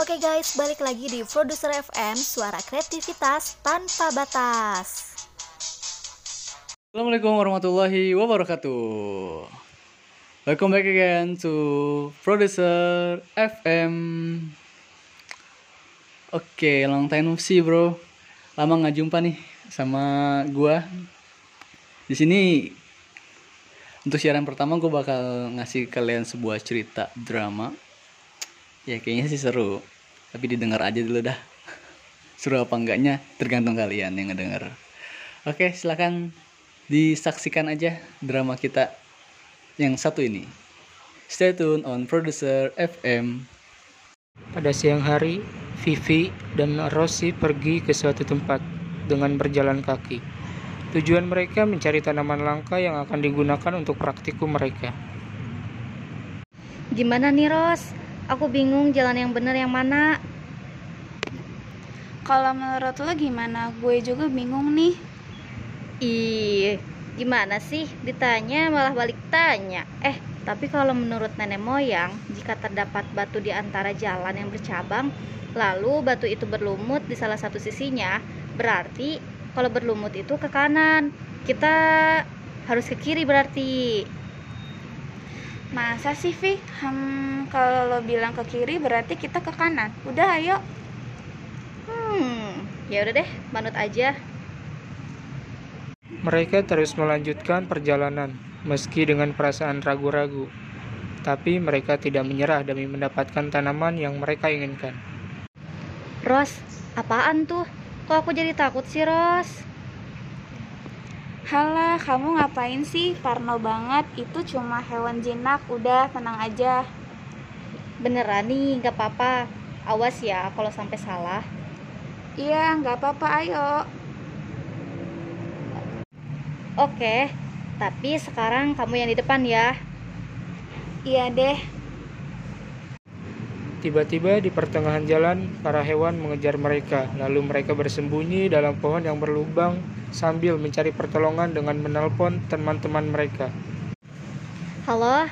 Oke guys, balik lagi di Produser FM, suara kreativitas tanpa batas. Assalamualaikum warahmatullahi wabarakatuh. Welcome back again to Producer FM. Oke, long time no see, bro. Lama nggak jumpa nih sama gua. Di sini untuk siaran pertama gue bakal ngasih kalian sebuah cerita drama. Ya kayaknya sih seru, tapi didengar aja dulu dah. Seru apa enggaknya tergantung kalian yang ngedenger. Oke, silakan disaksikan aja drama kita yang satu ini. Stay tune on Producer FM. Pada siang hari, Vivi dan Rossi pergi ke suatu tempat dengan berjalan kaki. Tujuan mereka mencari tanaman langka yang akan digunakan untuk praktikum mereka. Gimana nih Ros? Aku bingung jalan yang bener yang mana. Kalau menurut lo gimana? Gue juga bingung nih. Ih, gimana sih? Ditanya malah balik tanya. Eh, tapi kalau menurut nenek moyang, jika terdapat batu di antara jalan yang bercabang, lalu batu itu berlumut di salah satu sisinya, berarti kalau berlumut itu ke kanan. Kita harus ke kiri berarti. Masa sih, Vi? Hmm, kalau lo bilang ke kiri berarti kita ke kanan. Udah, ayo. Hmm, ya udah deh, manut aja. Mereka terus melanjutkan perjalanan, meski dengan perasaan ragu-ragu. Tapi mereka tidak menyerah demi mendapatkan tanaman yang mereka inginkan. Ros, apaan tuh? Kok aku jadi takut sih, Ros? Halah, kamu ngapain sih? Parno banget. Itu cuma hewan jinak. Udah, tenang aja. Beneran nih, gak apa-apa. Awas ya kalau sampai salah. Iya, nggak apa-apa. Ayo. Oke, tapi sekarang kamu yang di depan ya. Iya deh. Tiba-tiba di pertengahan jalan, para hewan mengejar mereka. Lalu mereka bersembunyi dalam pohon yang berlubang sambil mencari pertolongan dengan menelpon teman-teman mereka. Halo,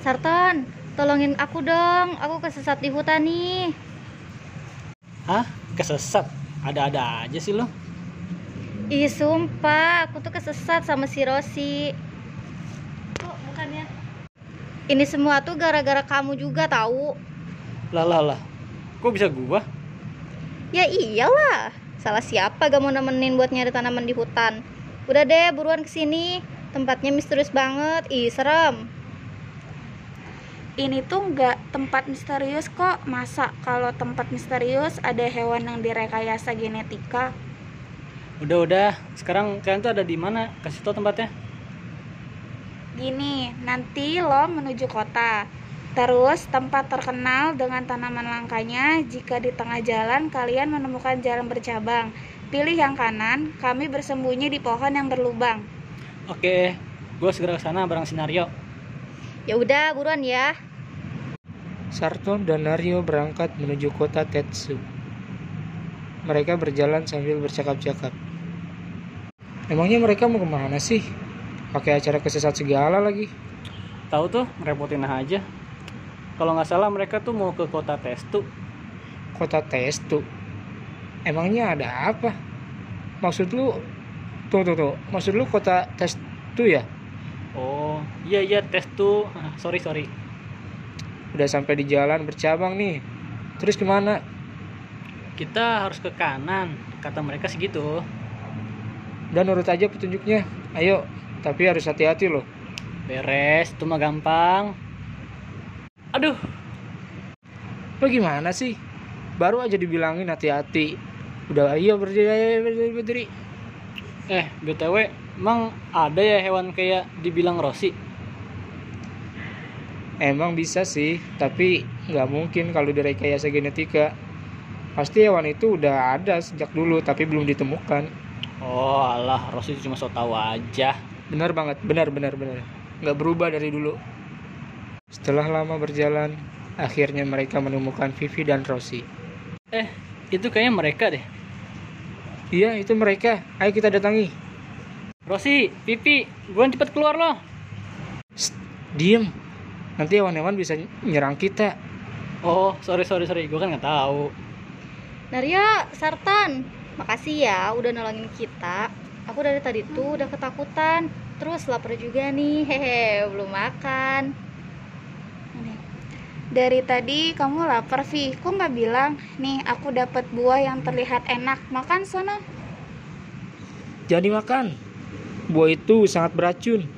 Sarton, tolongin aku dong. Aku kesesat di hutan nih. Hah? Kesesat? Ada-ada aja sih lo. Ih, sumpah, aku tuh kesesat sama si Rosi. Kok bukannya? Ini semua tuh gara-gara kamu juga tahu. Lah lah lah. Kok bisa gua? Ya iyalah. Salah siapa gak mau nemenin buat nyari tanaman di hutan? Udah deh, buruan ke sini. Tempatnya misterius banget. Ih, serem. Ini tuh nggak tempat misterius kok. Masa kalau tempat misterius ada hewan yang direkayasa genetika? Udah-udah, sekarang kalian tuh ada di mana? Kasih tau tempatnya. Gini, nanti lo menuju kota. Terus tempat terkenal dengan tanaman langkanya jika di tengah jalan kalian menemukan jalan bercabang. Pilih yang kanan, kami bersembunyi di pohon yang berlubang. Oke, gue segera ke sana bareng Sinario. Ya udah, buruan ya. Sarton dan Nario berangkat menuju kota Tetsu. Mereka berjalan sambil bercakap-cakap. Emangnya mereka mau ke mana sih? Pakai acara kesesat segala lagi. Tahu tuh, ngerepotin aja. Kalau nggak salah mereka tuh mau ke kota Testu. Kota Testu. Emangnya ada apa? Maksud lu tuh tuh tuh. Maksud lu kota Testu ya? Oh, iya iya Testu. Ah, sorry sorry. Udah sampai di jalan bercabang nih. Terus ke mana? Kita harus ke kanan. Kata mereka segitu. Dan urut aja petunjuknya. Ayo, tapi harus hati-hati loh. Beres, itu mah gampang. Aduh, Lo gimana sih? Baru aja dibilangin hati-hati. Udah ayo berdiri, ayo berdiri, berdiri. eh BTW, emang ada ya hewan kayak dibilang Rossi? Emang bisa sih, tapi nggak mungkin kalau direkayasa genetika. Pasti hewan itu udah ada sejak dulu, tapi belum ditemukan. Oh alah, Rossi cuma so tau aja. Benar banget, benar benar benar. Nggak berubah dari dulu. Setelah lama berjalan, akhirnya mereka menemukan Vivi dan Rosie. Eh, itu kayaknya mereka deh. Iya, itu mereka. Ayo kita datangi. Rossi, Pipi, gue cepet keluar loh. Shh, diem. Nanti hewan-hewan bisa nyerang kita. Oh, sorry sorry sorry, gue kan nggak tahu. Naria, Sartan, makasih ya udah nolongin kita. Aku dari tadi tuh udah ketakutan, terus lapar juga nih, hehe, belum makan. Dari tadi kamu lapar, Vi. Kok nggak bilang, nih aku dapat buah yang terlihat enak. Makan sono. Jadi makan. Buah itu sangat beracun.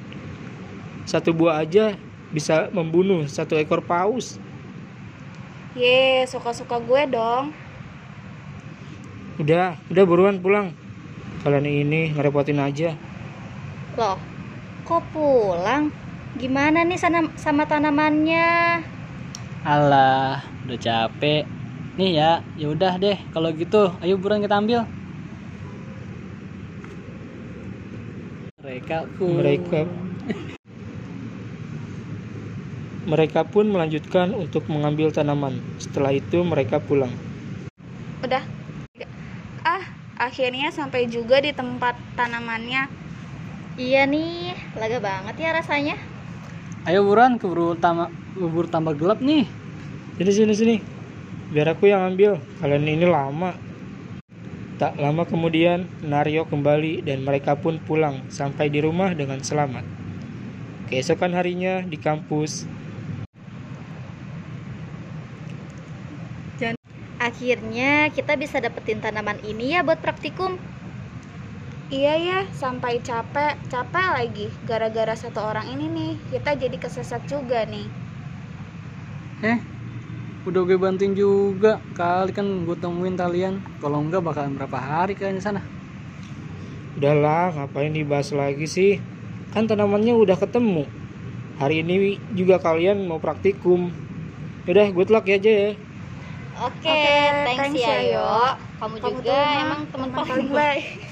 Satu buah aja bisa membunuh satu ekor paus. Ye, suka-suka gue dong. Udah, udah buruan pulang. Kalian ini ngerepotin aja. Loh, kok pulang? Gimana nih sana sama tanamannya? Alah, udah capek. Nih ya, ya udah deh. Kalau gitu, ayo buruan kita ambil. Mereka pun. Mereka Mereka pun melanjutkan untuk mengambil tanaman. Setelah itu mereka pulang. Udah. Ah, akhirnya sampai juga di tempat tanamannya. Iya nih, lega banget ya rasanya. Ayo buruan keburu tambah keburu tambah gelap nih. Sini sini sini. Biar aku yang ambil. Kalian ini lama. Tak lama kemudian Nario kembali dan mereka pun pulang sampai di rumah dengan selamat. Keesokan harinya di kampus, Akhirnya kita bisa dapetin tanaman ini ya buat praktikum. Iya ya, sampai capek, capek lagi. Gara-gara satu orang ini nih, kita jadi kesesat juga nih. Eh, udah gue bantuin juga. Kali kan gue temuin kalian. Kalau enggak bakalan berapa hari kalian di sana. udahlah ngapain dibahas lagi sih? Kan tanamannya udah ketemu. Hari ini juga kalian mau praktikum. Yaudah, good luck ya aja ya. Oke, Oke, thanks, thanks ya ya, Yo. Kamu, Kamu juga emang teman paling baik.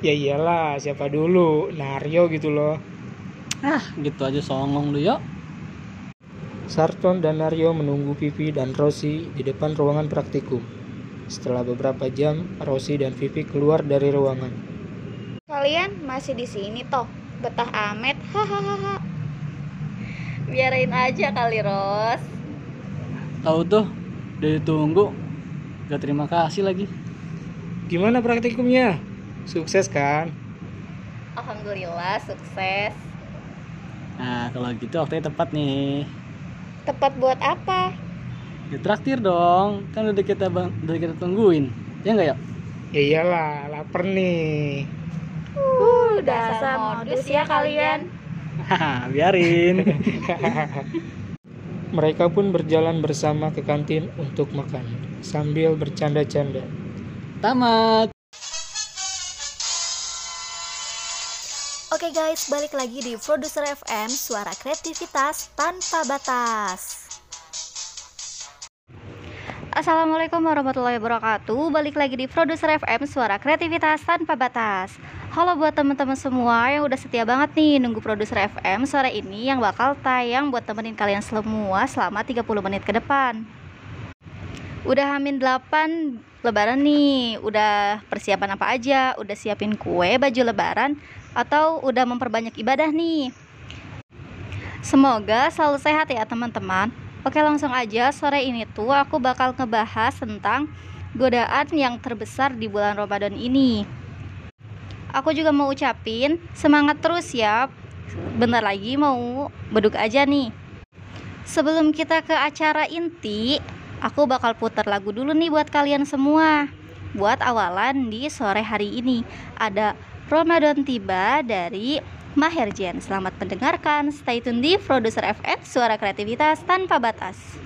Ya iyalah, siapa dulu? Nario gitu loh. Ah, gitu aja songong lu yuk. Sarton dan Nario menunggu Vivi dan Rosi di depan ruangan praktikum. Setelah beberapa jam, Rosi dan Vivi keluar dari ruangan. Kalian masih di sini toh? Betah amet, hahaha. Biarin aja kali, Ros. Tahu tuh, udah ditunggu. Gak terima kasih lagi. Gimana praktikumnya? Sukses kan? Alhamdulillah sukses. Nah, kalau gitu waktunya tepat nih. Tepat buat apa? Ya traktir dong, kan udah kita bang, udah kita tungguin. Ya enggak ya? Ya iyalah, lapar nih. Uh, dasar modus ya kalian. Haha, biarin. Mereka pun berjalan bersama ke kantin untuk makan sambil bercanda-canda. Tamat. Oke guys, balik lagi di Produser FM, suara kreativitas tanpa batas. Assalamualaikum warahmatullahi wabarakatuh. Balik lagi di Produser FM, suara kreativitas tanpa batas. Halo buat teman-teman semua yang udah setia banget nih nunggu Produser FM sore ini yang bakal tayang buat temenin kalian semua selama 30 menit ke depan. Udah hamin 8 lebaran nih, udah persiapan apa aja? Udah siapin kue, baju lebaran, atau udah memperbanyak ibadah nih? Semoga selalu sehat ya teman-teman. Oke langsung aja sore ini tuh aku bakal ngebahas tentang godaan yang terbesar di bulan Ramadan ini. Aku juga mau ucapin semangat terus ya. Bentar lagi mau beduk aja nih. Sebelum kita ke acara inti, aku bakal putar lagu dulu nih buat kalian semua. Buat awalan di sore hari ini ada Ramadan tiba dari Maherjen. Selamat mendengarkan. Stay tune di Produser FM Suara Kreativitas Tanpa Batas.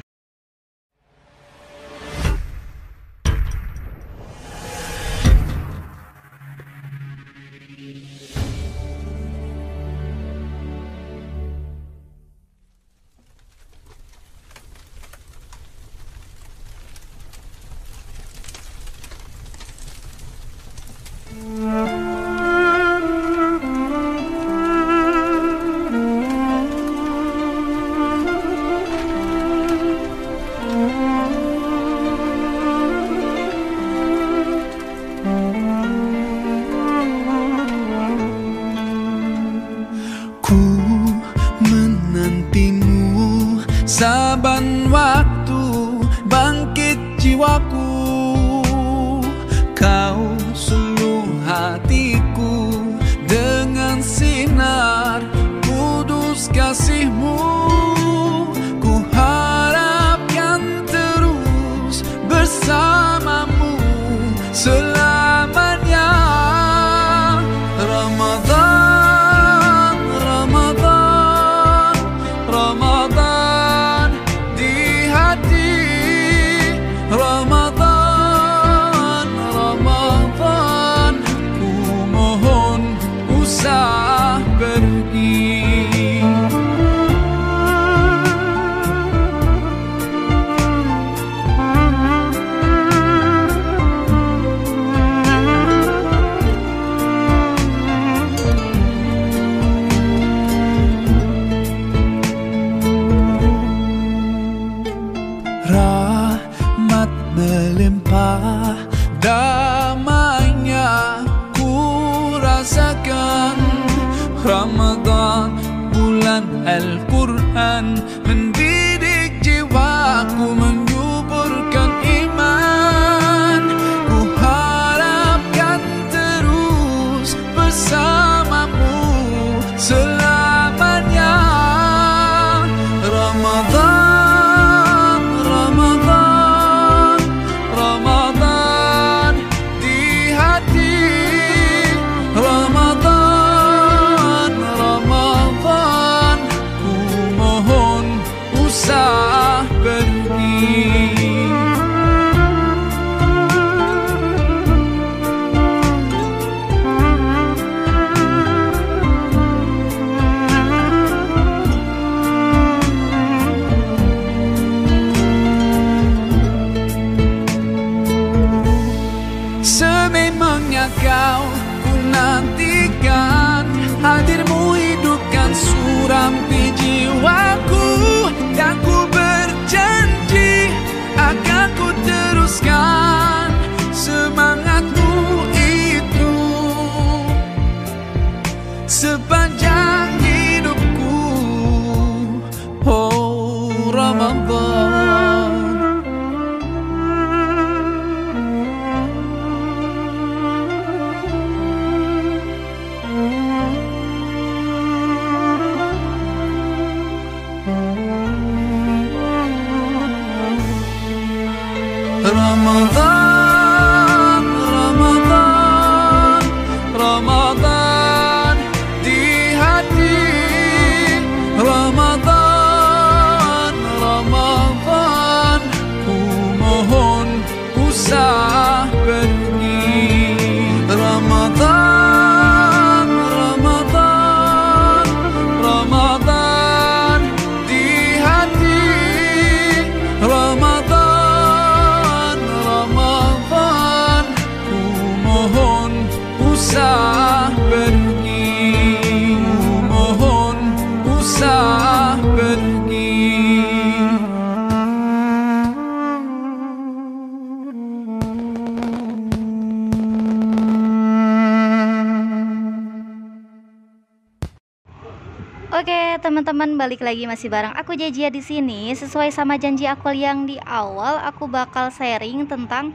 Balik lagi masih bareng aku Jajia di sini. Sesuai sama janji aku yang di awal, aku bakal sharing tentang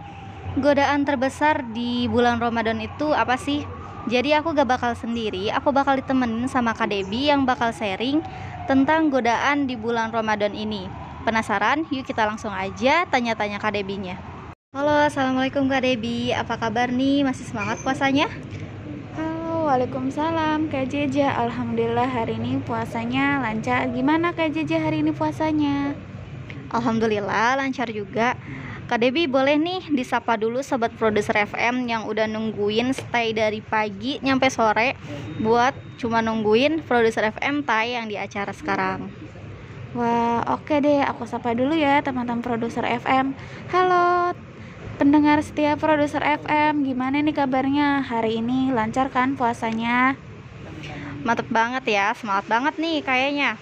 godaan terbesar di bulan Ramadan itu apa sih? Jadi aku gak bakal sendiri, aku bakal ditemenin sama Kak Debi yang bakal sharing tentang godaan di bulan Ramadan ini. Penasaran? Yuk kita langsung aja tanya-tanya Kak Debinya. Halo, Assalamualaikum Kak Debi. Apa kabar nih? Masih semangat puasanya? Waalaikumsalam Kak Jeja Alhamdulillah hari ini puasanya lancar Gimana Kak Jeja hari ini puasanya? Alhamdulillah lancar juga. Kak Debi boleh nih disapa dulu sobat produser FM yang udah nungguin stay dari pagi nyampe sore buat cuma nungguin produser FM tayang di acara sekarang. Wah oke deh aku sapa dulu ya teman-teman produser FM Halo pendengar setia produser FM Gimana nih kabarnya? Hari ini lancar kan puasanya? Mantep banget ya, semangat banget nih kayaknya.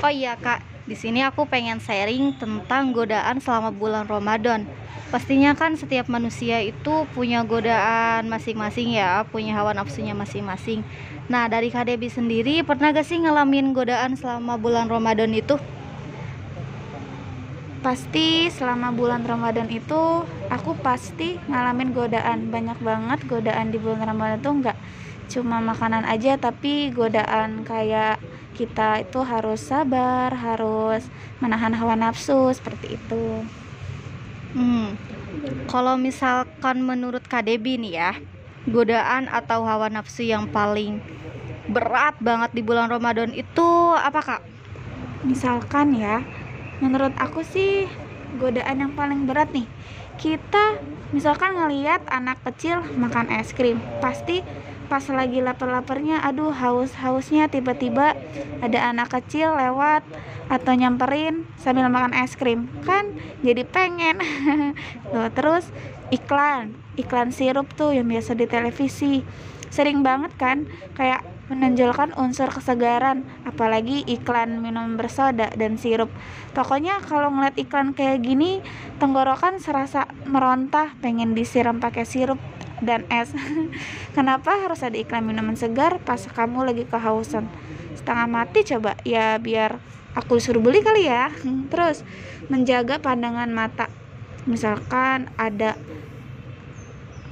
Oh iya kak, di sini aku pengen sharing tentang godaan selama bulan Ramadan. Pastinya kan setiap manusia itu punya godaan masing-masing ya, punya hawa nafsunya masing-masing. Nah dari Debi sendiri pernah gak sih ngalamin godaan selama bulan Ramadan itu? Pasti selama bulan Ramadan itu aku pasti ngalamin godaan. Banyak banget godaan di bulan Ramadan tuh nggak cuma makanan aja tapi godaan kayak kita itu harus sabar harus menahan hawa nafsu seperti itu. Hmm, kalau misalkan menurut KDB nih ya, godaan atau hawa nafsu yang paling berat banget di bulan Ramadan itu apa kak? misalkan ya menurut aku sih godaan yang paling berat nih. Kita misalkan ngelihat anak kecil makan es krim pasti pas lagi lapar-laparnya aduh haus-hausnya tiba-tiba ada anak kecil lewat atau nyamperin sambil makan es krim. Kan jadi pengen. Tuh, terus iklan iklan sirup tuh yang biasa di televisi. Sering banget kan kayak menonjolkan unsur kesegaran apalagi iklan minum bersoda dan sirup. Pokoknya kalau ngeliat iklan kayak gini tenggorokan serasa merontah pengen disiram pakai sirup dan es. Kenapa harus ada iklan minuman segar pas kamu lagi kehausan? Setengah mati coba ya biar aku suruh beli kali ya. Terus menjaga pandangan mata. Misalkan ada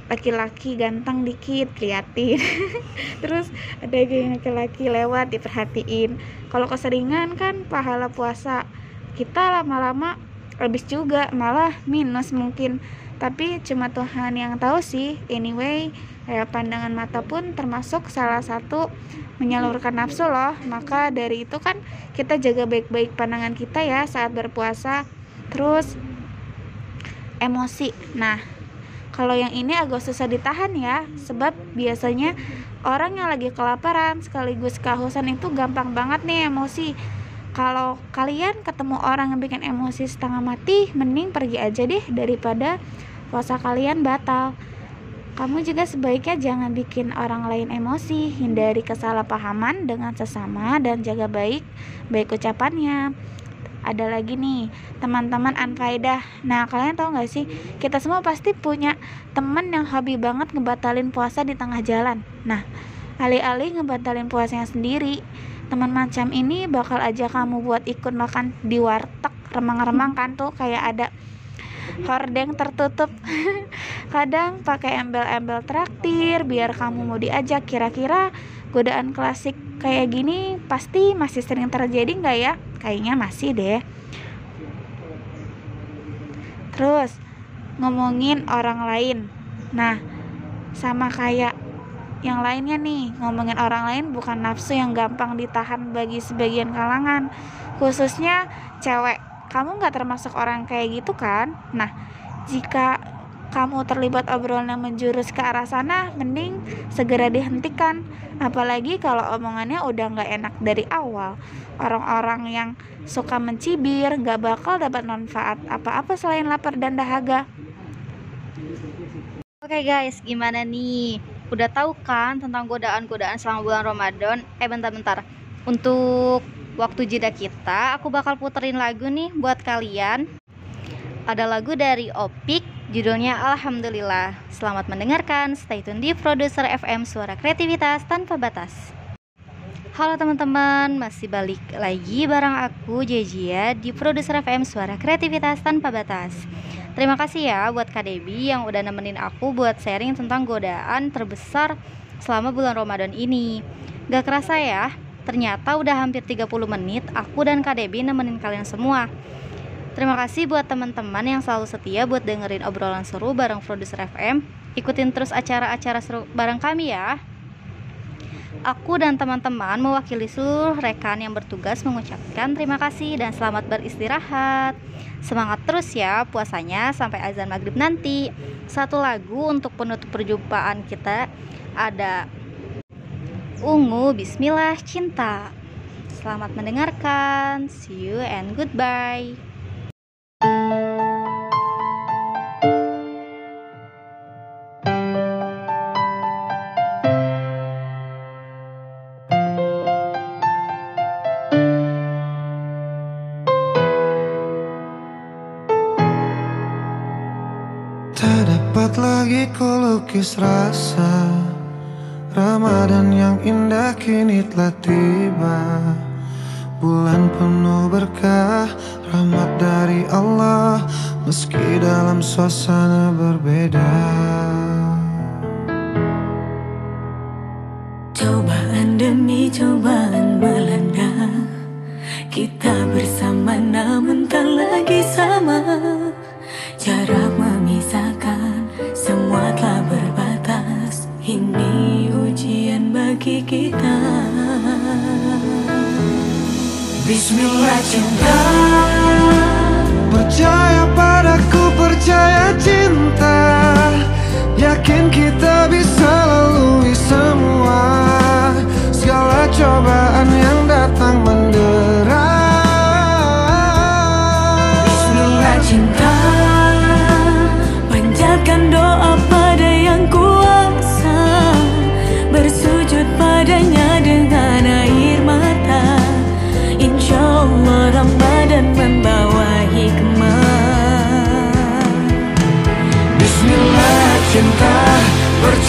laki-laki ganteng dikit liatin terus ada yang laki-laki lewat diperhatiin. Kalau keseringan kan pahala puasa kita lama-lama habis juga malah minus mungkin. Tapi cuma Tuhan yang tahu sih. Anyway kayak pandangan mata pun termasuk salah satu menyalurkan nafsu loh. Maka dari itu kan kita jaga baik-baik pandangan kita ya saat berpuasa. Terus emosi. Nah kalau yang ini agak susah ditahan ya sebab biasanya orang yang lagi kelaparan sekaligus kehausan itu gampang banget nih emosi. Kalau kalian ketemu orang yang bikin emosi setengah mati mending pergi aja deh daripada puasa kalian batal. Kamu juga sebaiknya jangan bikin orang lain emosi hindari kesalahpahaman dengan sesama dan jaga baik baik ucapannya ada lagi nih teman-teman anfaidah nah kalian tahu nggak sih kita semua pasti punya teman yang hobi banget ngebatalin puasa di tengah jalan. Nah alih-alih ngebatalin puasanya sendiri teman macam ini bakal aja kamu buat ikut makan di warteg. Remang-remang kan tuh kayak ada hordeng tertutup. Kadang pakai embel-embel traktir biar kamu mau diajak kira-kira godaan klasik kayak gini pasti masih sering terjadi nggak ya? Kayaknya masih deh. Terus ngomongin orang lain. Nah sama kayak yang lainnya nih ngomongin orang lain bukan nafsu yang gampang ditahan bagi sebagian kalangan. Khususnya cewek. Kamu nggak termasuk orang kayak gitu kan? Nah jika kamu terlibat obrolan yang menjurus ke arah sana, mending segera dihentikan. Apalagi kalau omongannya udah nggak enak dari awal. Orang-orang yang suka mencibir nggak bakal dapat manfaat apa-apa selain lapar dan dahaga. Oke guys, gimana nih? Udah tahu kan tentang godaan-godaan selama bulan Ramadan? Eh bentar-bentar. Untuk waktu jeda kita, aku bakal puterin lagu nih buat kalian. Ada lagu dari Opik, judulnya Alhamdulillah. Selamat mendengarkan, stay tune di Produser FM Suara Kreativitas Tanpa Batas. Halo teman-teman, masih balik lagi bareng aku Jejia di Produser FM Suara Kreativitas Tanpa Batas. Terima kasih ya buat Kak Debbie yang udah nemenin aku buat sharing tentang godaan terbesar selama bulan Ramadan ini. Gak kerasa ya, ternyata udah hampir 30 menit aku dan Kak Debbie nemenin kalian semua. Terima kasih buat teman-teman yang selalu setia buat dengerin obrolan seru bareng Produser FM. Ikutin terus acara-acara seru bareng kami ya. Aku dan teman-teman mewakili seluruh rekan yang bertugas mengucapkan terima kasih dan selamat beristirahat. Semangat terus ya puasanya sampai azan maghrib nanti. Satu lagu untuk penutup perjumpaan kita ada Ungu Bismillah Cinta. Selamat mendengarkan. See you and goodbye. Lukis rasa Ramadan yang indah kini telah tiba. Bulan penuh berkah rahmat dari Allah Meski dalam suasana berbeda. Cobaan demi cobaan melanda. Kita bersama namun tak lagi sama. Jarak bagi kita. Bismillah cinta Percaya padaku, percaya cinta. Yakin kita bisa lalui semua Segala cobaan yang datang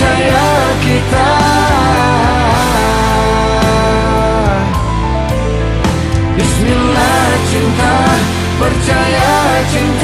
percaya kita. Bismillah cinta, percaya cinta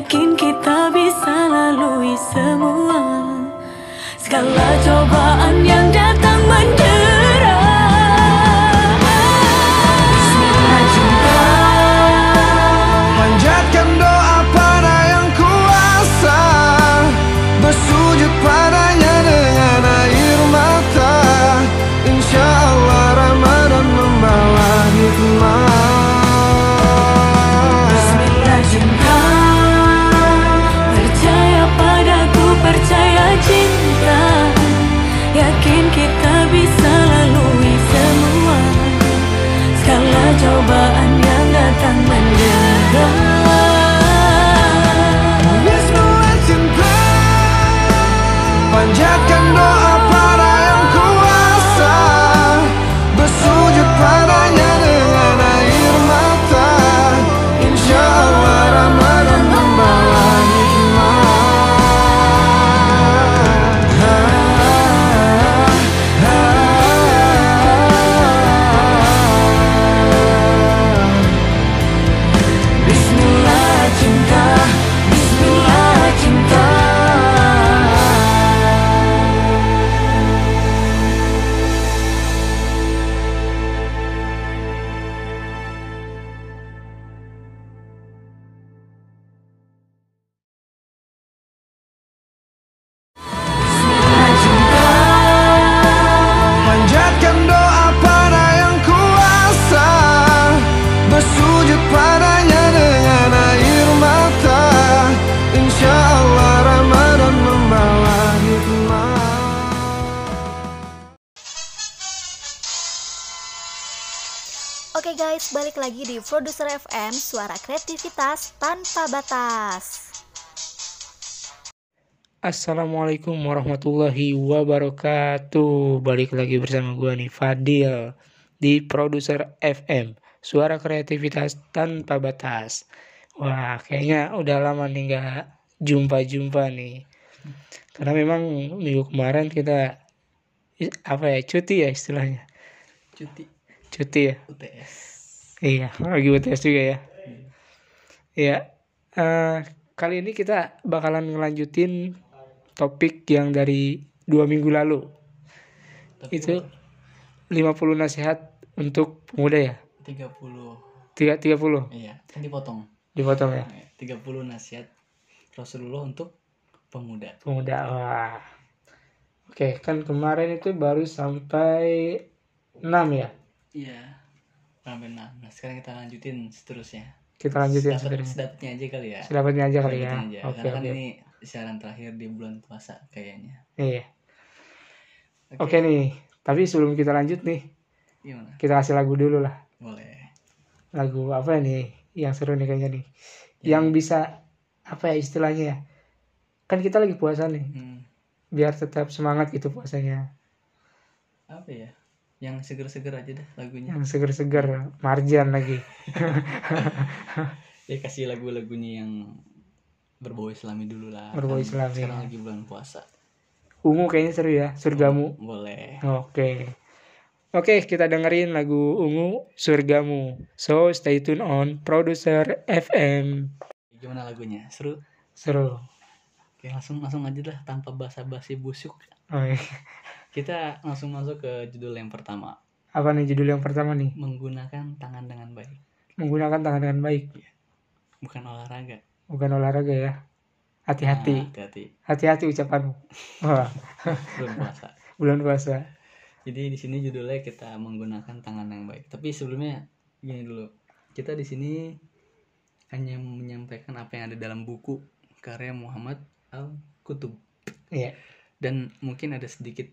Yakin kita bisa lalui semua Segala cobaan yang kreativitas tanpa batas. Assalamualaikum warahmatullahi wabarakatuh. Balik lagi bersama gue nih Fadil Di Produser FM Suara kreativitas tanpa batas. Wah kayaknya udah lama nih gak jumpa-jumpa nih. Karena memang minggu kemarin kita Apa ya cuti ya istilahnya? Cuti. Cuti ya? UTS. Iya lagi UTS juga ya Iya eh, Kali ini kita bakalan ngelanjutin topik yang dari dua minggu lalu itu 50 nasihat untuk pemuda ya 30. tiga tiga puluh Iya, kan dipotong. dipotong ya 30 nasihat Rasulullah untuk pemuda. pemuda wah oke kan kemarin itu baru sampai 6 ya Iya. Sampai enam. Nah, sekarang kita lanjutin seterusnya. Kita lanjut ya. Sedapatnya aja kali ya. Sedapatnya aja kali ya. Aja. oke karena kan oke ini siaran terakhir di bulan puasa kayaknya. Iya. Oke. Nih tapi sebelum kita lanjut nih gimana? kita kasih lagu dulu lah. Boleh. Lagu apa nih yang seru nih kayaknya nih? Yang bisa apa ya istilahnya ya? Kan kita lagi puasa nih. Hmm, biar tetap semangat gitu puasanya. Apa ya yang seger-seger aja dah lagunya. Yang seger-seger marjan lagi. Ya kasih lagu-lagunya yang berbau islami dulu lah. Berbau Kan islami, sekarang lagi bulan puasa. Ungu kayaknya seru ya surgamu. Boleh. Oke. Oke kita dengerin lagu ungu surgamu. So stay tune on producer FM gimana lagunya? Seru? Seru. Oke langsung langsung aja lah tanpa basa-basi busuk. Oh, iya. Kita langsung masuk ke judul yang pertama. Apa nih judul yang pertama nih? Menggunakan tangan dengan baik. Menggunakan tangan dengan baik. Bukan olahraga. Bukan olahraga ya. Nah, hati-hati hati-hati. Hati-hati ucapanmu. Wah, belum puasa. Bulan puasa. Jadi di sini judulnya kita menggunakan tangan yang baik. Tapi sebelumnya gini dulu. Kita di sini hanya menyampaikan apa yang ada dalam buku karya Muhammad Al Kutub iya. Dan mungkin ada sedikit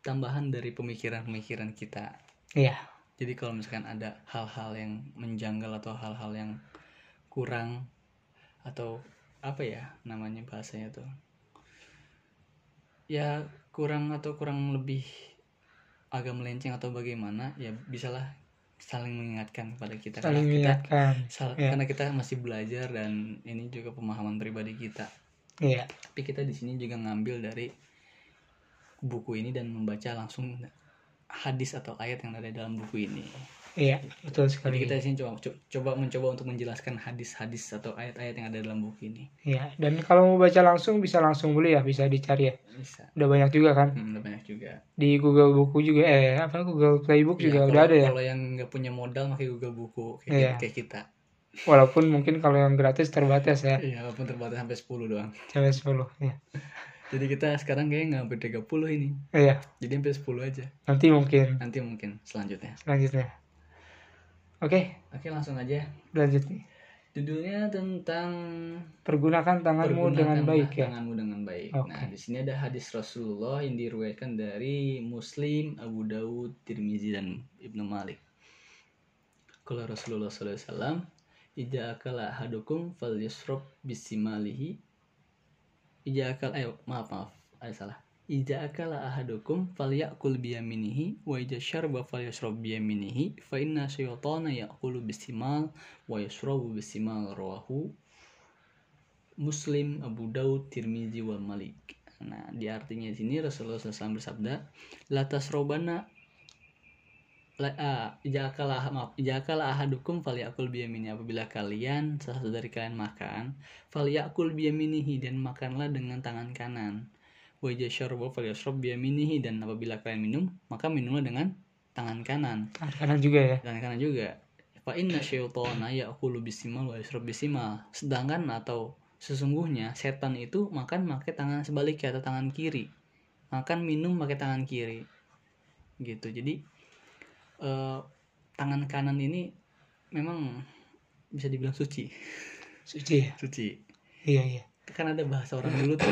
tambahan dari pemikiran-pemikiran kita. Iya. Jadi kalau misalkan ada hal-hal yang menjanggal atau hal-hal yang kurang atau apa ya namanya bahasanya tuh? Ya kurang atau kurang lebih agak melenceng atau bagaimana ya bisalah saling mengingatkan kepada kita. Saling karena kita sal- Ya. karena kita masih belajar dan ini juga pemahaman pribadi kita. Iya. Tapi kita di sini juga ngambil dari buku ini dan membaca langsung hadis atau ayat yang ada dalam buku ini iya betul jadi sekali kita di sini coba co- coba mencoba untuk menjelaskan hadis-hadis atau ayat-ayat yang ada dalam buku ini. iya dan kalau mau baca langsung bisa langsung beli ya bisa dicari ya Bisa. udah banyak juga kan Hmm, udah banyak juga. di Google buku juga eh apa Google Playbook Ya, juga kalau- udah ada ya Kalau yang nggak punya modal pakai Google Buku kayak, Iya. kayak kita. walaupun mungkin kalau yang gratis terbatas ya Iya, walaupun terbatas sampai 10 doang. sampai 10 ya Jadi kita sekarang kayaknya nggak sampai 30 ini. iya Jadi sampai 10 aja. nanti mungkin Nanti mungkin selanjutnya. selanjutnya oke Oke, langsung aja. lanjut nih Judulnya tentang pergunakan tanganmu dengan Pergunakanlah baik ya Tanganmu dengan baik. Oke. Nah, di sini ada hadis Rasulullah yang diriwayatkan dari Muslim, Abu Dawud, Tirmizi dan Ibnu Malik. Kalau Rasulullah SAW, Ija akala ahadukum fal yasrob bisimalihi. Ija akal, ayo maaf maaf, ada salah. Ija akala ahadukum fal yakul biyaminihi wa ija syarba fal yasrob biyaminihi fa inna syaitana yakulu bisimal wa yasrobu bisimal rawahu Muslim, Abu Daud, Tirmizi, wal Malik. Nah, di artinya di sini Rasulullah SAW bersabda, "Latas robana ah, jakalah maaf, jakalah ahadukum falyakul biyamini. Apabila kalian salah satu dari kalian makan, falyakul biyaminihi dan makanlah dengan tangan kanan. Wa idza syaraba falyashrab biyaminihi dan apabila kalian minum, maka minumlah dengan tangan kanan. Tangan kanan juga ya? Dan kanan juga. Fa inna syaitana ya'kulu bisimal wa yashrab bisimal. Sedangkan atau sesungguhnya setan itu makan pakai tangan sebaliknya atau tangan kiri. Makan minum pakai tangan kiri. Gitu. Jadi eh, tangan kanan ini memang bisa dibilang suci. Suci ya? Suci. Iya iya. Kan ada bahasa orang dulu tuh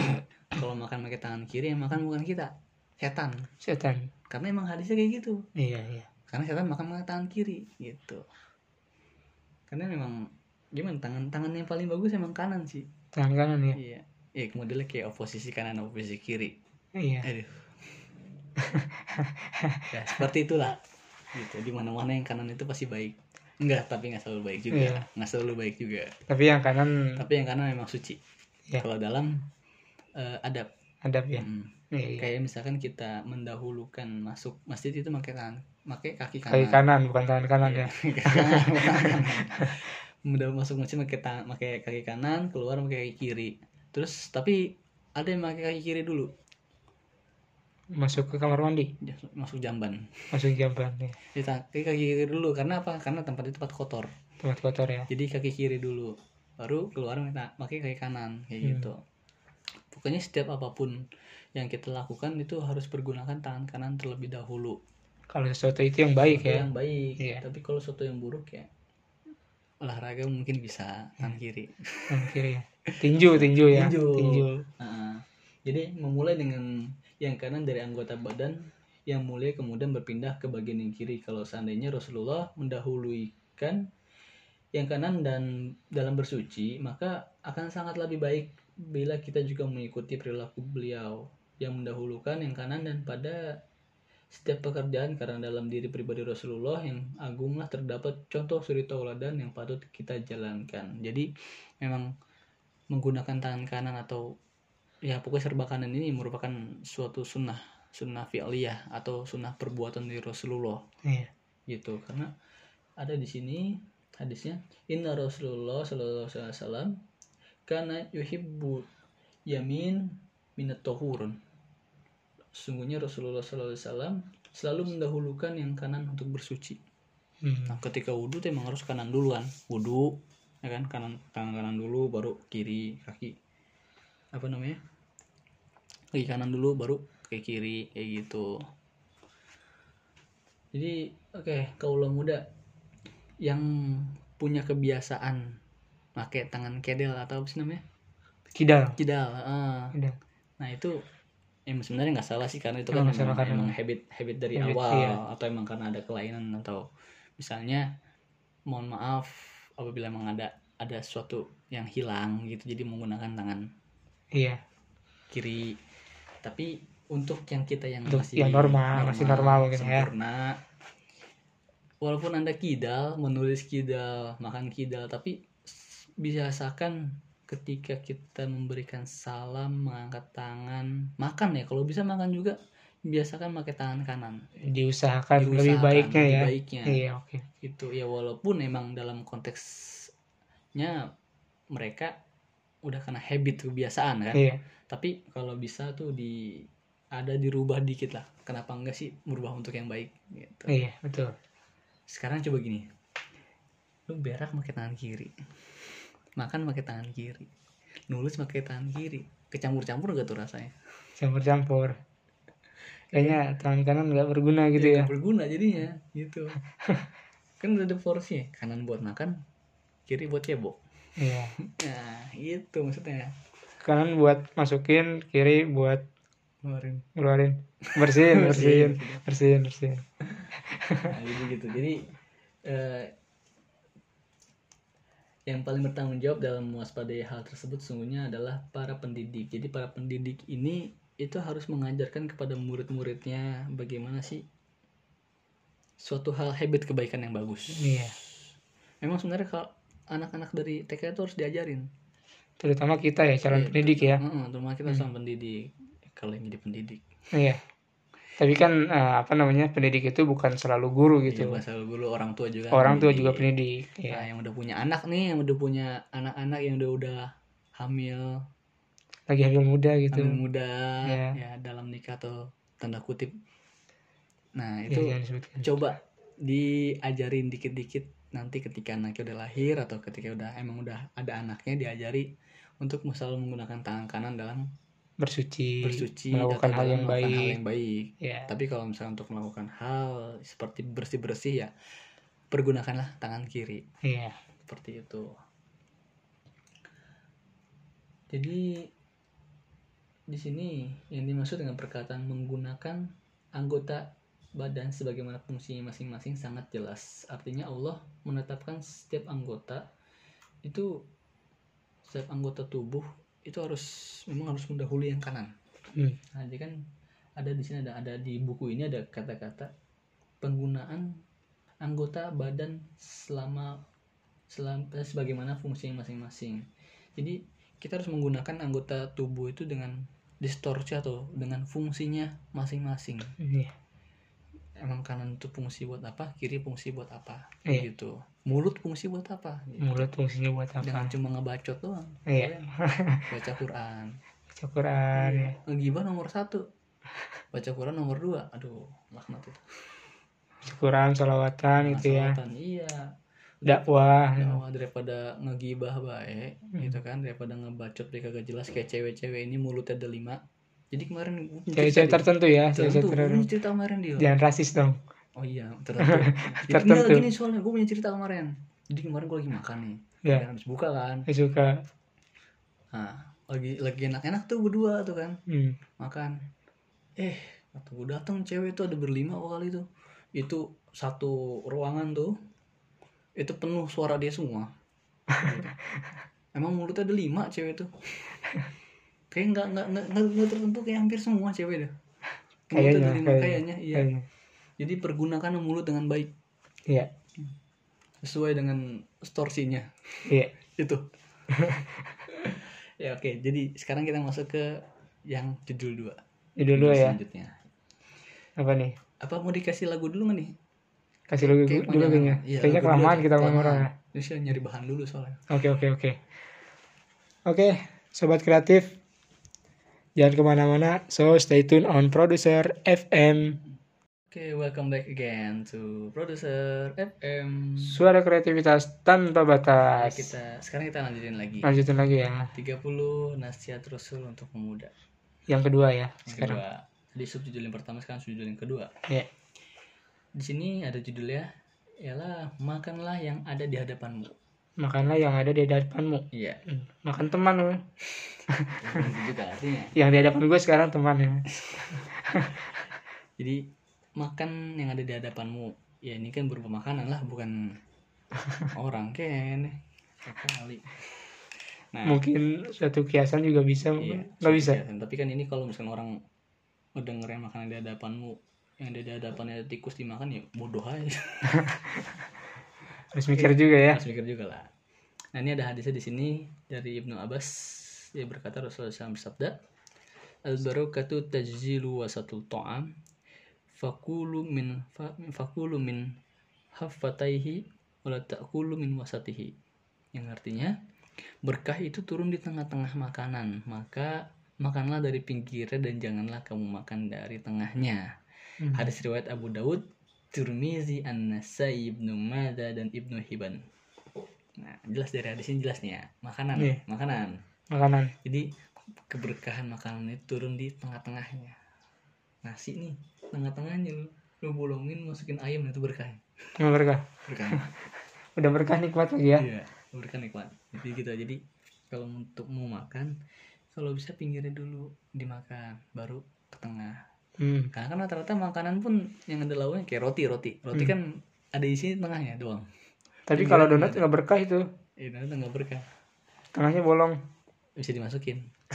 kalau makan pakai tangan kiri yang makan bukan kita setan. Setan. Karena emang hadisnya kayak gitu. Iya iya. Karena setan makan pakai tangan kiri gitu. Karena memang gimana tangan tangan yang paling bagus emang kanan sih. Tangan kanan ya iya. Iya modelnya kayak oposisi kanan oposisi kiri. Iya. Aduh. Ya seperti itulah gitu. Di mana mana yang kanan itu pasti baik. Enggak tapi nggak selalu baik juga. Iya. nggak selalu baik juga. Tapi yang kanan tapi yang kanan memang suci. Iya. kalau dalam eh, adab. Adab ya Mm. iya, iya. kayak misalkan kita mendahulukan masuk masjid itu pakai tangan pakai kaki kanan kaki kanan. bukan tangan kanan ya. Mudah masuk masjid pakai tangan pakai kaki kanan keluar pakai kaki kiri. Terus tapi ada yang pakai kaki kiri dulu masuk ke kamar mandi? Masuk jamban. Masuk jamban ya. Kita kaki kaki kiri dulu karena apa? Karena tempat itu tempat kotor. Tempat kotor ya. Jadi kaki kiri dulu baru keluar minta pakai kaki kanan kayak Hmm. gitu. Pokoknya setiap apa pun yang kita lakukan itu harus pergunakan tangan kanan terlebih dahulu. Kalau sesuatu itu yang baik Sesuatu ya. yang baik. Iya. tapi kalau sesuatu yang buruk ya olahraga mungkin bisa tangan kiri. Tangan kiri ya. Tinju, tinju ya. Tinju. Tinju. Nah, jadi memulai dengan yang kanan dari anggota badan yang mulia kemudian berpindah ke bagian yang kiri. Kalau seandainya Rasulullah mendahulukan yang kanan dan dalam bersuci maka akan sangat lebih baik bila kita juga mengikuti perilaku beliau yang mendahulukan yang kanan dan pada setiap pekerjaan. Karena dalam diri pribadi Rasulullah yang agunglah terdapat contoh suri tauladan yang patut kita jalankan. Jadi memang menggunakan tangan kanan atau ya pokoknya serba kanan ini merupakan suatu sunnah sunnah fi'liyah atau sunnah perbuatan dari Rasulullah Iya. gitu karena ada di sini hadisnya Inna Rasulullah Sallallahu Alaihi Wasallam karena yuhibbu yamin minat tohurun sungguhnya Rasulullah Sallallahu Alaihi Wasallam selalu mendahulukan yang kanan untuk bersuci Hmm. Nah, ketika wudhu emang harus kanan duluan. Wudhu, ya kan, kanan tangan kanan dulu, baru kiri kaki. Apa namanya? Kaki kanan dulu, baru kaki kiri, kayak gitu. Jadi, oke, kaulah muda yang punya kebiasaan pakai tangan kedel atau apa sih namanya? Kidal. Kidal. ah. Kidal. Nah itu em sebenarnya nggak salah sih karena itu kan emang, karena- emang habit habit dari Habit, awal iya. atau emang karena ada kelainan atau misalnya mohon maaf apabila emang ada ada sesuatu yang hilang gitu jadi menggunakan tangan Iya. kiri tapi untuk yang kita yang Untuk masih yang normal, masih normal mungkin ya. sempurna walaupun anda kidal menulis kidal makan kidal tapi biasakan ketika kita memberikan salam mengangkat tangan makan ya kalau bisa makan juga biasakan pakai tangan kanan Diusahakan, lebih Diusahakan, baiknya lebih ya. baiknya. Iya, oke. itu ya walaupun emang dalam konteksnya mereka udah kena habit kebiasaan kan? Iya. tapi kalau bisa tuh di ada dirubah dikit lah. Kenapa enggak sih merubah untuk yang baik gitu. Iya, betul. sekarang coba gini. Lu berak pakai tangan kiri. Makan pakai tangan kiri. Nulis pakai tangan kiri. Kecampur-campur gak tuh rasanya? Campur-campur. Kayaknya tangan kanan nggak berguna gitu ya. Nggak berguna jadinya gitu. Kan udah ada porsinya. Kanan buat makan kiri buat cebok Iya. nah itu maksudnya Kanan buat masukin, kiri buat ngeluarin ngeluarin. Bersihin, bersihin, Bersihin, bersihin, bersihin. nah, jadi gitu jadi eh, yang paling bertanggung jawab dalam mewaspadai hal tersebut sungguhnya adalah para pendidik jadi para pendidik ini itu harus mengajarkan kepada murid-muridnya bagaimana sih suatu hal habit kebaikan yang bagus Iya. memang sebenarnya kalau anak-anak dari TK itu harus diajarin Terutama kita ya, calon Iya, pendidik ya. Terutama kita sama pendidik kalau yang jadi pendidik Iya. Tapi kan eh, apa namanya pendidik itu bukan selalu guru gitu. gitu. bahasa dulu orang tua juga Orang tua pendidik. juga pendidik. Nah, Ya. yang udah punya anak nih, yang udah punya anak-anak yang udah udah hamil, Lagi hamil muda gitu. hamil muda, Iya. ya dalam nikah atau tanda kutip. Nah Ya, itu jangan disebutkan. coba diajarin dikit-dikit nanti ketika anaknya udah lahir atau ketika udah emang udah ada anaknya diajari untuk selalu menggunakan tangan kanan dalam Bersuci, bersuci melakukan hal yang melakukan baik. hal yang baik. Ya. Tapi kalau misalnya untuk melakukan hal seperti bersih-bersih ya pergunakanlah tangan kiri. Iya. seperti itu jadi di sini yang dimaksud dengan perkataan menggunakan anggota badan sebagaimana fungsinya masing-masing sangat jelas artinya Allah menetapkan setiap anggota itu setiap anggota tubuh itu harus memang harus mendahului yang kanan Hmm. nah jadi kan ada di sini ada ada di buku ini ada kata-kata penggunaan anggota badan selama selam- eh, sebagaimana fungsinya masing-masing. Jadi kita harus menggunakan anggota tubuh itu dengan distorsi atau dengan fungsinya masing-masing. Iya. Emang kanan itu fungsi buat apa, kiri fungsi buat apa, Iya. gitu. Mulut fungsi buat apa? Gitu. Mulut fungsinya buat Jangan apa? cuma ngebacot doang. Iya. Baca Quran. Baca Quran ya. Ngegibah nomor satu. Baca Quran nomor dua. Aduh, laknat itu. Baca Quran, salawatan gitu ya. Masalahkan, Iya. Dakwah. Dakwah daripada ngegibah baik gitu kan daripada ngebacot dia kagak jelas kayak cewek-cewek ini mulutnya ada lima jadi kemarin Cewek-cewek cerita tertentu ya, tertentu tertentu. cerita kemarin dia Jangan rasis dong. oh iya tertentu jadi Tertentu. enggak, gini soalnya gue punya cerita kemarin jadi kemarin gue lagi makan nih Ya. Kan habis buka kan Gak suka. nah lagi lagi enak-enak tuh berdua tuh kan Hmm. makan eh waktu gue datang cewek itu ada berlima kali itu itu satu ruangan tuh itu penuh suara dia semua emang mulutnya ada lima cewek tuh kayak nggak nggak nggak tertentu kayak hampir semua cewek dah Mulutnya Kayaknya, kayaknya, kayaknya iya Kayaknya. jadi pergunakan mulut dengan baik Iya. sesuai dengan storsinya Iya. itu ya oke jadi sekarang kita masuk ke yang judul dua Judul dua ya. selanjutnya Apa nih? apa mau dikasih lagu dulu nggak nih Kasih Kayak dulu kayaknya. Iya, Kayaknya lagu dulu kelamaan kita ngomong ya. Nyari bahan dulu soalnya Oke oke oke. Oke, sobat kreatif. Jangan ke mana-mana, so stay tune on Producer FM. oke welcome back again to producer FM Suara kreativitas tanpa Nah, batas. kita sekarang kita lanjutin lagi Lanjutin lagi ya. 30 nasihat rasul untuk pemuda Yang kedua ya yang sekarang. kedua tadi subjudul yang pertama sekarang subjudul yang kedua Ya. di sini ada judulnya ialah makanlah yang ada di hadapanmu Makanlah yang ada di hadapanmu. iya Hmm, Makan teman lu. itu juga artinya Yang di hadapan gue sekarang teman ya. Jadi makan yang ada di hadapanmu. Ya ini kan berupa makanan lah, bukan orang kan. Kali. Nah, Mungkin suatu kiasan juga bisa, iya, nggak bisa. kegiatan. Tapi kan ini kalau misalnya orang ngedengerin makanan di hadapanmu, yang di hadapannya ada tikus dimakan ya bodoh aja. Harus mikir juga ya. Harus mikir juga lah. Nah ini ada hadisnya di sini dari Ibnu Abbas. Dia berkata Rasulullah SAW bersabda, Al barakatu tajzilu wasatul ta'am fakulu min fa, fakulu min haffataihi wala ta'kulu min wasatihi. Yang artinya berkah itu turun di tengah-tengah makanan, maka makanlah dari pinggirnya dan janganlah kamu makan dari tengahnya. Hmm. Hadis riwayat Abu Daud, Tirmizi, An-Nasai, Ibnu Mada dan Ibnu Hibban. Nah, jelas dari hadis ini jelas nih ya, makanan, Iya. makanan. Makanan. Jadi keberkahan makanan itu turun di tengah-tengahnya. Nasi nih, tengah-tengahnya lu, lu bolongin masukin ayam itu berkah. Nggak berkah. Berkah. Udah berkah nikmat lagi ya. Iya, berkah nikmat. Jadi gitu. Jadi kalau untuk mau makan, kalau bisa pinggirnya dulu dimakan, baru ke tengah. Hmm. Karena kan rata-rata makanan pun yang ada lauknya kayak roti, roti. Roti Hmm. kan ada isi tengahnya doang. Tapi Pinggiran kalau donat ada. nggak berkah itu. Eh, donat nggak berkah. Tengahnya bolong. Bisa dimasukin.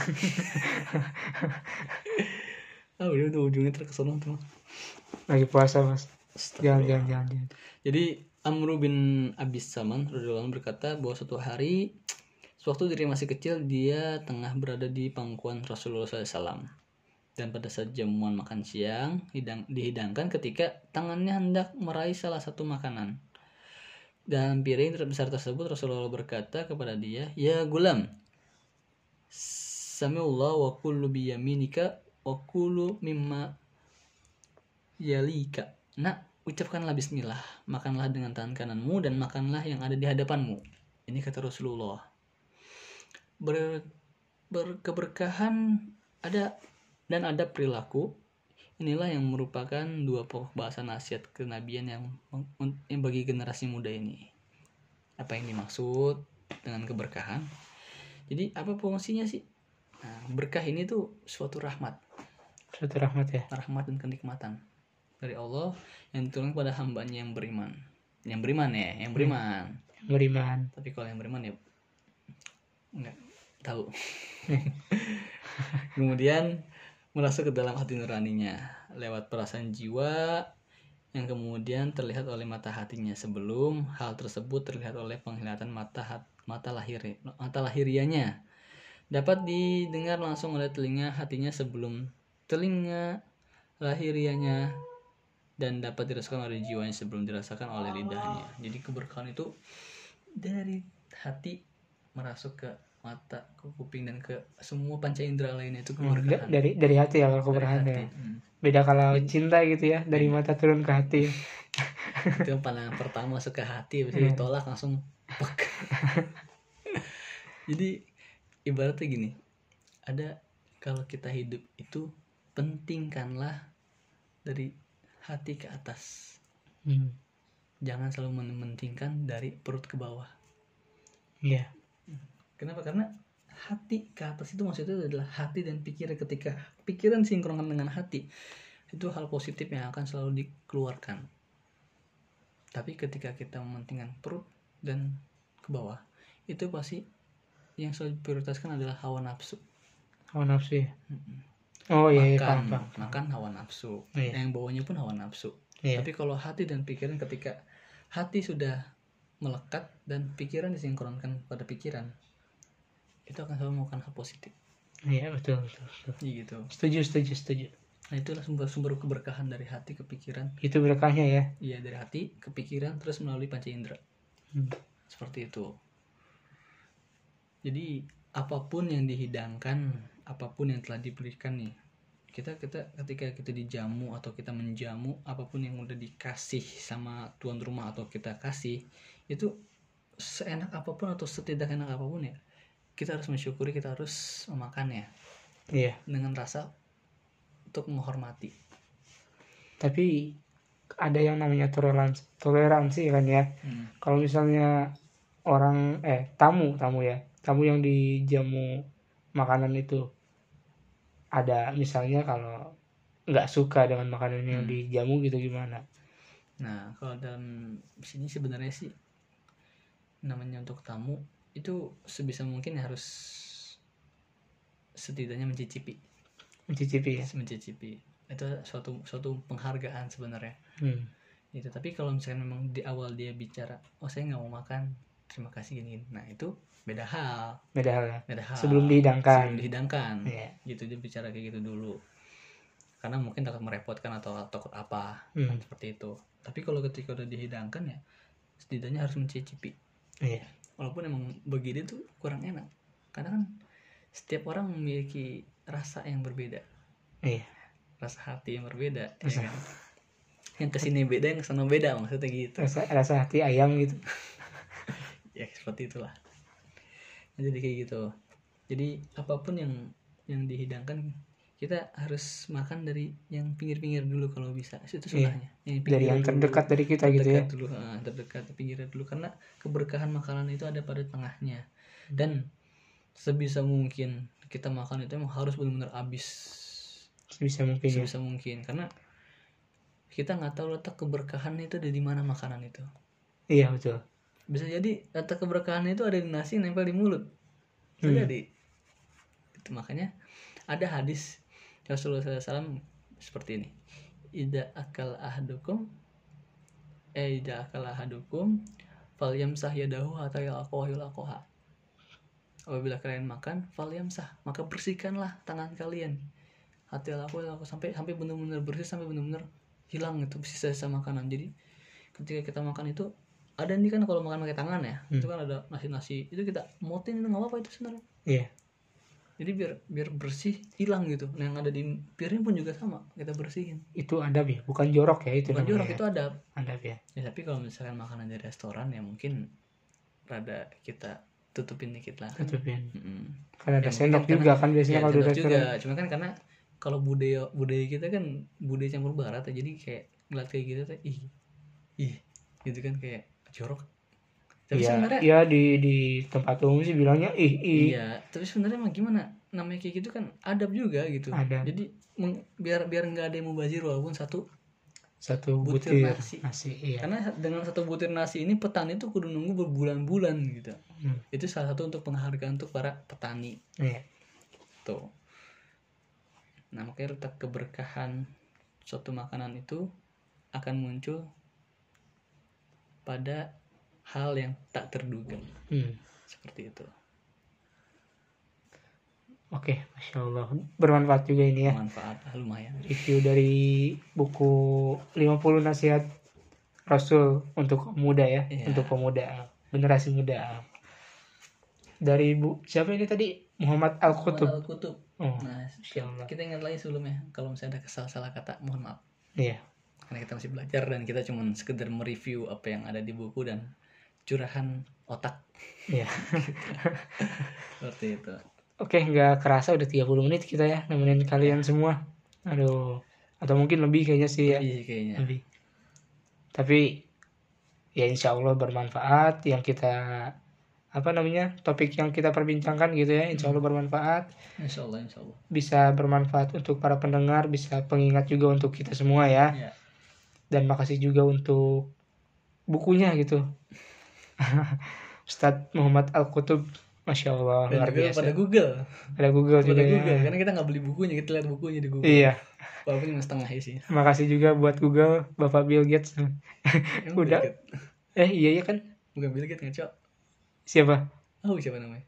ah, udah udah ujungnya terkesono tuh. Lagi puasa mas. Jangan jangan jangan. jangan. Jadi Amru bin Abis Saman radhiyallahu berkata bahwa suatu hari sewaktu diri masih kecil dia tengah berada di pangkuan Rasulullah SAW dan pada saat jamuan makan siang hidang, dihidangkan ketika tangannya hendak meraih salah satu makanan. Dan piring terbesar tersebut Rasulullah berkata kepada dia ya gulam Samiullah wa kullu biyaminika wa kullu mimma yalika. Nak ucapkanlah bismillah makanlah dengan tangan kananmu dan makanlah yang ada di hadapanmu. Ini kata Rasulullah. Ber, berkeberkahan ada dan ada perilaku. Inilah yang merupakan dua pokok bahasa nasihat kenabian yang, yang bagi generasi muda ini. Apa yang dimaksud dengan keberkahan? Jadi apa fungsinya sih? Nah, berkah ini tuh suatu rahmat. Suatu rahmat ya. rahmat dan kenikmatan dari Allah yang diturunkan kepada hambanya yang beriman. Yang beriman ya yang beriman. Beriman. tapi kalau yang beriman ya nggak tahu. Kemudian merasuk ke dalam hati nuraninya lewat perasaan jiwa yang kemudian terlihat oleh mata hatinya. Sebelum hal tersebut terlihat oleh penglihatan mata hat- mata lahir mata lahirianya. Dapat didengar langsung oleh telinga hatinya sebelum telinga lahirianya dan dapat dirasakan oleh jiwanya sebelum dirasakan oleh lidahnya. Jadi keberkahan itu dari hati merasuk ke mata ke kuping dan ke semua panca indera lainnya itu Hmm, keberkahan dari dari hati ya kalau keberkahan hati. ya. Hmm. Beda kalau cinta gitu ya, dari mata turun ke hati. itu yang pandangan pertama masuk ke hati bisa Hmm. ditolak langsung jadi ibaratnya gini ada kalau kita hidup itu pentingkanlah dari hati ke atas Hmm. jangan selalu mementingkan dari perut ke bawah Iya. Kenapa? Karena hati ke atas itu maksudnya adalah hati dan pikiran ketika pikiran sinkronkan dengan hati itu hal positif yang akan selalu dikeluarkan. Tapi ketika kita mementingkan perut dan ke bawah itu pasti yang selalu diprioritaskan adalah hawa nafsu. Hawa nafsu ya. Oh iya, iya paham, makan, paham. makan hawa nafsu. Iya. Yang bawahnya pun hawa nafsu. Iya. Tapi kalau hati dan pikiran ketika hati sudah melekat dan pikiran disinkronkan pada pikiran, itu akan selalu melakukan hal positif. Iya betul betul. betul. Iya gitu. Setuju setuju setuju. Nah itulah sumber-sumber keberkahan dari hati ke pikiran. Itu berkahnya ya. Iya dari hati ke pikiran terus melalui panca indera. Hmm. Seperti itu. Jadi apa pun yang dihidangkan, apa pun yang telah diberikan nih, kita kita ketika kita dijamu atau kita menjamu apa pun yang udah dikasih sama tuan rumah atau kita kasih itu seenak apa pun atau setidak enak apa pun ya kita harus mensyukuri kita harus memakannya Iya. dengan rasa untuk menghormati Tapi ada yang namanya toleransi toleransi kan ya. Hmm. Kalau misalnya orang eh tamu tamu ya tamu yang dijamu makanan itu ada misalnya kalau nggak suka dengan makanan yang Hmm. dijamu gitu gimana? Nah, kalau dalam sini sebenarnya sih namanya untuk tamu itu sebisa mungkin harus setidaknya mencicipi, Mencicipi ya. mencicipi. Itu suatu suatu penghargaan sebenarnya. Hmm. Gitu. Tapi kalau misalkan memang di awal dia bicara, "Oh, saya nggak mau makan. Terima kasih gini." Nah, itu beda hal, Beda hal ya. beda hal. Sebelum dihidangkan. Sebelum dihidangkan. Iya. Gitu dia bicara kayak gitu dulu. Karena mungkin takut merepotkan atau takut apa. Hmm. seperti itu tapi kalau ketika udah dihidangkan ya setidaknya harus mencicipi Iya. Walaupun emang begini tuh kurang enak karena kan setiap orang memiliki rasa yang berbeda Iya. rasa hati yang berbeda ya Rasa- kan? yang ke sini beda yang ke sana beda maksudnya gitu Rasa rasa hati ayam gitu. ya seperti itulah jadi kayak gitu jadi apa pun yang yang dihidangkan kita harus makan dari yang pinggir-pinggir dulu kalau bisa itu Iya. sunahnya yang Dari yang dulu. terdekat dari kita gitu ya. terdekat dulu ah, terdekat pinggirnya dulu karena keberkahan makanan itu ada pada tengahnya dan sebisa mungkin kita makan itu emang harus benar-benar habis Sebisa mungkin ya. sebisa mungkin karena kita nggak tahu letak keberkahan itu ada di mana makanan itu Iya betul. bisa jadi letak keberkahan itu ada di nasi nempel di mulut bisa Hmm. jadi itu makanya ada hadis Rasulullah SAW seperti ini. Ida akal ahadukum eh ida akal ahadukum fal yamsah yadahu hatta yalaqahu yalaqaha apabila kalian makan fal yamsah maka bersihkanlah tangan kalian. Hati aku aku sampai sampai benar-benar bersih sampai benar-benar hilang itu sisa-sisa makanan. Jadi ketika kita makan itu ada nih kan kalau makan pakai tangan ya Hmm. itu kan ada nasi-nasi itu kita motin itu nggak apa-apa itu sebenarnya. Iya. Jadi biar biar bersih hilang gitu nah, yang ada di piring pun juga sama kita bersihin Itu adab ya, bukan jorok ya itu bukan jorok ya. itu ada adab ya. ya tapi kalau misalkan makanan dari restoran ya mungkin rada kita tutupin dikit lah Tutupin. Mm-mm. Kan ada Ya, sendok juga kan biasanya Ya, kalau di restoran. juga cuma kan karena kalau budaya budaya kita kan budaya campur barat ya jadi kayak ngeliat kayak gitu tuh ih ih gitu kan kayak jorok tapi Iya, sebenarnya iya di di tempat umum sih bilangnya ih ih. Iya, tapi sebenarnya emang gimana? Namanya kayak gitu kan adab juga gitu. Adab. Jadi meng- biar biar nggak ada yang mubazir walaupun satu Satu Butir butir, nasi. nasi. Iya. karena dengan satu butir nasi ini petani tuh kudu nunggu berbulan-bulan gitu. Hmm. Itu salah satu untuk penghargaan untuk para petani Iya. tuh. Nah, makanya letak keberkahan suatu makanan itu akan muncul pada hal yang tak terduga Hmm. seperti itu. Oke, masya Allah bermanfaat juga ini ya. Manfaat ah, lumayan. Review dari buku 50 nasihat Rasul untuk pemuda ya, Iya. untuk pemuda, generasi muda. Dari bu siapa ini tadi Muhammad Al Qutub. Al Kutub. Oh, Nah, Masya Allah. kita ingat lagi sebelumnya kalau misalnya ada kesal salah kata, mohon maaf. Iya. Karena kita masih belajar dan kita cuma sekedar mereview apa yang ada di buku dan curahan otak Iya. seperti itu. Oke, nggak kerasa udah 30 menit kita ya nemenin kalian semua. Aduh, atau mungkin lebih kayaknya sih ya. Iya kayaknya. Lebih. Tapi ya insya Allah bermanfaat yang kita apa namanya topik yang kita perbincangkan gitu ya insya Allah bermanfaat Insya Allah, insya Allah. bisa bermanfaat untuk para pendengar bisa pengingat juga untuk kita semua ya Ya. dan makasih juga untuk bukunya gitu Ustadz Muhammad Al Kutub Masya Allah Dan luar biasa pada Google. ada Google Pada juga ya. Google. Karena kita nggak beli bukunya, kita lihat bukunya di Google. iya Walaupun cuma setengah sih. makasih juga buat Google Bapak Bill Gates Emang Udah. Bill Gates? eh iya ya kan Bukan Bill Gates ngaco. siapa Oh siapa namanya?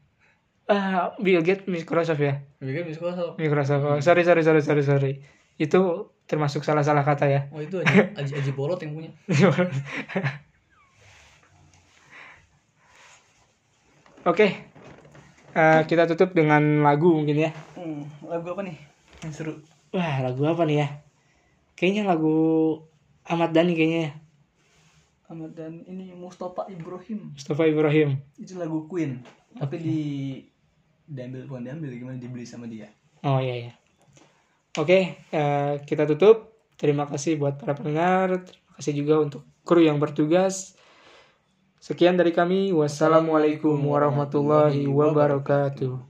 ah Bill Gates Microsoft ya Bill Gates Microsoft. Microsoft oh, sorry sorry sorry sorry sorry itu termasuk salah-salah kata ya Oh itu Aji, Aji, Aji Bolot yang punya. Oke, Eh, kita tutup dengan lagu mungkin ya. Hmm, lagu apa nih? Yang seru. Wah, lagu apa nih ya? Kayaknya lagu Ahmad Dhani kayaknya ya. Ahmad dan ini Mustafa Ibrahim. Mustafa Ibrahim. Itu lagu Queen. Tapi di diambil bukan diambil gimana dibeli sama dia. Oh iya ya. Oke, eh, kita tutup. Terima kasih buat para pendengar. Terima kasih juga untuk kru yang bertugas. Sekian dari kami. Wassalamualaikum warahmatullahi wabarakatuh.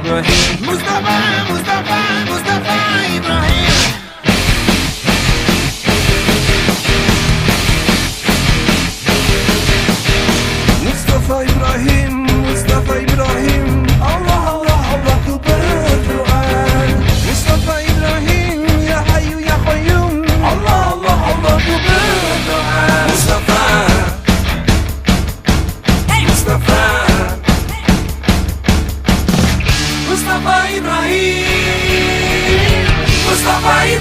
Ibrahim. Mustafa, Mustafa, Mustafa Ibrahim Papai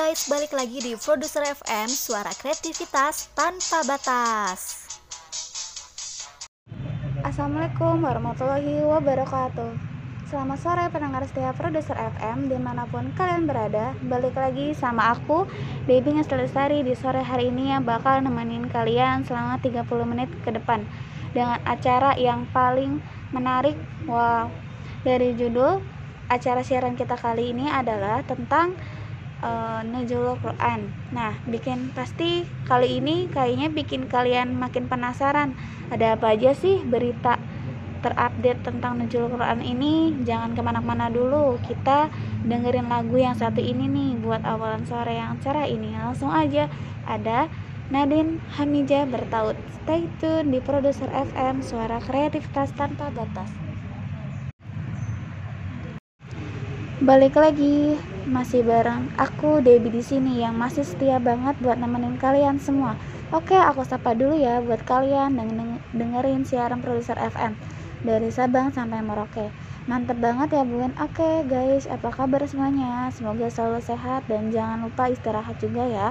guys, balik lagi di Produser FM, suara kreativitas tanpa batas. Assalamualaikum warahmatullahi wabarakatuh. Selamat sore pendengar setia produser FM di mana pun kalian berada Balik lagi sama aku Baby Ngeslestari di sore hari ini yang bakal nemenin kalian selama 30 menit ke depan Dengan acara yang paling menarik Wow Dari judul acara siaran kita kali ini adalah tentang uh, Nuzulul Quran. Nah bikin pasti kali ini kayaknya bikin kalian makin penasaran. Ada apa aja sih berita terupdate tentang Nuzul Quran ini? Jangan ke mana-mana dulu. Kita dengerin lagu yang satu ini nih buat awalan sore yang cerah ini. Langsung aja ada Nadine Hamija bertaut. Stay tune di produser FM suara kreativitas tanpa batas. Balik lagi masih bareng aku Debbie di sini yang masih setia banget buat nemenin kalian semua Oke, aku sapa dulu ya buat kalian yang dengerin siaran produser FM dari Sabang sampai Merauke. Mantep banget ya bun. Oke guys, apa kabar semuanya? Semoga selalu sehat dan jangan lupa istirahat juga ya.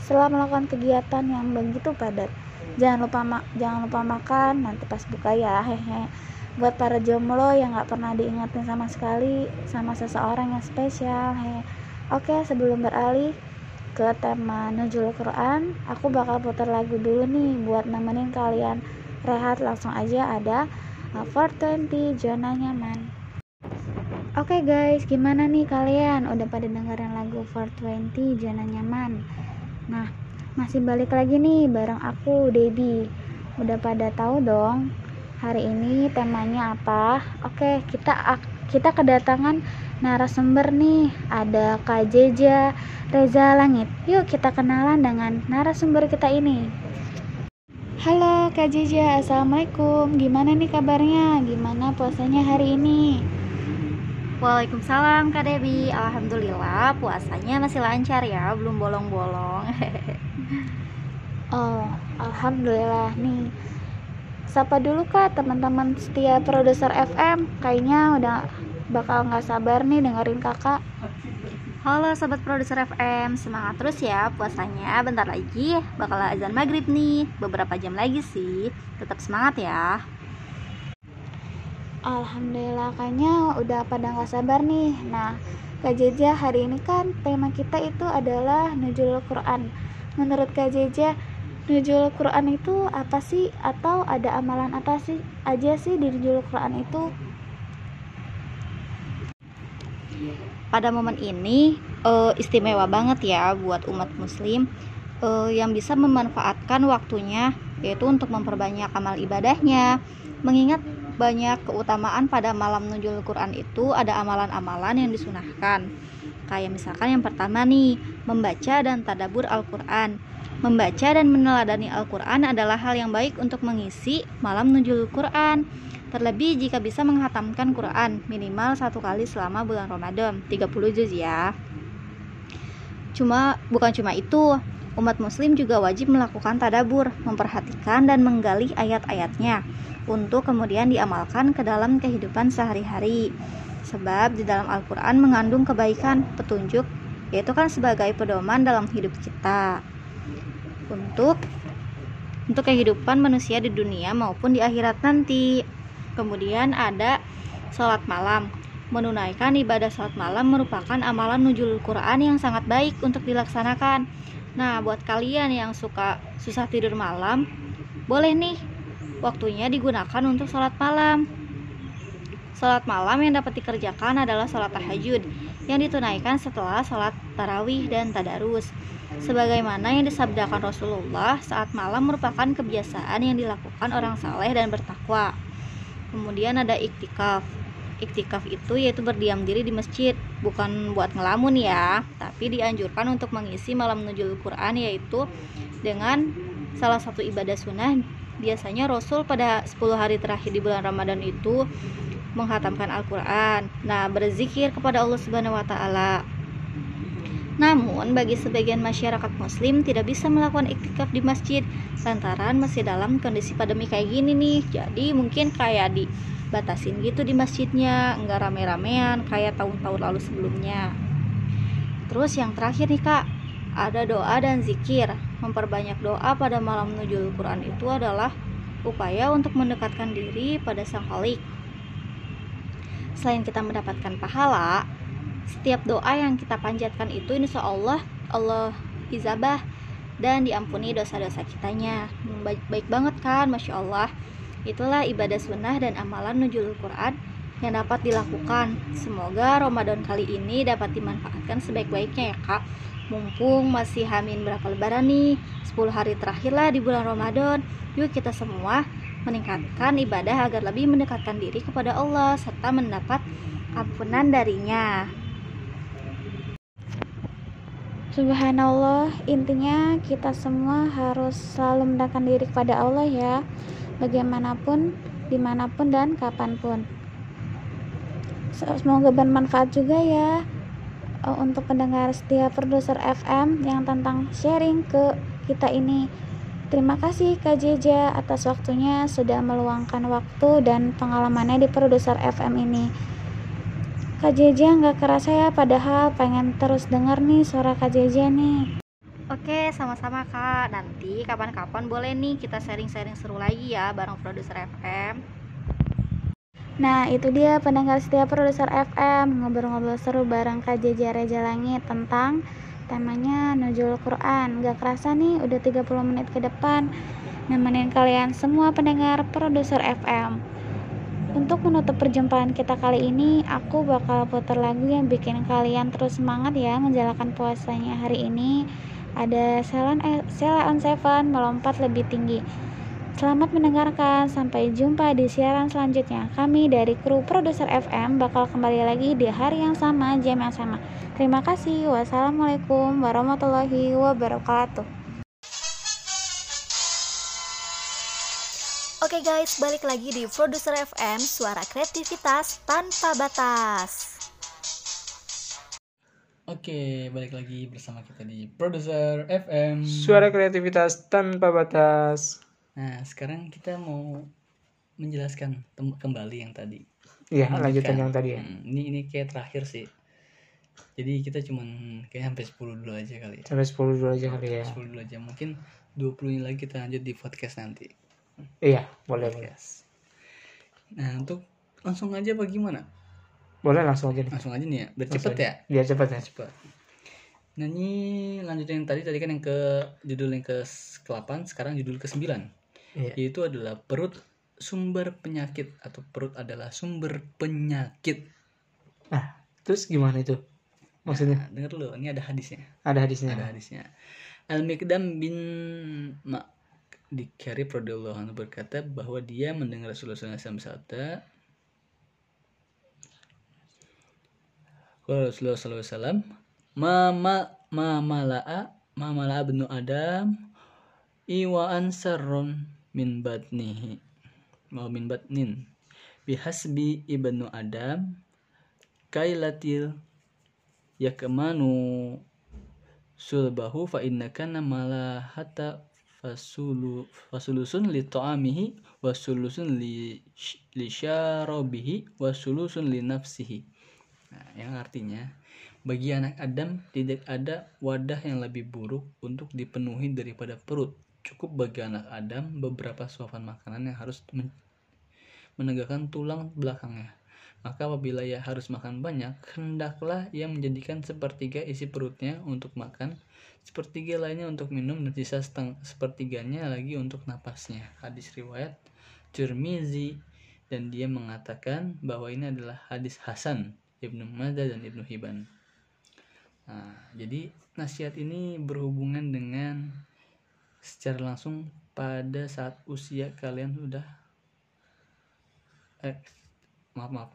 Setelah melakukan kegiatan yang begitu padat, jangan lupa jangan lupa makan nanti pas buka ya. Hehe. Buat para jomblo yang nggak pernah diingetin sama sekali sama seseorang yang spesial. Hehe. Oke, sebelum beralih ke tema Nuzul Quran, aku bakal putar lagu dulu nih buat nemenin kalian rehat langsung aja ada 420 zona nyaman. Oke okay guys, gimana nih kalian? Udah pada dengerin lagu 420 zona nyaman? Nah, masih balik lagi nih bareng aku Debbie. Udah pada tahu dong hari ini temanya apa? Oke, okay, kita kita kedatangan narasumber nih. Ada Kak Jeja Reza Langit. Yuk kita kenalan dengan narasumber kita ini. Halo Kak Jeja. Assalamualaikum. Gimana nih kabarnya? Gimana puasanya hari ini? Waalaikumsalam Kak Debi. Alhamdulillah puasanya masih lancar ya. Belum bolong-bolong. Oh Alhamdulillah. Nih Sapa dulu kak teman-teman setia produser FM Kayaknya udah bakal nggak sabar nih dengerin kakak Halo sobat produser FM, semangat terus ya puasanya. Bentar lagi bakal azan maghrib nih, beberapa jam lagi sih. Tetap semangat ya. Alhamdulillah kayaknya udah pada nggak sabar nih. Nah, Kak Jeja hari ini kan tema kita itu adalah Nuzul Quran. Menurut Kak Jeja, Nuzul Quran itu apa sih? Atau ada amalan apa sih aja sih di Nuzul Quran itu? pada momen ini uh, istimewa banget ya buat umat muslim uh, yang bisa memanfaatkan waktunya yaitu untuk memperbanyak amal ibadahnya mengingat banyak keutamaan pada malam nuzul Quran itu ada amalan-amalan yang disunahkan kayak misalkan yang pertama nih membaca dan tadabur Al-Quran membaca dan meneladani Al-Quran adalah hal yang baik untuk mengisi malam nuzul Quran. Terlebih jika bisa menghatamkan Quran minimal satu kali selama bulan Ramadan 30 juz ya. Cuma bukan cuma itu Umat muslim juga wajib melakukan tadabur Memperhatikan dan menggali ayat-ayatnya Untuk kemudian diamalkan ke dalam kehidupan sehari-hari. Sebab di dalam Al-Quran mengandung kebaikan, petunjuk Yaitu kan sebagai pedoman dalam hidup kita Untuk untuk kehidupan manusia di dunia maupun di akhirat nanti. Kemudian ada sholat malam. Menunaikan ibadah sholat malam merupakan amalan nujul Quran yang sangat baik untuk dilaksanakan. Nah, buat kalian yang suka susah tidur malam, boleh nih waktunya digunakan untuk sholat malam. Sholat malam yang dapat dikerjakan adalah sholat tahajud yang ditunaikan setelah sholat tarawih dan tadarus. Sebagaimana yang disabdakan Rasulullah saat malam merupakan kebiasaan yang dilakukan orang saleh dan bertakwa. Kemudian ada iktikaf. Iktikaf itu yaitu berdiam diri di masjid, bukan buat ngelamun ya, tapi dianjurkan untuk mengisi malam nuzul Quran yaitu dengan salah satu ibadah sunnah. Biasanya Rasul pada 10 hari terakhir di bulan Ramadan itu menghatamkan Al-Quran. Nah, berzikir kepada Allah Subhanahu wa taala. Namun, bagi sebagian masyarakat muslim tidak bisa melakukan iktikaf di masjid lantaran masih dalam kondisi pandemi kayak gini nih. Jadi, mungkin kayak dibatasin gitu di masjidnya, enggak rame-ramean kayak tahun-tahun lalu sebelumnya. Terus yang terakhir nih, Kak, ada doa dan zikir. Memperbanyak doa pada malam nuzul Quran itu adalah upaya untuk mendekatkan diri pada Sang Khalik selain kita mendapatkan pahala setiap doa yang kita panjatkan itu insya Allah Allah izabah dan diampuni dosa-dosa kitanya. Hmm, baik, baik banget kan Masya Allah? Itulah ibadah sunnah dan amalan nujul Quran yang dapat dilakukan. Semoga Ramadan kali ini dapat dimanfaatkan sebaik-baiknya ya kak. Mumpung masih hamin berapa lebaran nih 10 hari terakhir lah di bulan Ramadan. Yuk kita semua meningkatkan ibadah agar lebih mendekatkan diri kepada Allah serta mendapat ampunan darinya Subhanallah, intinya kita semua harus selalu mendekatkan diri kepada Allah ya, bagaimanapun, di mana pun dan kapan pun. Semoga bermanfaat juga ya eh, untuk pendengar setia produser FM yang tentang sharing ke kita ini. Terima kasih Kak Jeja atas waktunya sudah meluangkan waktu dan pengalamannya di produser FM ini. Kak Jeja nggak kerasa ya padahal pengen terus denger nih suara Kak Jeja nih. Oke, sama-sama Kak. Nanti kapan-kapan boleh nih kita sharing-sharing seru lagi ya bareng produser FM. Nah itu dia pendengar setia produser FM ngobrol-ngobrol seru bareng Kak Jeja Reja Langit tentang temanya Nujul Quran. Gak kerasa nih udah 30 menit ke depan nemenin kalian semua pendengar produser FM. Untuk menutup perjumpaan kita kali ini, aku bakal putar lagu yang bikin kalian terus semangat ya menjalankan puasanya hari ini. Ada Sheila on Seven melompat lebih tinggi. Selamat mendengarkan, sampai jumpa di siaran selanjutnya. Kami dari kru produser FM bakal kembali lagi di hari yang sama, jam yang sama. Terima kasih. Wassalamualaikum warahmatullahi wabarakatuh. Oke guys, balik lagi di produser FM, suara kreativitas tanpa batas. Oke, balik lagi bersama kita di Producer FM. Suara kreativitas tanpa batas. Nah, sekarang kita mau menjelaskan kembali yang tadi. Iya, Lanjutkan. lanjutan yang tadi ya. Hmm, ini ini kayak terakhir sih. Jadi kita cuman kayak sampai 10 dulu aja kali ya. Sampai 10 dulu aja kali ya. 10 dulu aja. Mungkin 20 ini lagi kita lanjut di podcast nanti. Iya, boleh boleh. Podcast. Nah, untuk langsung aja apa gimana? Boleh langsung aja nih. Langsung aja nih ya. Biar Langsung cepet aja. ya. Biar cepet ya. Cepet. Nah, ini lanjutin yang tadi tadi kan yang ke judul yang ke 8, sekarang judul ke 9. Iya. Yaitu adalah perut sumber penyakit atau perut adalah sumber penyakit. Nah, terus gimana itu? Maksudnya Nah, denger dulu, ini ada hadisnya. ada hadisnya. Ada hadisnya. Al-Mikdam bin Ma di Karib radhiyallahu anhu berkata bahwa dia mendengar Rasulullah SAW bersabda Qala Rasulullah SAW Mama mamala'a mamala'a ibnu Adam iwaan sarron min batnihi. Wa min batnin. Bihasbi ibnu Adam kailatil yakmanu sulbahu fa inna kana malahata fasulu fasulusun li ta'amihi wa sulusun li li syarabihi wa sulusun li nafsihi. Nah, yang artinya bagi anak Adam tidak ada wadah yang lebih buruk untuk dipenuhi daripada perut cukup bagi anak Adam beberapa suapan makanan yang harus men- menegakkan tulang belakangnya maka apabila ia harus makan banyak, hendaklah ia menjadikan sepertiga isi perutnya untuk makan, sepertiga lainnya untuk minum, dan sisa seteng- sepertiganya lagi untuk napasnya. Hadis riwayat Tirmizi dan dia mengatakan bahwa ini adalah hadis Hasan Ibnu Majah dan Ibnu Hibban. Nah, jadi nasihat ini berhubungan dengan secara langsung pada saat usia kalian sudah eh maaf maaf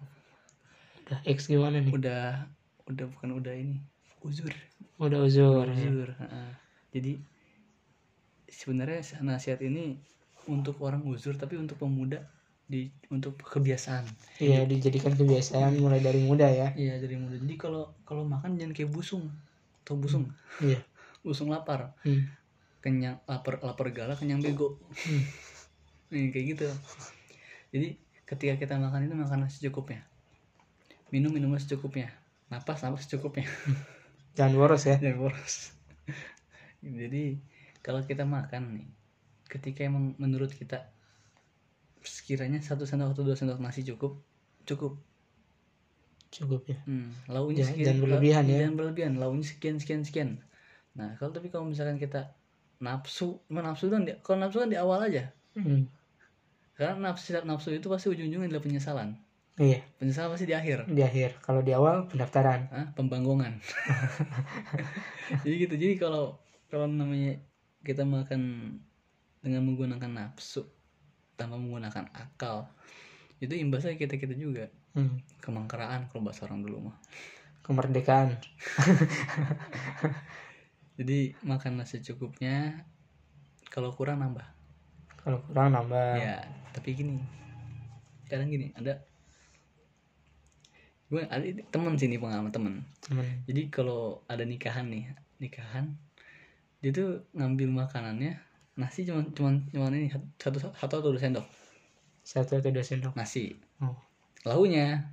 Udah X gimana nih? udah udah bukan udah ini uzur Udah uzur. ya. uzur heeh. jadi sebenarnya nasihat ini untuk orang uzur tapi untuk pemuda di untuk kebiasaan Iya, dijadikan kebiasaan mulai dari muda ya. iya dari muda jadi kalau kalau makan jangan kayak busung atau busung Iya. busung lapar Hmm. Kenyang lapar lapar galak kenyang bego Hmm. Nih, kayak gitu jadi ketika kita makan itu makan secukupnya minum minum secukupnya napas napas secukupnya Jangan boros ya. jangan boros jadi kalau kita makan nih ketika emang menurut kita sekiranya satu sendok atau dua sendok nasi cukup cukup cukup ya Hmm, launya Jangan- sekian, jangan berlebihan ya. Jangan berlebihan, launya sekian sekian sekian. Nah, kalau tapi kalau misalkan kita nafsu, nafsu kan di, kalau nafsu kan di awal aja. Hmm, Karena nafsu nafsu itu pasti ujung-ujungnya adalah penyesalan. iya Penyesalan pasti di akhir. di akhir kalau di awal pendaftaran Hah? Pembanggongan. jadi gitu. Jadi kalau kalau namanya kita makan dengan menggunakan nafsu tanpa menggunakan akal, itu imbasnya kita kita juga hmm, kemangkeraan kalau bahasa orang dulu mah. kemerdekaan Jadi makanlah secukupnya. Kalau kurang nambah. kalau kurang nambah Ya, tapi gini. Kadang gini, ada gue ada temen sini pengalaman temen. temen Jadi kalau ada nikahan nih, nikahan dia tuh ngambil makanannya nasi cuman cuman cuman ini satu satu atau dua sendok satu atau dua sendok nasi. Oh. Lauknya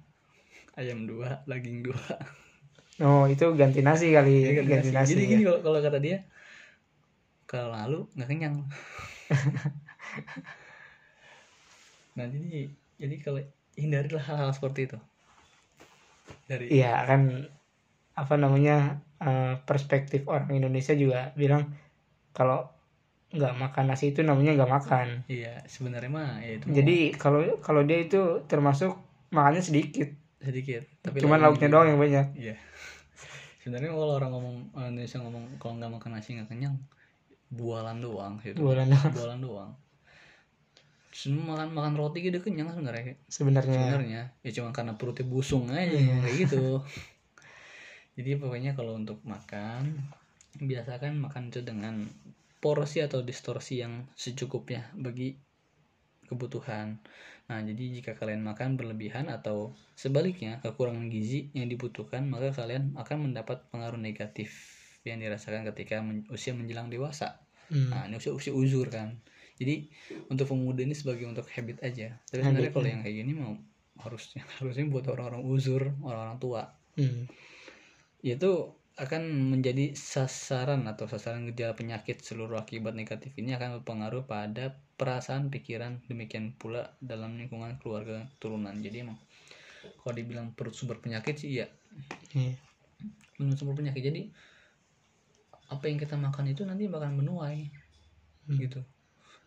ayam dua, daging dua. Oh itu ganti nasi kali Ya, ganti ganti nasi. nasi, Jadi ya. gini kalau kalau kata dia kalau lalu nggak kenyang. nah jadi jadi kalau hindarilah hal-hal seperti itu. Dari iya kan apa namanya eh, perspektif orang Indonesia juga bilang kalau nggak makan nasi itu namanya nggak makan iya sebenarnya mah ya itu jadi kalau kalau dia itu termasuk makannya sedikit sedikit tapi cuman lauknya doang yang banyak Iya. Sebenarnya kalau orang ngomong orang Indonesia ngomong kalau nggak makan nasi nggak kenyang, bualan doang gitu. Bualan doang. Bualan doang. Semua makan makan roti gitu kenyang sebenarnya. sebenarnya Sebenarnya ya cuma karena perutnya busung aja kayak gitu. Jadi pokoknya kalau untuk makan biasakan makan itu dengan porsi atau distorsi yang secukupnya bagi kebutuhan. Nah, jadi jika kalian makan berlebihan atau sebaliknya kekurangan gizi yang dibutuhkan, maka kalian akan mendapat pengaruh negatif yang dirasakan ketika men- usia menjelang dewasa. Hmm. Nah, ini usia usia uzur kan. Jadi untuk pemuda ini sebagai untuk habit aja. Tapi Habit, sebenarnya kalau ya. yang kayak gini mau harusnya harusnya buat orang-orang uzur, orang-orang tua. Hmm. Yaitu akan menjadi sasaran atau sasaran gejala penyakit seluruh akibat negatif ini akan berpengaruh pada perasaan pikiran demikian pula dalam lingkungan keluarga turunan. Jadi emang kalau dibilang perut sumber penyakit sih iya. Iya. benar sumber penyakit. Jadi apa yang kita makan itu nanti bakal menuai Hmm. gitu.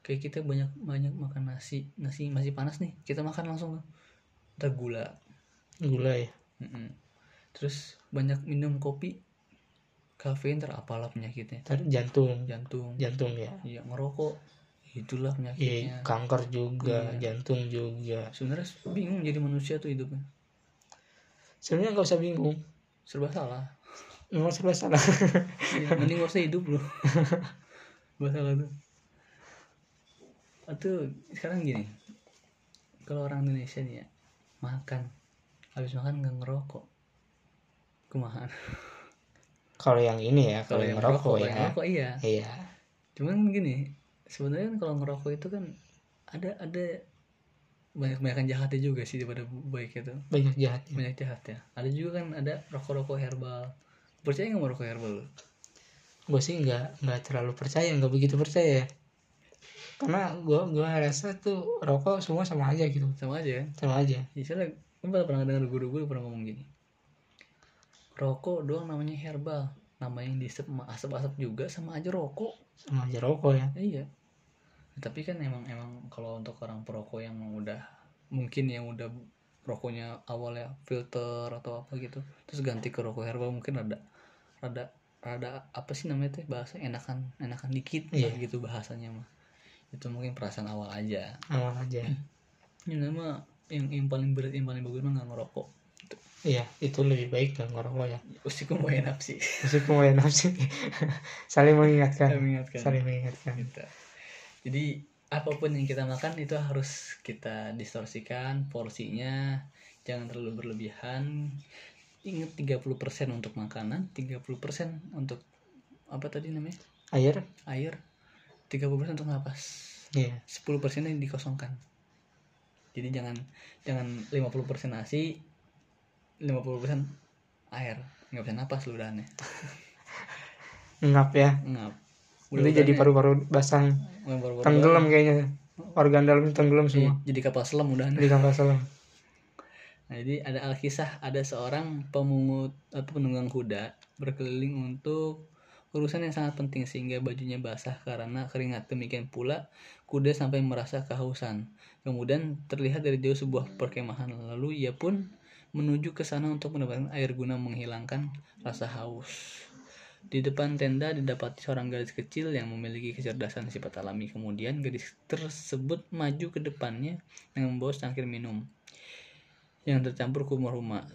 Kayak kita banyak banyak makan nasi nasi masih panas nih kita makan langsung ada gula. Gula ya Mm-mm. terus banyak minum kopi kafein terapalah penyakitnya. Ntar jantung. Jantung. Jantung ya iya ngerokok itulah Iya, penyakitnya. kanker juga Iya. jantung juga. Sebenarnya bingung jadi manusia tuh hidupnya. Sebenarnya nggak usah bingung. Serba salah. Memang serba salah. Iya, mending gak usah hidup loh serba salah tuh. Atau sekarang gini kalau orang Indonesia nih ya makan. Habis makan nggak ngerokok. Kumahan kalau yang ini ya kalau yang ngerokok kalau ya. yang ngerokok iya. Iya. Cuman gini sebenarnya kan kalau ngerokok itu kan ada ada banyak banyakan jahatnya juga sih daripada baik itu banyak jahatnya banyak jahat ya ada juga kan ada rokok-rokok herbal percaya nggak mau rokok herbal lu? gue sih nggak nggak terlalu percaya nggak begitu percaya karena gue gua rasa tuh rokok semua sama aja gitu sama aja kan sama aja Misalnya, gue pernah pernah dengar guru-guru pernah ngomong gini. Rokok doang namanya herbal. Nama yang diisep sama asap-asap juga sama aja rokok. sama aja rokok ya Ya, iya. Tapi kan emang emang kalau untuk orang perokok yang udah mungkin yang udah rokoknya awalnya filter atau apa gitu, terus ganti ke rokok herbal mungkin ada rada rada apa sih namanya tuh bahasa enakan enakan dikit lah Iya. gitu bahasanya mah. Itu mungkin perasaan awal aja. awal aja Yang nama yang, yang paling berat yang paling bagus mah nggak ngerokok. iya itu lebih baik nggak ngerokok ya Usiku mau enak sih. meskipun mulai nafsu saling mengingatkan Saling mengingatkan. saling mengingatkan Gitu. Jadi apa pun yang kita makan itu harus kita distorsikan porsinya, jangan terlalu berlebihan. Ingat 30% untuk makanan, 30% untuk apa tadi namanya? air air, 30% untuk napas. iya 10% yang dikosongkan. Jadi jangan jangan 50% nasi, 50% air. Nggak bisa napas lu udahannya. ngap ya Ngap. Nanti jadi paru-paru basah paru tenggelam kayaknya organ dalamnya tenggelam Iya, semua jadi kapal selam udahan. di kapal selam Nah, jadi ada alkisah ada seorang pemungut atau penunggang kuda berkeliling untuk urusan yang sangat penting sehingga bajunya basah karena keringat. Demikian pula kuda sampai merasa kehausan. Kemudian terlihat dari jauh sebuah perkemahan lalu ia pun menuju ke sana untuk mendapatkan air guna menghilangkan rasa haus. Di depan tenda didapati seorang gadis kecil yang memiliki kecerdasan sifat alami. Kemudian gadis tersebut maju ke depannya dengan membawa secangkir minum yang tercampur kurma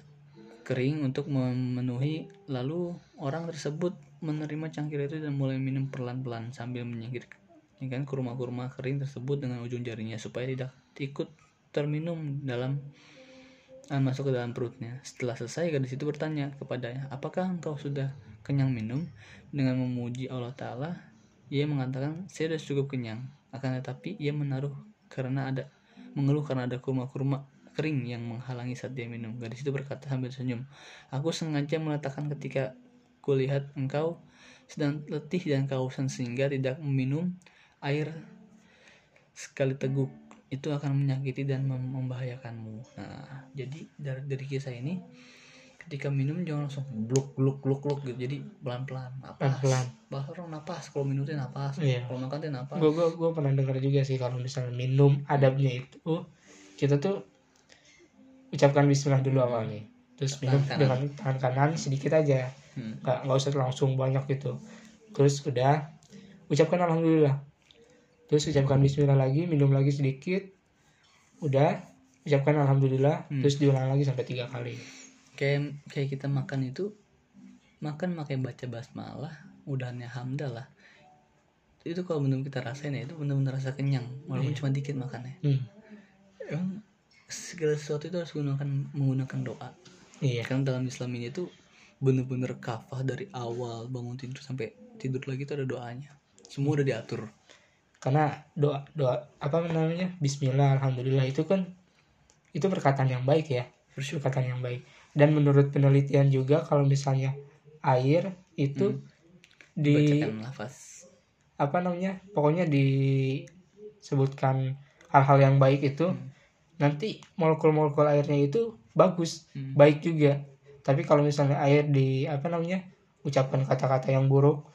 kering untuk memenuhi lalu orang tersebut menerima cangkir itu dan mulai minum pelan-pelan sambil menyingkir kan kurma-kurma kering tersebut dengan ujung jarinya supaya tidak ikut terminum dalam masuk ke dalam perutnya. Setelah selesai gadis itu bertanya kepadanya, apakah engkau sudah kenyang minum? Dengan memuji Allah Ta'ala, ia mengatakan, saya sudah cukup kenyang. Akan tetapi ia menaruh karena ada mengeluh karena ada kurma-kurma kering yang menghalangi saat dia minum. Gadis itu berkata sambil senyum, aku sengaja meletakkan ketika kulihat engkau sedang letih dan kehausan sehingga tidak meminum air sekali teguk itu akan menyakiti dan mem- membahayakanmu. Nah, jadi dari dari kisah ini ketika minum jangan langsung bluk bluk bluk bluk gitu. Jadi pelan-pelan, napas. Pelan-pelan. Bahkan orang napas, kalau minum teh napas, Iya. kalau makan teh napas. gue gue gue pernah dengar juga sih kalau misalnya minum adabnya itu kita tuh ucapkan Bismillah dulu awalnya terus minum Tangan kanan. dengan tangan kanan sedikit aja Hmm. nggak nggak usah langsung banyak gitu terus udah ucapkan Alhamdulillah terus ucapkan Bismillah lagi minum lagi sedikit udah ucapkan Alhamdulillah Hmm. terus diulang lagi sampai tiga kali Kayak kayak kita makan itu makan pakai baca basmalah, udahnya hamdalah. Itu kalau benar kita rasain ya itu benar-benar rasa kenyang walaupun Iya. cuma dikit makannya. hmm. Emang segala sesuatu itu harus menggunakan menggunakan doa. iya Karena dalam Islam ini tuh bener-bener kafah dari awal bangun tidur sampai tidur lagi itu ada doanya. Semua udah diatur. karena doa doa apa namanya Bismillah Alhamdulillah itu kan itu perkataan yang baik ya Bersyukur. perkataan yang baik dan menurut penelitian juga kalau misalnya air itu di Bacakan lafaz. apa namanya pokoknya disebutkan hal-hal yang baik itu nanti molekul-molekul airnya itu bagus Hmm. baik juga tapi kalau misalnya air di apa namanya ucapan kata-kata yang buruk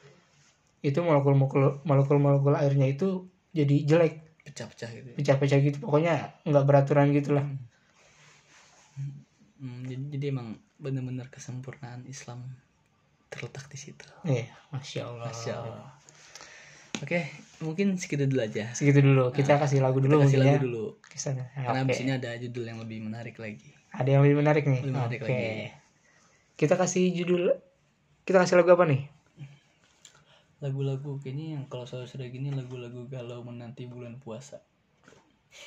itu molekul-molekul molekul-molekul airnya itu jadi jelek Pecah-pecah gitu. ya. pecah-pecah gitu pokoknya nggak beraturan gitulah Hmm, jadi, jadi emang bener-bener kesempurnaan Islam terletak di situ. Iya, masya Allah. Masya Allah. Oke, mungkin segitu dulu aja. Segitu dulu. Kita kasih lagu dulu Kita kasih mungkin lagu ya. dulu. Ke sana. Karena Oke. abis ini ada judul yang lebih menarik lagi. Ada yang lebih menarik nih. Lebih menarik Oke. lagi. Kita kasih judul. Kita kasih lagu apa nih? Lagu-lagu kayaknya yang kalau sore-sore gini lagu-lagu galau menanti bulan puasa.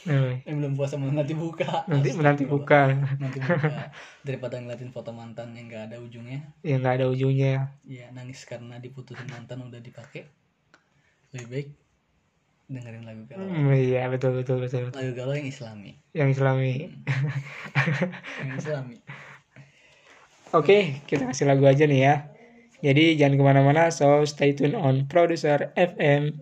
Hmm, Eh belum puasa menanti buka. Nanti menanti buka. Nanti buka. Daripada ngeliatin foto mantan yang gak ada ujungnya, Yang nggak ada ujungnya. ya nangis karena diputusin mantan udah dipakai. Lebih baik dengerin lagu galau. Hmm, iya betul betul betul. Lagu galau yang islami. Yang Islami. Yang islami. Oke, kita kasih lagu aja nih ya. Jadi jangan ke mana-mana, so stay tune on Producer FM.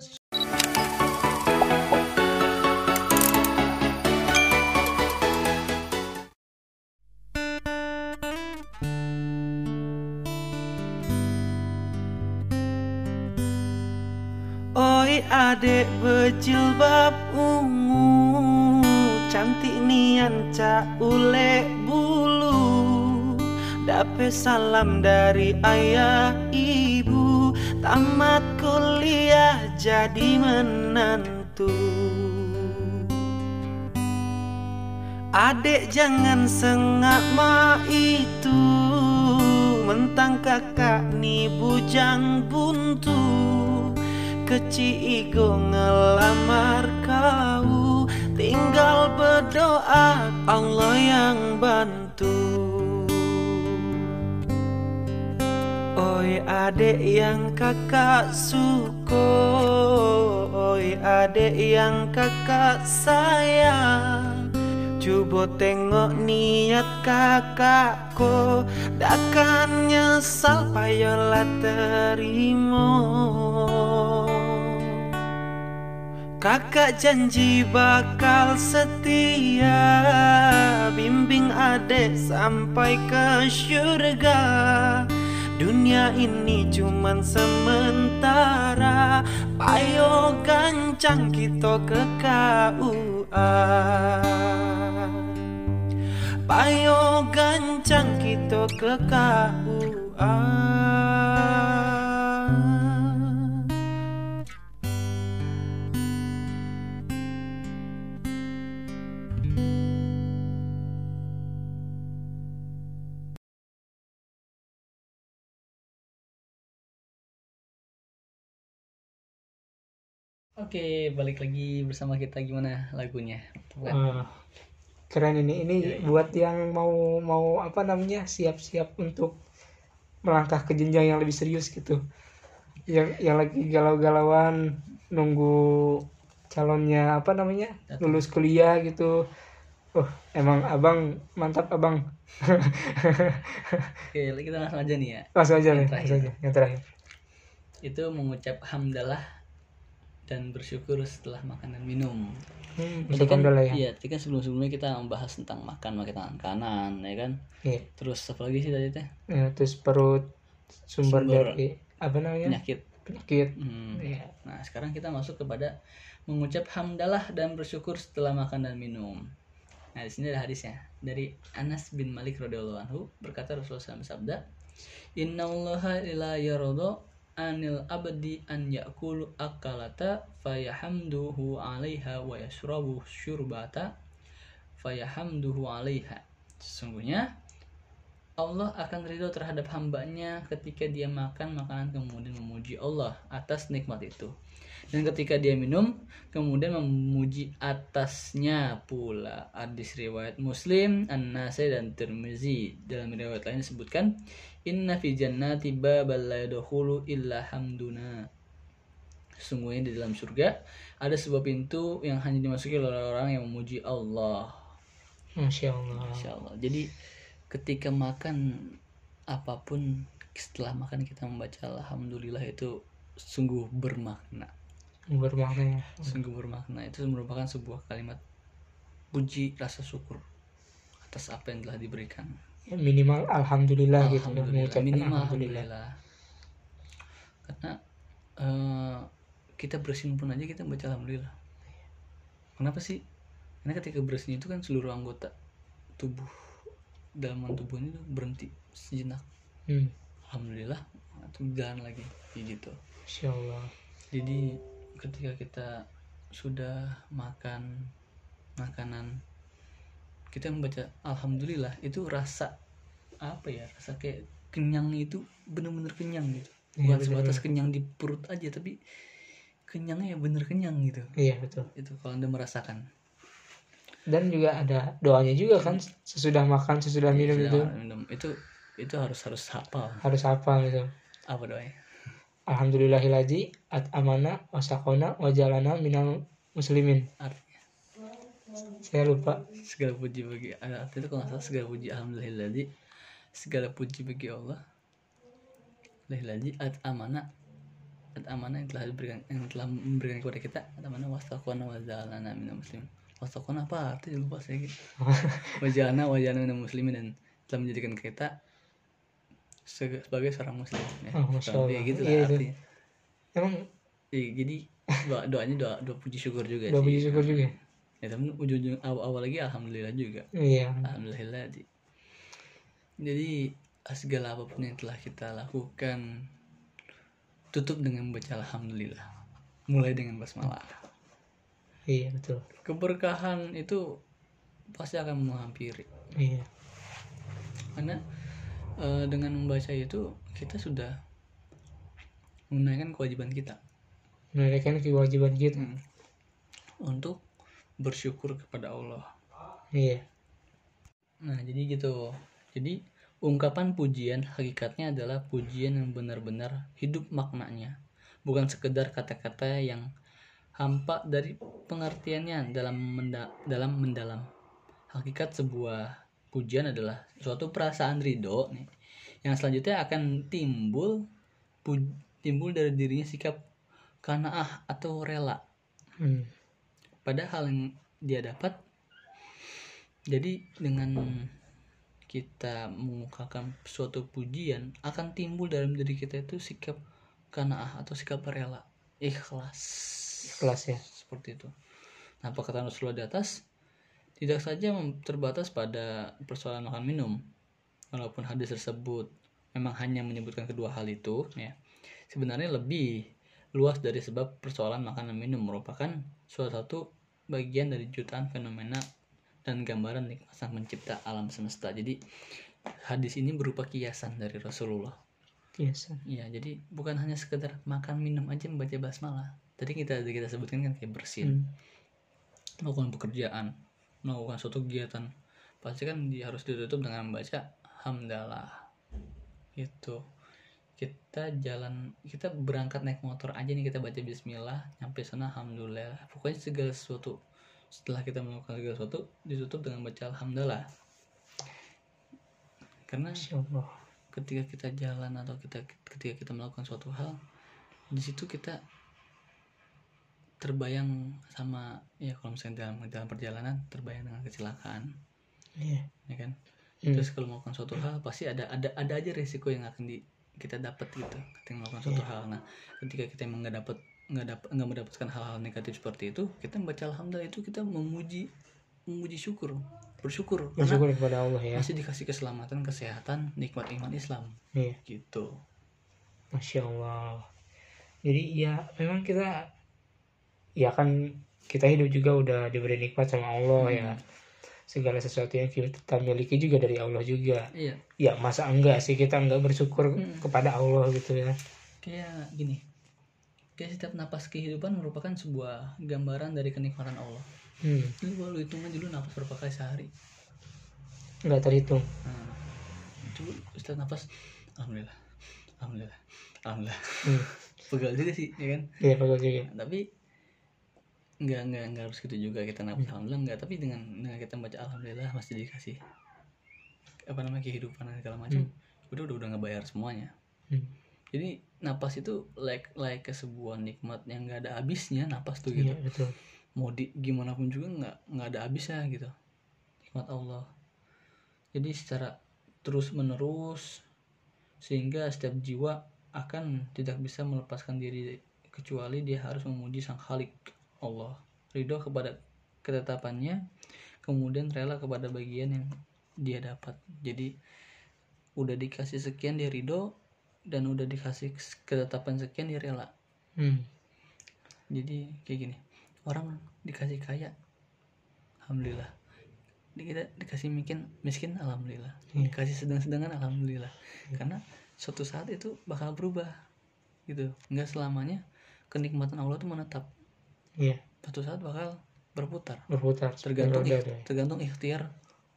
Cak ule bulu. Dapat salam dari ayah ibu. Tamat kuliah jadi menantu. Adek jangan sengak ma itu. Mentang kakak ni bujang buntu. Kecil ego ngelamar kau Tinggal berdoa Allah yang bantu. Oi adek yang kakak suko Oi adek yang kakak sayang. Coba tengok niat kakakku. Takkan nyesal payolah terima Kakak janji bakal setia. Bimbing adek sampai ke syurga. Dunia ini cuman sementara. Payo gancang kita ke KUA Payo gancang kita ke KUA Oke, balik lagi bersama kita gimana lagunya? Ah, keren ini ini Iya, iya. buat yang mau mau apa namanya siap-siap untuk melangkah ke jenjang yang lebih serius gitu yang yang lagi galau-galauan nunggu calonnya apa namanya Datang. lulus kuliah gitu oh emang abang mantap abang Oke, kita langsung aja nih ya. langsung aja Yang nih terakhir. langsung aja yang terakhir Itu mengucap hamdalah dan bersyukur setelah makan dan minum. hmm, untuk kan, ya iya, tadi kan sebelum-sebelumnya kita membahas tentang makan pakai tangan kanan, ya kan? Iya. Terus apa lagi sih tadi teh? Ya, terus perut sumber, Sumber dari apa namanya Penyakit. penyakit Hmm. Iya. Nah, sekarang kita masuk kepada mengucap hamdalah dan bersyukur setelah makan dan minum. Nah, di sini ada hadisnya dari Anas bin Malik radhiyallahu anhu berkata Rasulullah SAW bersabda, "Innallaha la yarda anil abdi an yakulu akalata fayahamduhu 'alaiha wa yashrabu syurbata fayahamduhu 'alaiha." Sesungguhnya Allah akan ridho terhadap hambanya ketika dia makan makanan kemudian memuji Allah atas nikmat itu. Dan ketika dia minum, kemudian memuji atasnya pula. Hadis riwayat Muslim, An-Nasai dan Tirmizi. Dalam riwayat lain disebutkan, Inna fi jannati babal la illa hamduna. Sesungguhnya di dalam surga ada sebuah pintu yang hanya dimasuki oleh orang yang memuji Allah. masya Allah Masya Allah. Jadi ketika makan apa pun setelah makan kita membaca alhamdulillah itu sungguh bermakna. Bermakna ya. Sungguh bermakna. Itu merupakan sebuah kalimat puji rasa syukur atas apa yang telah diberikan. Ya, minimal alhamdulillah, gitu ya, Alhamdulillah. mengucapkan Minimal alhamdulillah. alhamdulillah. Karena eh, kita bersin pun aja kita baca alhamdulillah. Kenapa sih? Karena ketika bersin itu kan seluruh anggota tubuh dalam tubuh ini berhenti sejenak. Hmm, Alhamdulillah atau jalan lagi gitu. Allah Jadi ketika kita sudah makan makanan kita membaca alhamdulillah itu rasa apa ya? Rasa kayak kenyang itu bener-bener kenyang gitu. Iya, bukan sebatas bener-bener. kenyang di perut aja tapi kenyangnya ya bener kenyang gitu. Iya betul. Itu kalau anda merasakan. Dan juga ada doanya juga kan sesudah makan sesudah minum Sudah itu. minum. Itu itu harus harus hafal. Harus apa gitu. Apa doanya Alhamdulillahiladzi at amana wasakona wajalana minal muslimin. Artinya. Saya lupa. Segala puji bagi ada arti itu kalau salah segala puji alhamdulillah segala puji bagi Allah. Alhamdulillah at amana at amana yang telah diberikan yang telah memberikan kepada kita at amana wastaqona wa zalana minal muslimin. Wastaqona apa? Arti lupa saya gitu. Wajalana wajalana minal muslimin dan telah menjadikan kita sebagai seorang muslim ya Oh, Kurang Allah. lebih gitu lah Iya, itu. artinya emang Iya, jadi doa doanya doa doa puji syukur juga doa sih puji syukur juga ya tapi ujung-ujung awal-awal lagi alhamdulillah juga iya Alhamdulillah di. Jadi segala apa pun yang telah kita lakukan tutup dengan membaca alhamdulillah. Mulai dengan basmalah. iya betul Keberkahan itu pasti akan menghampiri. iya Karena eh, dengan membaca itu kita sudah menunaikan kewajiban kita menunaikan kewajiban kita Hmm. untuk bersyukur kepada Allah. iya Nah, jadi gitu. Jadi, ungkapan pujian hakikatnya adalah pujian yang benar-benar hidup maknanya. Bukan sekedar kata-kata yang hampa dari pengertiannya dalam menda- dalam mendalam. Hakikat sebuah pujian adalah suatu perasaan ridho nih, yang selanjutnya akan timbul pu- timbul dari dirinya sikap kanaah atau rela Hmm. padahal yang dia dapat jadi dengan kita mengukakan suatu pujian akan timbul dalam diri kita itu sikap kanaah atau sikap rela ikhlas Ikhlas ya. seperti itu nah perkataan Rasulullah di atas tidak saja terbatas pada persoalan makan minum walaupun hadis tersebut memang hanya menyebutkan kedua hal itu ya sebenarnya lebih luas dari sebab persoalan makanan minum merupakan suatu satu bagian dari jutaan fenomena dan gambaran nikmat sang pencipta alam semesta jadi hadis ini berupa kiasan dari Rasulullah Biasa. Iya, jadi bukan hanya sekedar makan minum aja membaca basmalah. Tadi kita kita sebutkan kan kayak bersin, Hmm. melakukan pekerjaan, melakukan suatu kegiatan. Pasti kan dia harus ditutup dengan membaca hamdalah. Itu. Kita jalan, kita berangkat naik motor aja nih kita baca bismillah, nyampe sana alhamdulillah. Pokoknya segala sesuatu setelah kita melakukan segala sesuatu ditutup dengan baca alhamdulillah. Karena ketika kita jalan atau kita ketika kita melakukan suatu hal di situ kita terbayang sama ya kalau misalnya dalam dalam perjalanan terbayang dengan kecelakaan Iya. ya kan Hmm. terus kalau melakukan suatu hal pasti ada ada ada aja resiko yang akan di kita dapat gitu ketika melakukan suatu Iya. hal nah ketika kita emang nggak dapat nggak dapat nggak mendapatkan hal-hal negatif seperti itu kita membaca alhamdulillah itu kita memuji memuji syukur bersyukur Bersyukur kepada Allah ya. masih dikasih keselamatan kesehatan nikmat iman Islam Iya. gitu Masya Allah. Jadi ya memang kita ya kan kita hidup juga udah diberi nikmat sama Allah ya. Segala sesuatu yang kita miliki juga dari Allah juga. iya Ya masa enggak sih kita enggak bersyukur Hmm. kepada Allah gitu ya. kayak gini kayak setiap napas kehidupan merupakan sebuah gambaran dari kenikmatan Allah Hmm. lu kalau hitung aja dulu napas berapa kali sehari Enggak terhitung. nah, coba setiap napas alhamdulillah alhamdulillah alhamdulillah Hmm. pegal juga sih ya kan Iya bagus juga. tapi nggak nggak nggak harus gitu juga kita napas alhamdulillah nggak. Tapi dengan dengan kita baca alhamdulillah masih dikasih apa namanya kehidupan dan segala macam udah udah udah ngebayar semuanya. Hmm. jadi napas itu like like ke sebuah nikmat yang nggak ada habisnya napas tuh gitu. Iya betul. mau di gimana pun juga nggak nggak ada habisnya gitu. Nikmat Allah. Jadi secara terus menerus sehingga setiap jiwa akan tidak bisa melepaskan diri kecuali dia harus memuji sang Khalik Allah. Ridho kepada ketetapannya kemudian rela kepada bagian yang dia dapat. Jadi udah dikasih sekian dia ridho dan udah dikasih ketetapan sekian dia rela. Hmm. jadi kayak gini. Orang dikasih kaya alhamdulillah. Di- kita dikasih miskin miskin alhamdulillah. Iya. dikasih sedang-sedangan alhamdulillah. Karena suatu saat itu bakal berubah gitu. Nggak selamanya kenikmatan Allah itu menetap Iya suatu saat bakal berputar berputar. tergantung deh. tergantung ikhtiar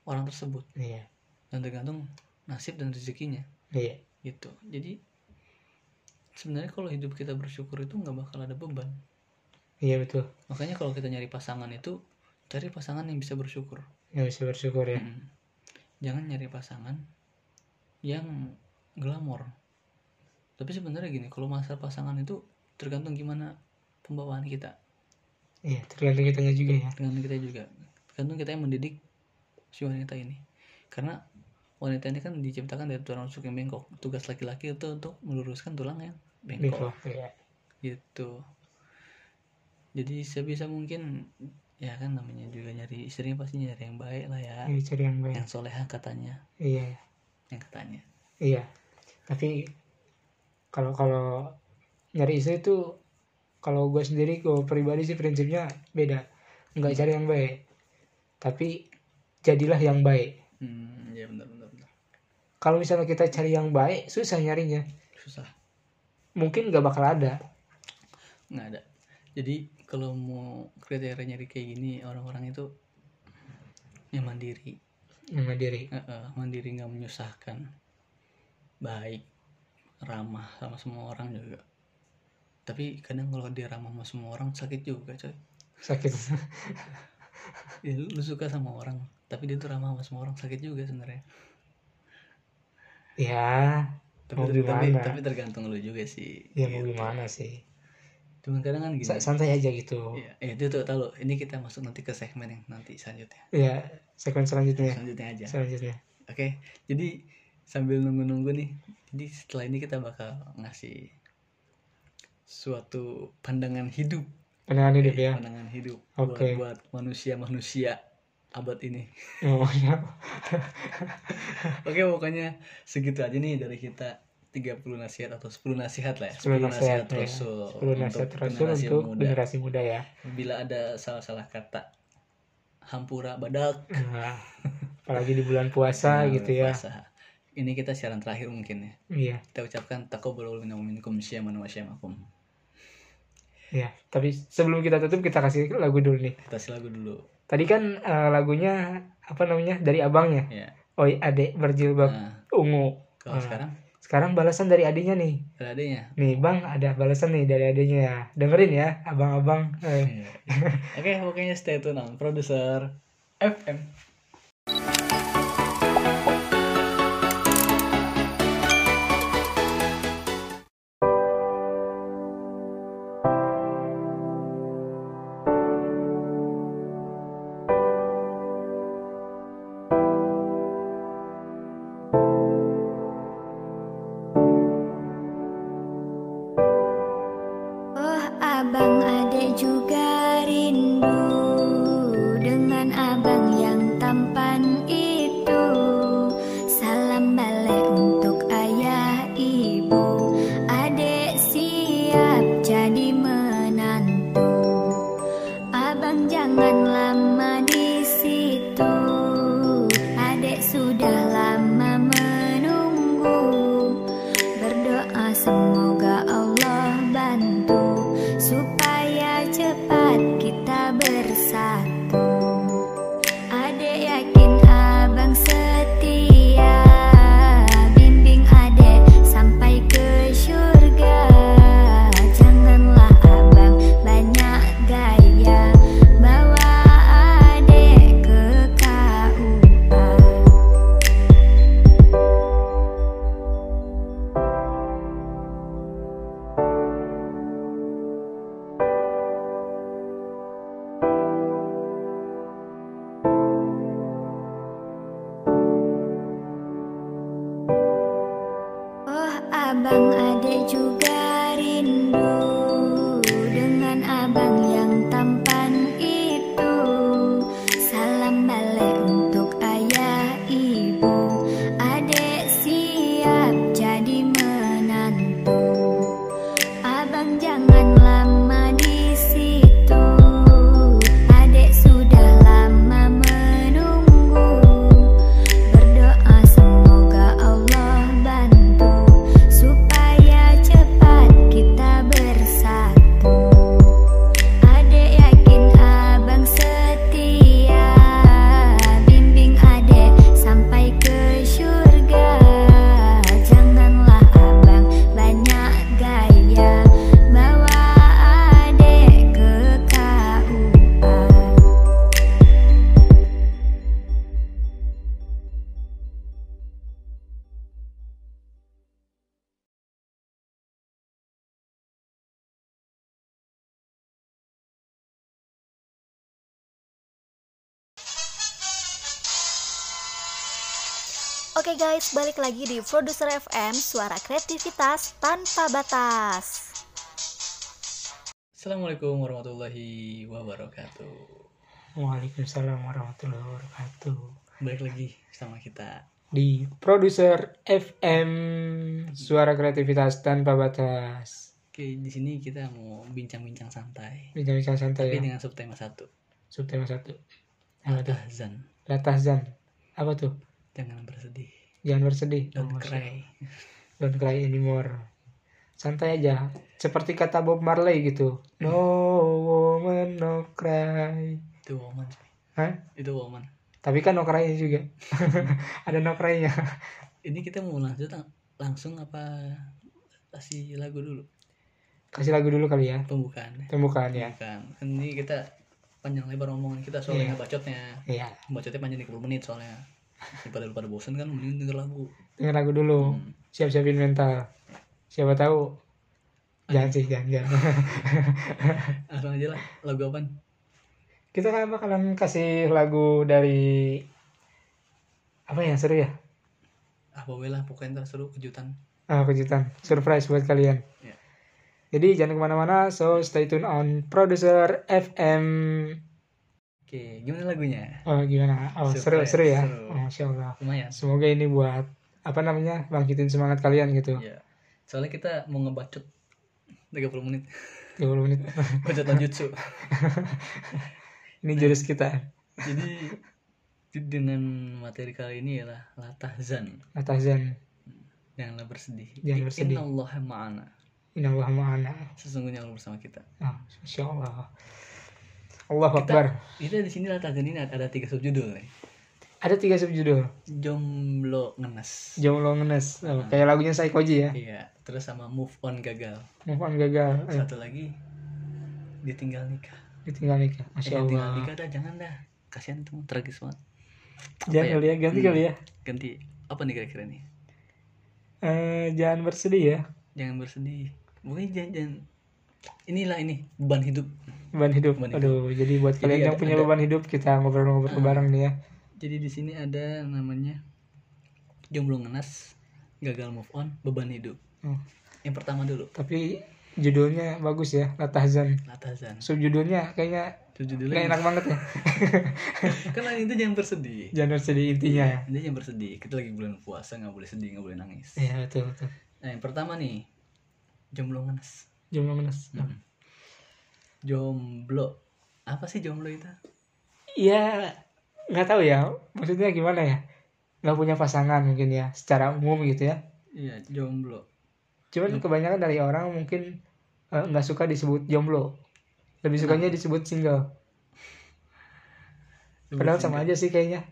orang tersebut Iya. dan tergantung nasib dan rezekinya Iya. gitu jadi sebenarnya kalau hidup kita bersyukur itu nggak bakal ada beban Iya betul. makanya kalau kita nyari pasangan itu cari pasangan yang bisa bersyukur Yang bisa bersyukur ya. Mm. jangan nyari pasangan yang glamor tapi sebenarnya gini kalau masalah pasangan itu tergantung gimana pembawaan kita Iya tergantung kitanya juga ya. tergantung kita juga tergantung kita yang mendidik si wanita ini karena wanita ini kan diciptakan dari tulang rusuk yang bengkok tugas laki-laki itu untuk meluruskan tulang yang bengkok Bengkok. Iya. gitu jadi sebisa mungkin ya kan namanya juga nyari istrinya pasti nyari yang baik lah ya Ini cari yang baik. yang soleha katanya Iya. yang katanya Iya. Tapi kalau kalau nyari istri itu kalau gue sendiri gue pribadi sih prinsipnya beda. Nggak cari yang baik. Tapi jadilah yang baik. hmm ya benar benar benar Kalau misalnya kita cari yang baik, susah nyarinya. susah Mungkin nggak bakal ada. nggak ada jadi kalau mau kriteria nyari kayak gini orang-orang itu yang mandiri Yang mandiri. Eh, eh, mandiri nggak menyusahkan baik ramah sama semua orang juga tapi kadang kalau dia ramah sama semua orang sakit juga coy Sakit. ya, lu, lu suka sama orang tapi dia tuh ramah sama semua orang sakit juga sebenarnya ya. tapi, Mau tapi, gimana? tapi tergantung lu juga sih Ya mau gitu. gimana sih. cuman kadang kan gini Sa- santai aja gitu Iya, eh, itu tuh tahu ini kita masuk nanti ke segmen yang nanti selanjutnya ya segmen selanjutnya selanjutnya aja selanjutnya oke jadi sambil nunggu-nunggu nih jadi setelah ini kita bakal ngasih suatu pandangan hidup pandangan hidup ya pandangan hidup Oke. buat, buat manusia-manusia abad ini oh, ya. Oke pokoknya segitu aja nih dari kita 30 nasihat atau 10 nasihat lah ya 10 nasihat ya. Rasul 10 nasihat untuk rasul generasi untuk muda. generasi muda ya Bila ada salah-salah kata hampura badak Nah, apalagi di bulan puasa Nah, gitu ya puasa. Ini kita siaran terakhir mungkin ya. iya Kita ucapkan taqabbalu minna minkum syiaman wa syamakum. iya tapi sebelum kita tutup kita kasih lagu dulu nih Kita kasih lagu dulu. tadi kan eh, lagunya apa namanya dari abangnya Ya. oi adek berjilbab Nah, ungu kalau Ah. sekarang sekarang balasan dari adiknya nih ada adanya. nih bang ada balasan nih dari adiknya ya dengerin ya abang-abang eh. Iya. Oke, pokoknya stay tune on produser FM. Oke guys, balik lagi di Produser FM, suara kreativitas tanpa batas. Assalamualaikum warahmatullahi wabarakatuh. Waalaikumsalam warahmatullahi wabarakatuh Balik lagi sama kita. di produser FM suara kreativitas tanpa batas Oke, di sini kita mau bincang-bincang santai. bincang-bincang santai Tapi ya dengan subtema satu. subtema satu apa tuh Tahzan. latahzan apa tuh Jangan bersedih. Jangan bersedih Don't cry. don't cry anymore santai aja seperti kata Bob Marley gitu no woman no cry Itu woman. Hah? Itu woman. tapi kan no cry juga ada no cry nya Ini kita mau lanjut lang- langsung apa kasih lagu dulu kasih lagu dulu kali ya pembukaan. pembukaan ya Pembukaan. Ini kita panjang lebar ngomongin kita soalnya Iya. bacotnya. iya Bacotnya panjang 30 menit soalnya. Daripada lu pada bosan kan mending denger lagu. denger lagu dulu. Hmm. siap-siapin mental siapa tahu. Jangan sih jangan jangan. Langsung aja lah. Lagu apaan? Kita kan bakalan kasih lagu dari apa yang seru ya? Ah boleh lah pokoknya ntar seru kejutan. Ah, kejutan. Surprise buat kalian. Ya. jadi jangan ke mana-mana so stay tune on producer FM oke gimana lagunya? Oh gimana? Oh seru Surprise, seru ya? Seru. oh, Masya Allah. Lumayan. Semoga ini buat apa namanya bangkitin semangat kalian gitu. Ya soalnya kita mau ngebacot 30 menit. 30 menit. Bacot jutsu. Ini jurus kita. Jadi di- dengan materi kali ini ialah latahzan Atazan janganlah bersedih. Jangan bersedih. Allah ma'ana. Inallah ma'ana. Sesungguhnya Allah bersama kita. Ah, Masya Allah Allah Kita- Akbar. kita di sini latahzan ini ada tiga subjudul nih. Ada tiga subjudul? Jomblo ngenes. Jomblo ngenes. Oh, kayak lagunya Saikoji ya? Iya terus sama move on gagal. Move on gagal eh, satu lagi ditinggal nikah. Ditinggal nikah eh, Masya ditinggal Allah. Nikah dah jangan dah. Kasihan itu tragis banget. Jangan ya? kali ya ganti Hmm. kali ya. ganti. Apa nih kira-kira nih? Eh, jangan bersedih ya. Jangan bersedih. Pokoknya jangan, jangan. Inilah ini beban hidup beban hidup. Beban hidup. aduh jadi buat Jadi kalian yang ada- punya ada- beban hidup kita ngobrol-ngobrol Ah. bareng nih ya. Jadi di sini ada namanya jomblo ngenes gagal move on beban hidup. Hmm. yang pertama dulu. Tapi judulnya bagus ya Latahzan latazan subjudulnya kayaknya itu nggak judulnya enak banget ya. Kan lain itu jangan bersedih. Jangan bersedih intinya ya. Ini jangan bersedih. Kita lagi bulan puasa nggak boleh sedih nggak boleh nangis. Iya betul betul. Nah yang pertama nih jomblo ngenes jomblo ngenes Hmm. Jomblo. Apa sih jomblo itu? Iya nggak tahu ya. Maksudnya gimana ya? Nggak punya pasangan mungkin ya secara umum gitu ya. Iya jomblo. Cuman kebanyakan dari orang mungkin eh, nggak suka disebut jomblo. Lebih sukanya disebut single. Padahal sama aja sih kayaknya.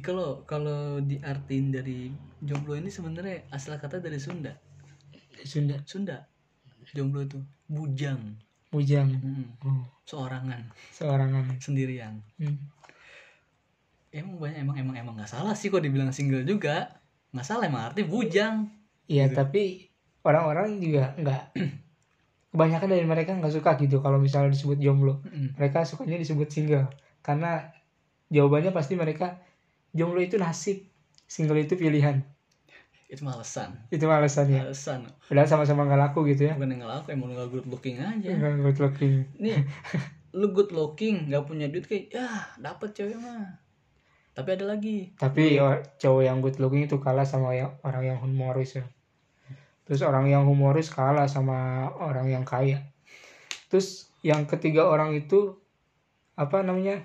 Kalau kalau diartiin dari jomblo ini sebenarnya asal kata dari Sunda. Sunda. Sunda. Jomblo itu. Bujang bujang Mm-mm. oh, seorangan. Seorangan. Sendirian. Hmm. emang banyak emang emang emang nggak salah sih kok dibilang single juga. Nggak salah emang arti bujang. Iya Gitu. tapi orang-orang juga nggak kebanyakan dari mereka nggak suka gitu kalau misalnya disebut jomblo. Mm-mm. mereka sukanya disebut single. Karena jawabannya pasti mereka jomblo itu nasib single itu pilihan itu mah alasan itu alasannya alasan padahal sama-sama nggak laku gitu ya? Bukan yang ngelaku emang nggak good looking aja. Nggak good looking. Nih lu good looking nggak punya duit kayak ya dapat cewek mah. Tapi ada lagi. Tapi o- cowok yang good looking itu kalah sama yang orang yang humoris ya. Terus orang yang humoris kalah sama orang yang kaya. Terus yang ketiga orang itu apa namanya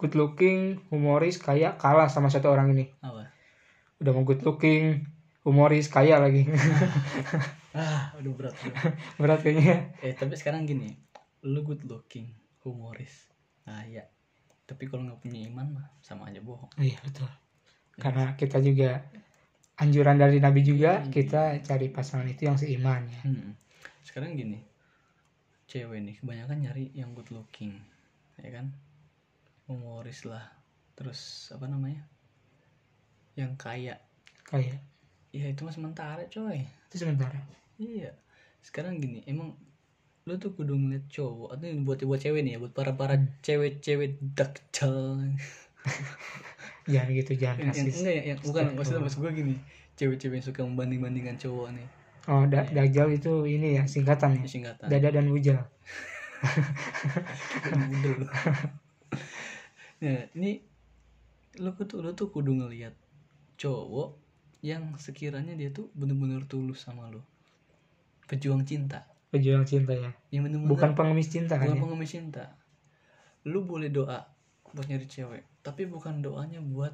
good looking humoris kaya kalah sama satu orang ini. Apa? Udah mau good looking humoris kaya lagi. Ah udah berat bro. berat kayaknya. Eh tapi sekarang gini lu good looking humoris. Kaya tapi kalau nggak punya iman mah sama aja bohong. Iya betul. Karena kita juga anjuran dari nabi juga Hmm. kita cari pasangan itu yang seiman ya. Hmm. sekarang gini cewek nih kebanyakan nyari yang good looking ya kan? Humoris lah. Terus apa namanya? Yang kaya. Kaya ya itu mah sementara coy. Itu sementara? Iya. Sekarang gini emang lu tuh kudu ngeliat cowok atau ini buat buat cewek nih ya buat para para cewek-cewek dakjal jangan gitu jangan yang, yang rasis. enggak ya yang bukan maksudnya maksud gue gini cewek-cewek yang suka membanding bandingkan cowok nih. Oh, da dajjal itu ini ya singkatan ya. Singkatan. Dada dan bujal. Budel. nah ini lu tuh lu tuh kudu ngeliat cowok yang sekiranya dia tuh bener-bener tulus sama lu pejuang cinta Pejuang cinta ya. yang bener-bener Bukan pengemis cinta kan bukan ya. pengemis cinta lu boleh doa buat nyari cewek tapi bukan doanya buat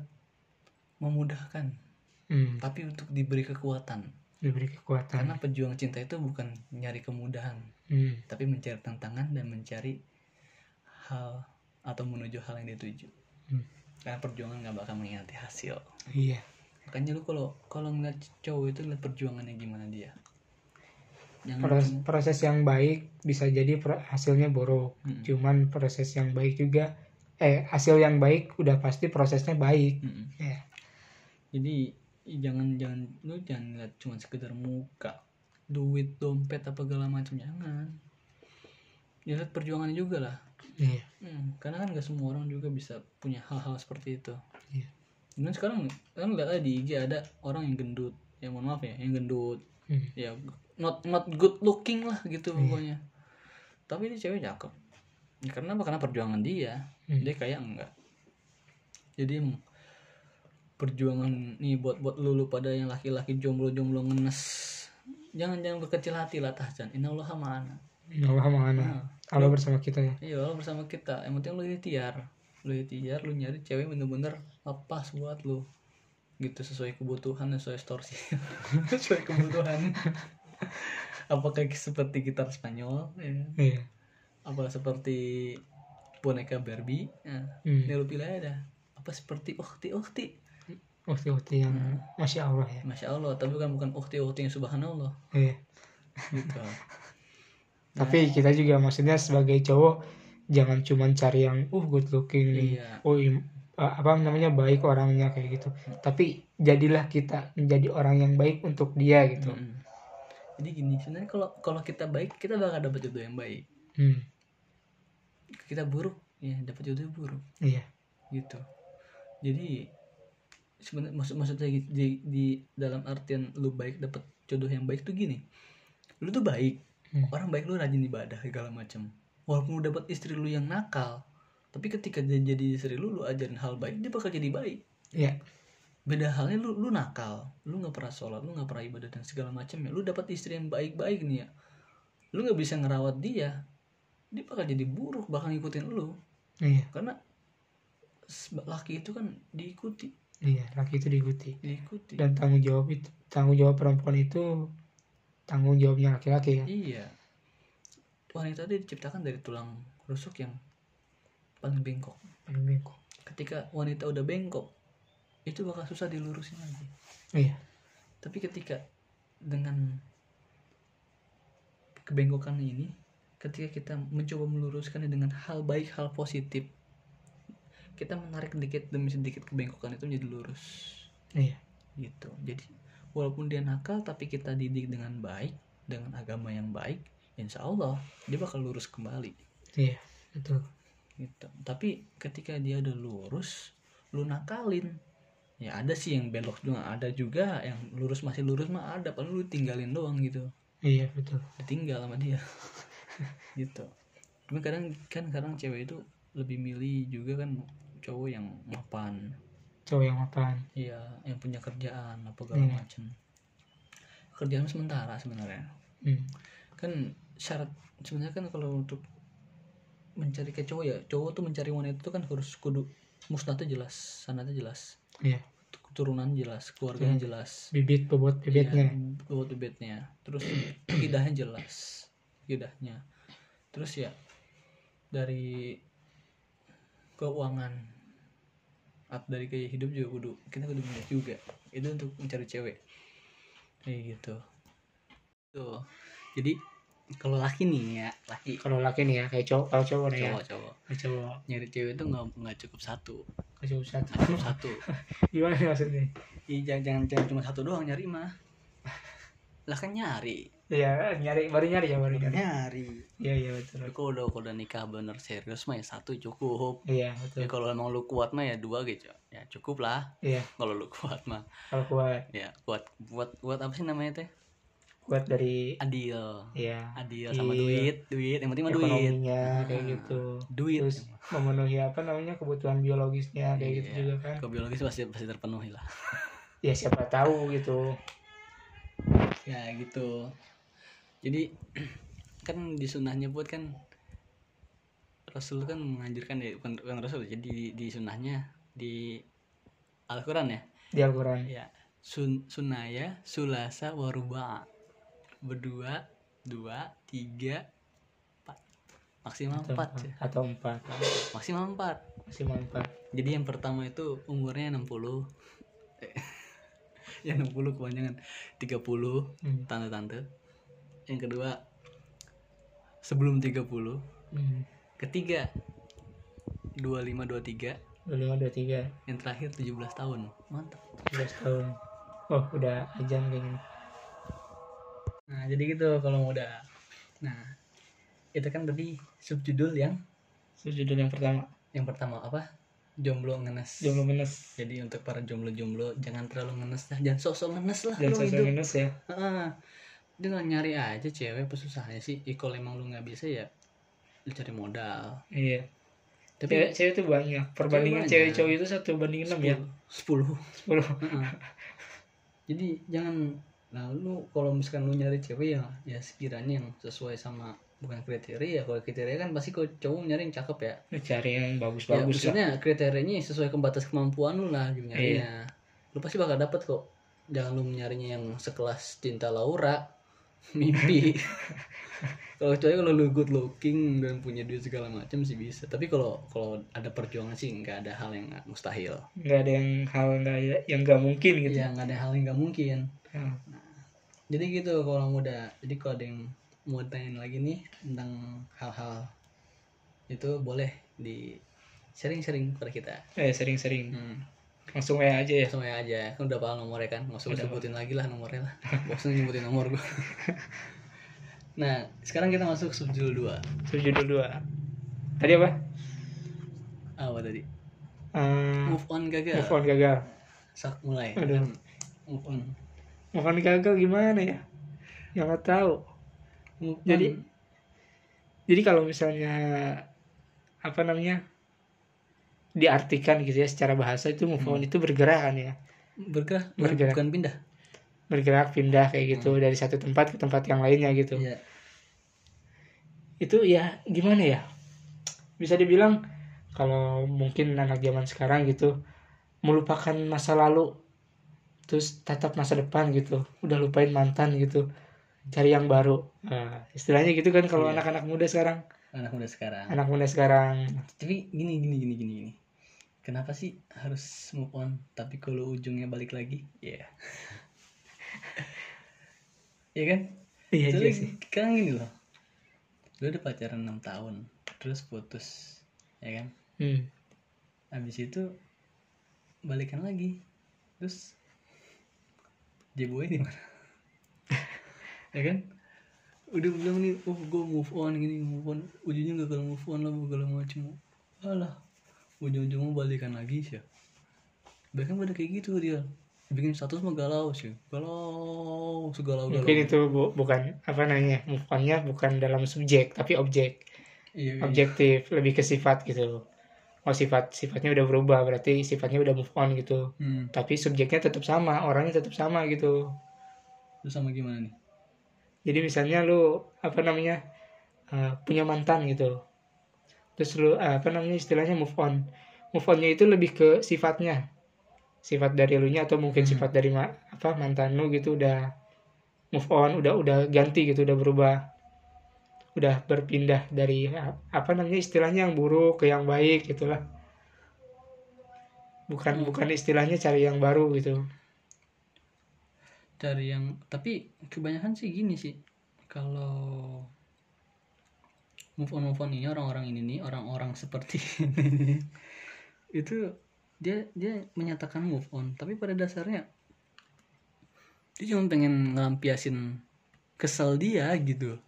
memudahkan Hmm, tapi untuk diberi kekuatan diberi kekuatan. karena pejuang cinta itu bukan nyari kemudahan Hmm, tapi mencari tantangan dan mencari hal atau menuju hal yang dituju Hmm. karena perjuangan nggak bakal mengkhianati hasil iya. Makanya lu kalau kalau ngeliat cowok itu lihat perjuangannya gimana dia jangan Proses, proses yang baik bisa jadi hasilnya buruk. Mm-mm. Cuman proses yang baik juga eh hasil yang baik udah pasti prosesnya baik. Mm-mm. Ya. jadi ih, jangan jangan lu jangan lihat cuma sekedar muka duit dompet apa segala macam jangan ya lihat perjuangannya juga lah iya Hmm, karena kan gak semua orang juga bisa punya hal-hal seperti itu Iya. Dan sekarang kan lihat aja di IG ada orang yang gendut. Ya mohon maaf ya yang gendut. Hmm. ya not not good looking lah gitu Iya. pokoknya. Tapi dia cewek cakep. Ya, karena apa? Karena perjuangan dia. Hmm. dia kayak enggak. Jadi perjuangan nih buat buat lulu pada yang laki-laki jomblo-jomblo ngenes. Jangan jangan berkecil hati lah tahjan inallah ma'ana. Allah mana Nah. Allah bersama kita ya. Iya Allah bersama kita. Yang penting lu ikhtiar lu ikhtiar lu nyari cewek bener-bener lepas buat lu. Gitu sesuai kebutuhan sesuai storsi sesuai kebutuhan. Apakah seperti gitar Spanyol ya. iya. Apa seperti boneka Barbie ya. Hmm. Ini lu pilih aja. Apa seperti ukti ukti ukti-ukti yang masya Allah ya. Masya Allah tapi kan bukan ukti ukti yang subhanallah. Iya. Gitu. Tapi kita juga maksudnya sebagai cowok jangan cuman cari yang uh good looking. Nih Iya. oh im- apa namanya baik orangnya kayak gitu. Tapi jadilah kita menjadi orang yang baik untuk dia gitu. Mm-mm. jadi gini sebenarnya kalau kalau kita baik kita bakal dapat jodoh yang baik. Hmm, kita buruk ya dapat jodoh buruk. Iya. Gitu. Jadi sebenarnya maksud maksudnya di, di, di dalam artian lu baik dapat jodoh yang baik tuh gini. Lu tuh baik. Hmm. orang baik lu rajin ibadah segala macam. Walaupun lu dapat istri lu yang nakal tapi ketika dia jadi istri lu lu ajarin hal baik dia bakal jadi baik. Iya. Beda halnya lu lu nakal lu nggak pernah sholat lu nggak pernah ibadah dan segala macam ya lu dapat istri yang baik-baik nih ya. Lu nggak bisa ngerawat dia dia bakal jadi buruk bakal ngikutin lu. Iya. Karena laki itu kan diikuti. Iya laki itu diikuti. Diikuti. Dan tanggung jawab itu tanggung jawab perempuan itu tanggung jawabnya laki-laki ya. Iya. Wanita itu diciptakan dari tulang rusuk yang paling bengkok. Paling bengkok. ketika wanita udah bengkok itu bakal susah dilurusin lagi. Iya. Tapi ketika dengan kebengkokan ini ketika kita mencoba meluruskannya dengan hal baik hal positif kita menarik sedikit demi sedikit kebengkokan itu menjadi lurus. Iya. Gitu. Jadi walaupun dia nakal tapi kita didik dengan baik dengan agama yang baik insya Allah dia bakal lurus kembali. Iya betul gitu. Tapi ketika dia udah lurus lu nakalin. Ya ada sih yang belok juga ada juga yang lurus masih lurus mah ada paling lu tinggalin doang gitu. Iya betul. Ditinggal sama dia. Gitu. Cuma kadang kan kadang cewek itu lebih milih juga kan cowok yang mapan. Cowok yang mapan. Iya yang punya kerjaan apa segala Iya. macem. Kerjaan sementara sebenarnya. Hmm. kan syarat sebenarnya kan kalau untuk mencari ke cowok ya cowok tuh mencari wanita itu kan harus kudu musnahnya jelas sanatnya jelas. Iya. Keturunan jelas keluarganya Hmm. jelas. Bibit bobot bibitnya. Iya, bobot bibitnya. Terus kidahnya jelas kidahnya. Terus ya dari keuangan atau dari gaya hidup juga kudu kita kudu melihat juga. Itu untuk mencari cewek. Kayak gitu. Tuh. Jadi kalau laki nih ya laki. Kalau laki nih ya kayak cowok kalau cowok nih ya. Cowok cowok. Cowok. Nyari cewek itu nggak nggak cukup satu. Kalau cowok satu. Nggak cukup satu. Gimana maksudnya? Ih, jangan, jangan jangan cuma satu doang nyari mah. Lah kan nyari. Iya nyari baru nyari ya baru nyari. Nyari. Iya iya betul. Tapi kalau udah kalau udah nikah bener serius mah ya satu cukup. Iya ya betul kalau emang lu kuat mah ya dua gitu. Ya cukup lah. Iya. Kalau lu kuat mah. Kalau kuat. Ya kuat kuat kuat apa sih namanya teh kuat dari adil. Iya. Adil sama Iya. duit. Duit yang penting mah duit. Ekonominya kayak Ah, gitu. duit. Terus memenuhi apa namanya kebutuhan biologisnya kayak gitu Iya. juga kan. Ke biologis pasti pasti terpenuhi lah. Ya siapa tahu gitu. Ya gitu. Jadi kan di sunnahnya buat kan Rasul kan menganjurkan ya bukan, bukan Rasul jadi di, di sunnahnya di Al-Quran ya? Di Al-Quran. Ya sun sunaya sulasa waruba berdua dua tiga empat. Maksimal atau empat ya. atau empat. Maksimal empat. Maksimal empat. Jadi yang pertama itu umurnya 60 Eh, yang 60 kepanjangan. 30 hmm. tante-tante. Yang kedua sebelum 30 hmm. ketiga 25 23 dua lima dua tiga. Yang terakhir 17 tahun. Mantap. 17 tahun. Oh udah ajan kayaknya Nah, jadi gitu kalau mau udah. Nah, itu kan tadi subjudul yang Judul yang pertama, yang pertama apa? Jomblo ngenes. jomblo ngenes. Jadi untuk para jomblo-jomblo jangan terlalu ngenes lah, jangan sok-sok ngenes lah lu sosok hidup. ngenes ya. Heeh. Dengan nyari aja cewek apa susahnya sih? Ya, kalau emang lu nggak bisa ya lu cari modal. Iya. Tapi Cewek, cewek itu banyak. Perbandingan cewek cowok itu satu banding enam ya. 10. Sepuluh. Heeh. Jadi jangan nah lu kalau misalkan lu nyari cewek ya ya sekiranya yang sesuai sama bukan kriteria kalau kriteria kan pasti kalau cowok nyari yang cakep ya. Cari yang ya bagus-bagus lah. maksudnya kriterianya sesuai ke batas kemampuan lu lah gitu nyarinya lu pasti bakal dapet kok. Jangan lu nyarinya yang sekelas cinta Laura mimpi. Kalau cewek kalau lu good looking dan punya duit segala macam sih bisa. Tapi kalau kalau ada perjuangan sih nggak ada hal yang mustahil. Nggak ada yang hal nggak yang nggak mungkin gitu. ya nggak ada hal yang nggak mungkin. Hmm. Jadi gitu kalau muda jadi kalau ada yang mau tanyain lagi nih tentang hal-hal itu boleh di sharing-sharing pada kita Eh sering-sering. hmm. Langsung WA aja ya. langsung aja kan udah paham nomornya kan nggak usah sebutin lagi lah nomornya lah bosan nyebutin nomor gua nah sekarang kita masuk subjudul 2 Subjudul dua. Tadi apa? apa tadi Eh, move on gagal move on gagal. sak mulai Aduh. move on On gagal gimana ya? Yang nggak tahu. on. Jadi jadi kalau misalnya apa namanya diartikan gitu ya secara bahasa itu move on itu bergerak kan ya bergerak Bergerak. bukan pindah bergerak pindah kayak gitu dari satu tempat ke tempat yang lainnya gitu Iya. itu ya gimana ya bisa dibilang kalau mungkin anak zaman sekarang gitu melupakan masa lalu terus tatap masa depan gitu. Udah lupain mantan gitu. Cari yang baru. Nah, istilahnya gitu kan kalau Iya. anak-anak muda sekarang. Anak muda sekarang. Anak muda sekarang. Tapi gini gini gini gini gini. Kenapa sih harus move on? Tapi kalau ujungnya balik lagi ya. Iya kan? Iya Soalnya sih. sekarang gini loh. Lu udah pacaran 6 tahun terus putus ya kan? Hmm. habis itu balikan lagi. Terus jeboy di mana ya kan? Udah bilang nih oh gue move on gini move on. Ujungnya gagal move on lah gagal macam alah ujung-ujungnya balikan lagi sih. Bahkan pada kayak gitu dia. Bikin status mah galau sih. Galau segalau galau mungkin itu bu- bukan apa namanya move on-nya bukan dalam subjek tapi objek. Iya, iya. objektif lebih ke sifat gitu oh sifat sifatnya udah berubah berarti sifatnya udah move on gitu. Hmm. tapi subjeknya tetap sama orangnya tetap sama gitu. Terus sama gimana nih? Jadi misalnya lu apa namanya uh, punya mantan gitu. Terus lu uh, apa namanya istilahnya move on. Move onnya itu lebih ke sifatnya. Sifat dari lu nya atau mungkin Hmm. sifat dari ma- apa mantan lu gitu udah move on udah udah ganti gitu udah berubah udah berpindah dari apa namanya istilahnya yang buruk ke yang baik gitulah. Bukan Hmm. bukan istilahnya cari yang baru gitu. Cari yang tapi kebanyakan sih gini sih. Kalau move on move on ini orang-orang ini nih orang-orang seperti ini itu dia dia menyatakan move on. Tapi pada dasarnya dia cuma pengen ngelampiasin kesel dia gitu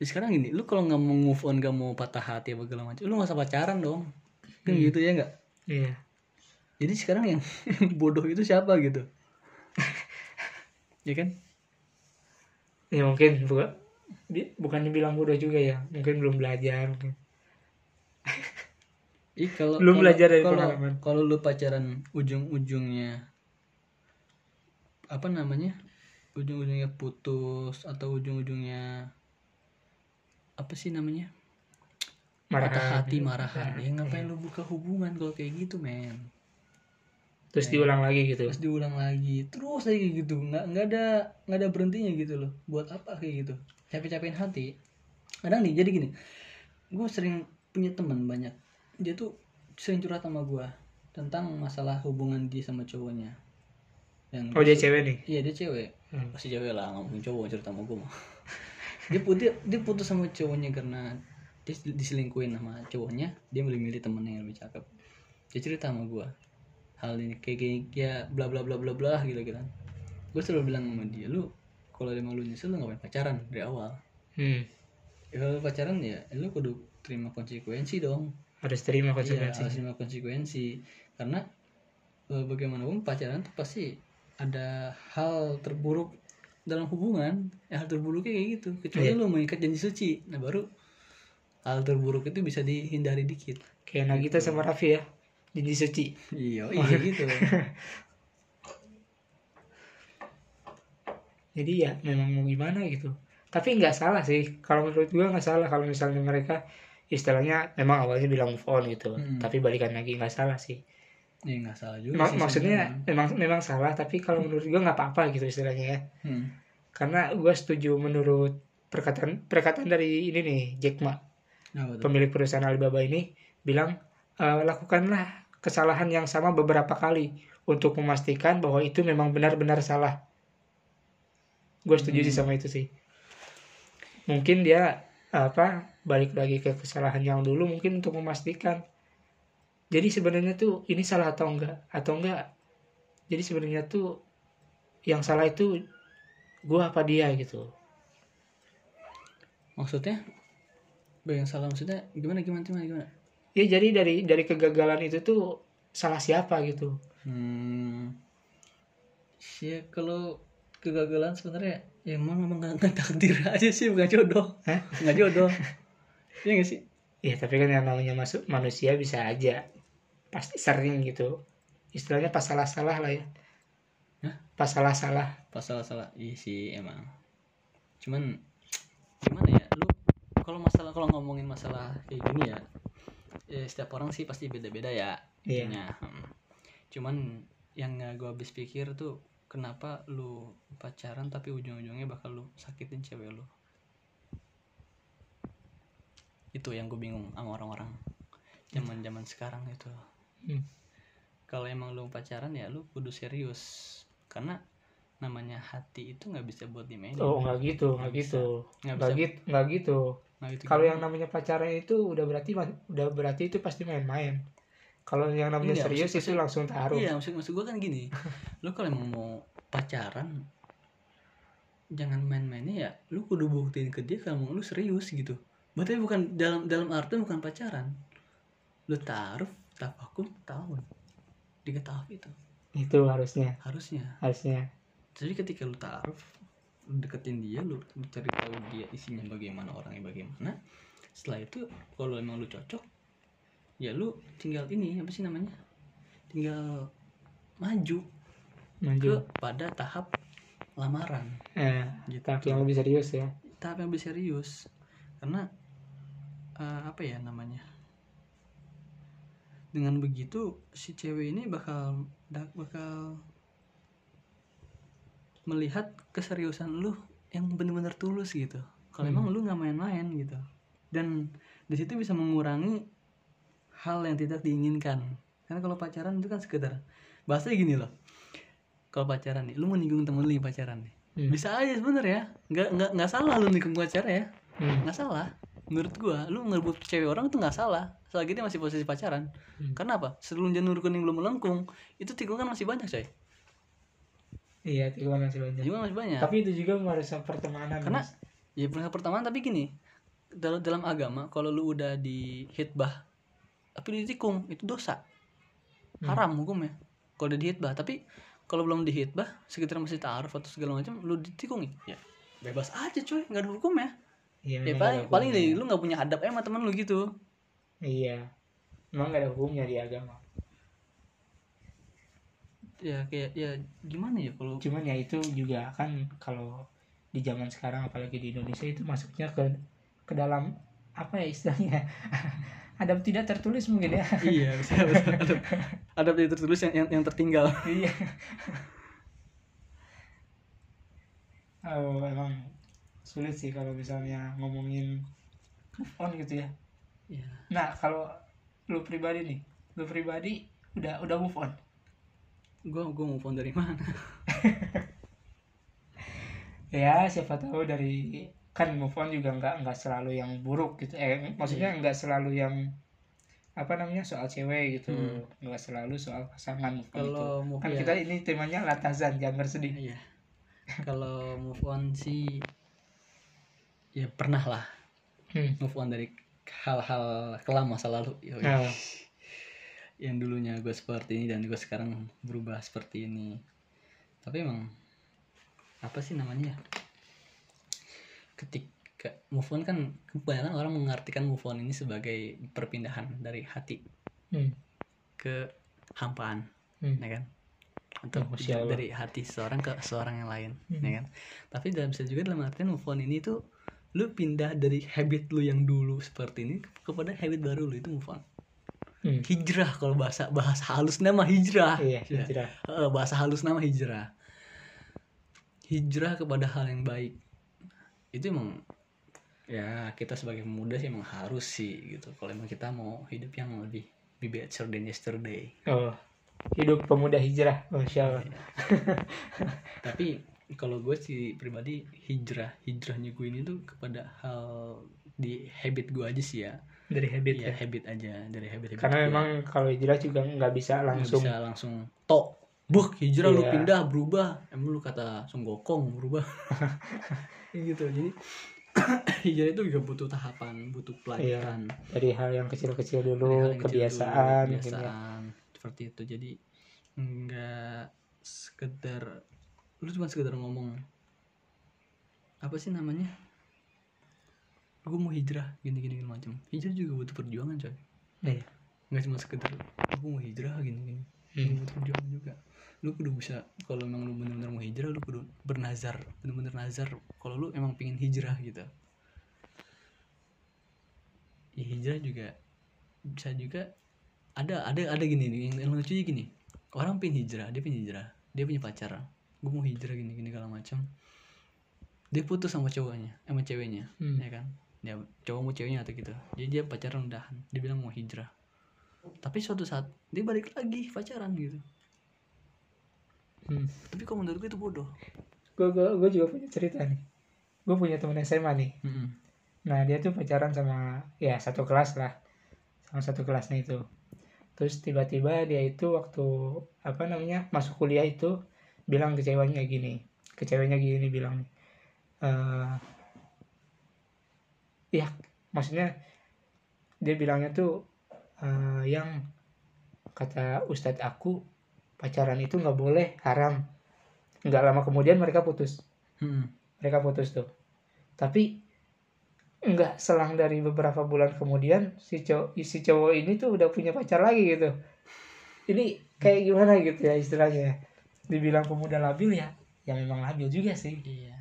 sekarang gini lu kalau nggak mau move on gak mau patah hati apa segala macam lu nggak usah pacaran dong kan Hmm. gitu ya nggak iya jadi sekarang yang bodoh itu siapa gitu ya kan ya mungkin bukan di- bukan dibilang bodoh juga ya mungkin belum belajar mungkin. Ih, kalau Belum kalau- belajar dari kalau, pengalaman. Kalau lu pacaran ujung-ujungnya apa namanya? Ujung-ujungnya putus atau ujung-ujungnya apa sih namanya? Marahan. Patah hati, marahan. Ya ngapain lu buka hubungan kalau kayak gitu, men? terus diulang lagi gitu Terus diulang lagi, terus lagi kayak gitu. Nggak nggak ada nggak ada berhentinya gitu loh. Buat apa kayak gitu? Capek-capekin hati. Kadang nih, jadi gini. Gue sering punya teman banyak. Dia tuh sering curhat sama gue tentang masalah hubungan dia sama cowoknya. Dan oh dia cewek nih Iya dia cewek. Hmm. Pasti cewek lah ngomongin cowok cerita sama gue mah. Dia, pu- dia putus sama cowoknya karena dia diselingkuhin sama cowoknya. Dia milih-milih temennya yang lebih cakep. Dia cerita sama gue hal ini kayak kayak ya bla bla bla bla bla gitu gitu kan. Gue selalu bilang sama dia lu kalau emang lu nyesel lu ngapain pacaran dari awal hmm. ya, kalau pacaran ya lu kudu terima konsekuensi dong harus terima Iya, konsekuensi harus terima konsekuensi karena eh, bagaimanapun pacaran tuh pasti ada hal terburuk dalam hubungan ya, hal terburuknya kayak gitu. Kecuali Iya. lu mengikat janji suci. Nah baru hal terburuk itu bisa dihindari dikit. Kayak Nagita sama Raffi ya jadi suci. Iya iya gitu. Jadi ya memang mau gimana gitu. Tapi nggak salah sih. Kalau menurut gua nggak salah kalau misalnya mereka istilahnya memang awalnya bilang move on gitu. Mm. tapi balikan lagi nggak salah sih ya nggak salah juga Ma- sih maksudnya memang memang salah tapi kalau menurut gua nggak apa-apa gitu istilahnya ya Hmm. karena gua setuju menurut perkataan perkataan dari ini nih Jack Ma tuh? pemilik perusahaan Alibaba ini bilang "Eh, lakukanlah kesalahan yang sama beberapa kali untuk memastikan bahwa itu memang benar-benar salah. Gue setuju sih sama itu sih. Mungkin dia apa balik lagi ke kesalahan yang dulu mungkin untuk memastikan. Jadi sebenarnya tuh ini salah atau enggak atau enggak. Jadi sebenarnya tuh yang salah itu gua apa dia gitu. maksudnya yang salah maksudnya gimana gimana gimana gimana Ya jadi dari dari kegagalan itu tuh salah siapa gitu. Hmm. Ya kalau kegagalan sebenarnya ya emang emang nggak takdir aja sih bukan jodoh. Hah? Nggak jodoh. Iya nggak sih? Ya tapi kan yang namanya masuk manusia bisa aja pasti sering gitu. Istilahnya pas salah-salah lah ya. Hah? Pas salah-salah. Pas salah-salah. Iya sih emang. Cuman gimana ya? Lu kalau masalah kalau ngomongin masalah kayak gini ya, ya setiap orang sih pasti beda-beda ya. Iya. intinya. Hmm. Cuman yang nggak gue habis pikir tuh kenapa lu pacaran tapi ujung-ujungnya bakal lu sakitin cewek lu itu yang gue bingung sama orang-orang zaman zaman sekarang itu Hmm. kalau emang lu pacaran ya lu kudu serius karena namanya hati itu nggak bisa buat dimainin Oh nggak gitu, nggak gitu, nggak gitu, nggak gitu. Gitu Kalau yang namanya pacaran itu udah berarti udah berarti itu pasti main-main. Kalau yang namanya Iya, serius maksud- itu langsung taruh. Iya maksud maksud gue kan gini, lu kalau emang mau pacaran, jangan main-mainnya ya, lu kudu buktiin ke dia kalau emang lu serius gitu. Berarti bukan dalam dalam arti bukan pacaran, lu taruh tafakum tahun, tiga tahap itu Itu harusnya, harusnya. harusnya. Jadi ketika lu taruh, deketin dia, lu lu cari tahu dia isinya bagaimana, orangnya bagaimana. Setelah itu kalau emang lu cocok, ya lu tinggal ini apa sih namanya? Tinggal maju Maju. ke pada tahap lamaran Eh, gitu tahap yang lebih serius ya. tahap yang lebih serius karena eh, apa ya namanya dengan begitu si cewek ini bakal bakal melihat keseriusan lu yang bener-bener tulus gitu. Kalau Hmm. emang lu nggak main-main gitu. Dan di situ bisa mengurangi hal yang tidak diinginkan. Karena kalau pacaran itu kan sekedar bahasanya gini loh. Kalau pacaran nih lu menyinggung temen lu yang pacaran nih. Hmm. bisa aja sebenarnya. Nggak nggak nggak salah lu nikung pacar ya. Hmm. nggak salah menurut gua lu ngerebut cewek orang tuh nggak salah selagi dia masih posisi pacaran Hmm. karena apa sebelum janur kuning belum melengkung itu tikungan masih banyak coy Iya, tikungan masih banyak. tikungan masih banyak Tapi itu juga merusak pertemanan. karena Mas. ya pernah pertama tapi gini dalam dalam agama kalau lu udah di hitbah tapi ditikung itu dosa Hmm. haram hukumnya kalau udah di hitbah tapi kalau belum di hitbah sekitar masih taruh atau segala macam lu ditikung ya bebas aja cuy nggak ada hukumnya Iya, ya paling paling hukumnya. lu nggak punya adab eh sama temen lu gitu Iya. Memang gak ada hukumnya di agama. ya kayak ya gimana ya kalau Cuman ya itu juga kan kalau di zaman sekarang apalagi di Indonesia itu masuknya ke ke dalam apa ya istilahnya adab tidak tertulis mungkin ya iya bisa bisa adab adab yang tertulis yang, yang yang tertinggal iya oh emang sulit sih kalau misalnya ngomongin move on gitu ya. Ya nah kalau lu pribadi nih lu pribadi udah udah move on? Gua gua mau phone dari mana? Ya siapa tahu dari kan move on juga nggak nggak selalu yang buruk gitu. Eh maksudnya nggak selalu yang apa namanya soal cewek gitu. Hmm. nggak selalu soal pasangan move on kalau itu mau kan ya, kita ini temanya latazan jangan bersedih iya. Kalau move on sih ya pernah lah Hmm. move on dari hal-hal kelam masa lalu Yoi. Nah, yang dulunya gue seperti ini dan gue sekarang berubah seperti ini tapi emang apa sih namanya ya? ketika move on kan kebanyakan orang mengartikan move on ini sebagai perpindahan dari hati hmm. ke hampaan Hmm. ya kan atau Oh, dari hati seorang ke seorang yang lain Hmm. ya kan tapi dalam bisa juga dalam artian move on ini tuh lu pindah dari habit lu yang dulu seperti ini kepada habit baru lu itu move on Hmm. hijrah kalau bahasa bahasa halusnya mah hijrah Iya, Ya. hijrah. Eh, bahasa halus nama hijrah hijrah kepada hal yang baik itu emang ya kita sebagai pemuda sih emang harus sih gitu kalau emang kita mau hidup yang lebih be better than yesterday Oh, hidup pemuda hijrah, masya Allah. tapi kalau gue sih pribadi hijrah. Hijrahnya gue ini tuh kepada hal di habit gue aja sih ya. Dari habit Iya ya. habit aja. Dari habit habit Karena memang kalau hijrah juga nggak bisa langsung. bisa langsung tok buh hijrah lu Iya. pindah berubah. Emang lu kata songgokong berubah. Gitu. Jadi hijrah itu juga butuh tahapan butuh pelajaran Dari hal yang kecil-kecil dulu, yang kecil kebiasaan, dulu, ya. kebiasaan seperti itu. Jadi enggak sekedar lu cuma sekedar ngomong. Apa sih namanya? Gue mau hijrah gini gini, gini macam. Hijrah juga butuh perjuangan coy. Iya. nggak cuma sekedar aku mau hijrah gini gini Hmm. butuh perjuangan juga. Lu kudu bisa kalau emang lu bener-bener mau hijrah lu kudu bernazar bener-bener nazar kalau lu emang pingin hijrah gitu. Ya hijrah juga bisa juga ada ada ada gini nih yang, yang lucunya gini. Orang pingin hijrah dia pingin hijrah dia punya pacar gue mau hijrah gini gini segala macam dia putus sama cowoknya sama ceweknya Hmm. ya kan ya cowok mau ceweknya atau gitu jadi dia pacaran udahan dia bilang mau hijrah tapi suatu saat dia balik lagi pacaran gitu Hmm. tapi kalau menurut gue itu bodoh Gue gue juga punya cerita nih. Gue punya temen SMA nih. Mm-mm. Nah dia tuh pacaran sama ya satu kelas lah, sama satu kelasnya itu. Terus tiba-tiba dia itu waktu apa namanya masuk kuliah itu bilang ke ceweknya gini, ke ceweknya gini bilang eh ya maksudnya dia bilangnya tuh eh, yang kata ustadz aku pacaran itu nggak boleh haram. Nggak lama kemudian mereka putus Mm-mm. mereka putus tuh tapi enggak selang dari beberapa bulan kemudian si cowok si cowok ini tuh udah punya pacar lagi gitu ini kayak gimana gitu ya istilahnya dibilang pemuda labil ya ya memang labil juga sih. Iya.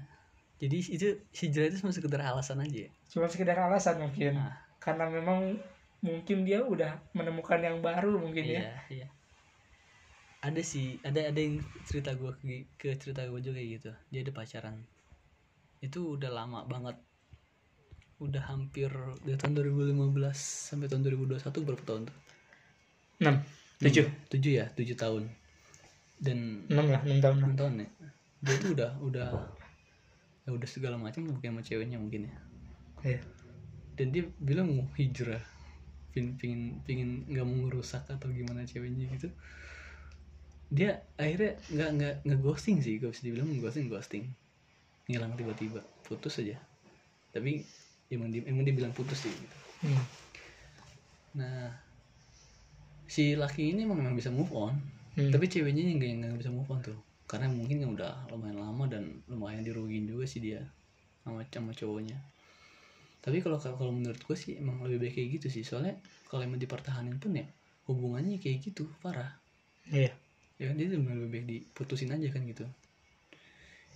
Jadi itu hijrah itu cuma sekedar alasan aja ya? cuma sekedar alasan mungkin. Ah. karena memang mungkin dia udah menemukan yang baru mungkin ya. Iya iya. Ada sih ada ada yang cerita gue ke, ke cerita gue juga kayak gitu. Dia ada pacaran. Itu udah lama banget. Udah hampir dari tahun 2015 sampai tahun 2021 berapa tahun tuh? Enam. Tujuh. Tujuh ya tujuh tahun dan enam lah enam tahun enam tahun ya. Dia tuh udah udah ya udah segala macam mungkin sama ceweknya mungkin ya. Iya. dan dia bilang mau hijrah. Pingin pingin pingin nggak mau ngerusak atau gimana ceweknya gitu. Dia akhirnya nggak nggak nggak ghosting sih. Gak bisa dibilang ghosting ghosting. Ngilang tiba-tiba. Putus aja. Tapi emang dia, emang dia bilang putus sih gitu. Hmm. nah si laki ini emang memang bisa move on Hmm. tapi ceweknya yang nggak nggak bisa move on tuh. Karena mungkin yang udah lumayan lama dan lumayan dirugiin juga sih dia sama sama cowoknya. Tapi kalau kalau menurut gue sih emang lebih baik kayak gitu sih. Soalnya kalau emang dipertahanin pun ya hubungannya kayak gitu parah. Iya. Ya kan dia lebih baik diputusin aja kan gitu.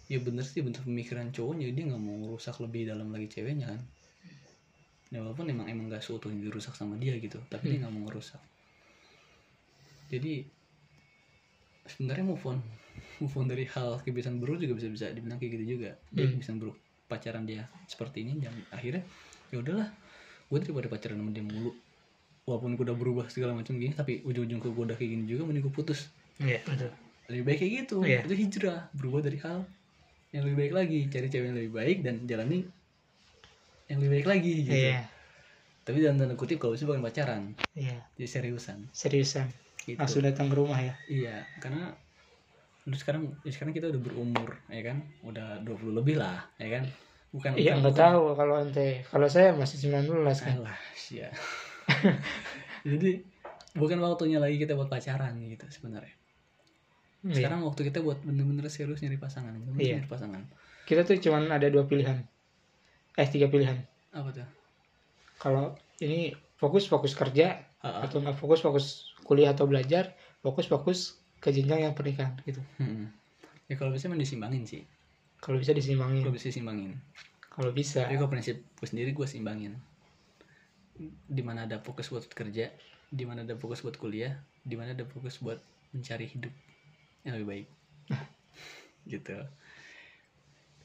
Ya bener sih bentuk pemikiran cowoknya dia nggak mau rusak lebih dalam lagi ceweknya kan. Ya walaupun emang emang gak seutuhnya dirusak sama dia gitu tapi dia nggak mau ngerusak jadi sebenarnya move on move on dari hal kebiasaan buruk juga bisa bisa dibilang kayak gitu juga. Dia Hmm. kebiasaan buruk pacaran dia seperti ini dan akhirnya ya udahlah gue daripada pacaran sama dia mulu. Walaupun gue udah berubah segala macam gini tapi ujung-ujung gue udah kayak gini juga mending gue putus. Iya betul. Lebih baik kayak gitu. Iya. itu hijrah berubah dari hal yang lebih baik lagi. Cari cewek yang lebih baik dan jalani yang lebih baik lagi gitu. Iya. Tapi dalam tanda kutip kalau bisa bukan pacaran iya. jadi seriusan. Seriusan gitu langsung datang ke rumah ya iya karena lu sekarang ya sekarang kita udah berumur ya kan udah 20 lebih lah ya kan bukan Iya nggak tahu kalau ente. Kalau saya masih 19 kan. Alah, sia. Jadi bukan waktunya lagi kita buat pacaran gitu sebenarnya. Iya. Sekarang waktu kita buat bener-bener serius nyari pasangan, bener-bener Iya. nyari pasangan. Kita tuh cuman ada dua pilihan. Eh tiga pilihan. Apa tuh? Kalau ini fokus fokus kerja Ha-ha. atau nggak fokus fokus kuliah atau belajar, fokus fokus ke jenjang yang pernikahan gitu. Hmm. Ya kalau bisa disimbangin sih. Kalau bisa disimbangin. Kalau bisa simbangin. Kalau bisa. Tapi kalau prinsip gue sendiri gue simbangin. Di mana ada fokus buat kerja, di mana ada fokus buat kuliah, di mana ada fokus buat mencari hidup yang lebih baik. gitu.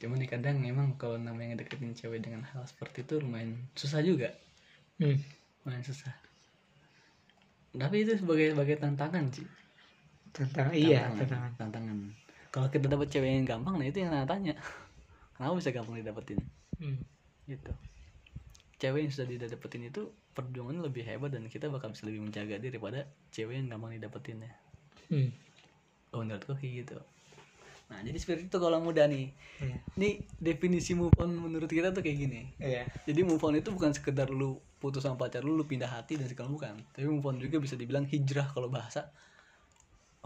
Cuman nih kadang emang kalau namanya deketin cewek dengan hal seperti itu lumayan susah juga. Hmm. Lumayan susah. Tapi itu sebagai sebagai tantangan sih. Tentang iya Tantangan, tantangan. tantangan. Kalau kita dapat cewek yang gampang, nah itu yang tanya. Kenapa bisa gampang didapetin? Hmm. gitu cewek yang sudah didapetin itu perjuangannya lebih hebat dan kita bakal bisa lebih menjaga dia daripada cewek yang gampang didapetin ya Hmm. oh menurutku kayak gitu nah jadi seperti itu kalau muda nih Iya. ini definisi move on menurut kita tuh kayak gini Iya. jadi move on itu bukan sekedar lu putus sama pacar lu lu pindah hati dan segala bukan tapi move on juga bisa dibilang hijrah kalau bahasa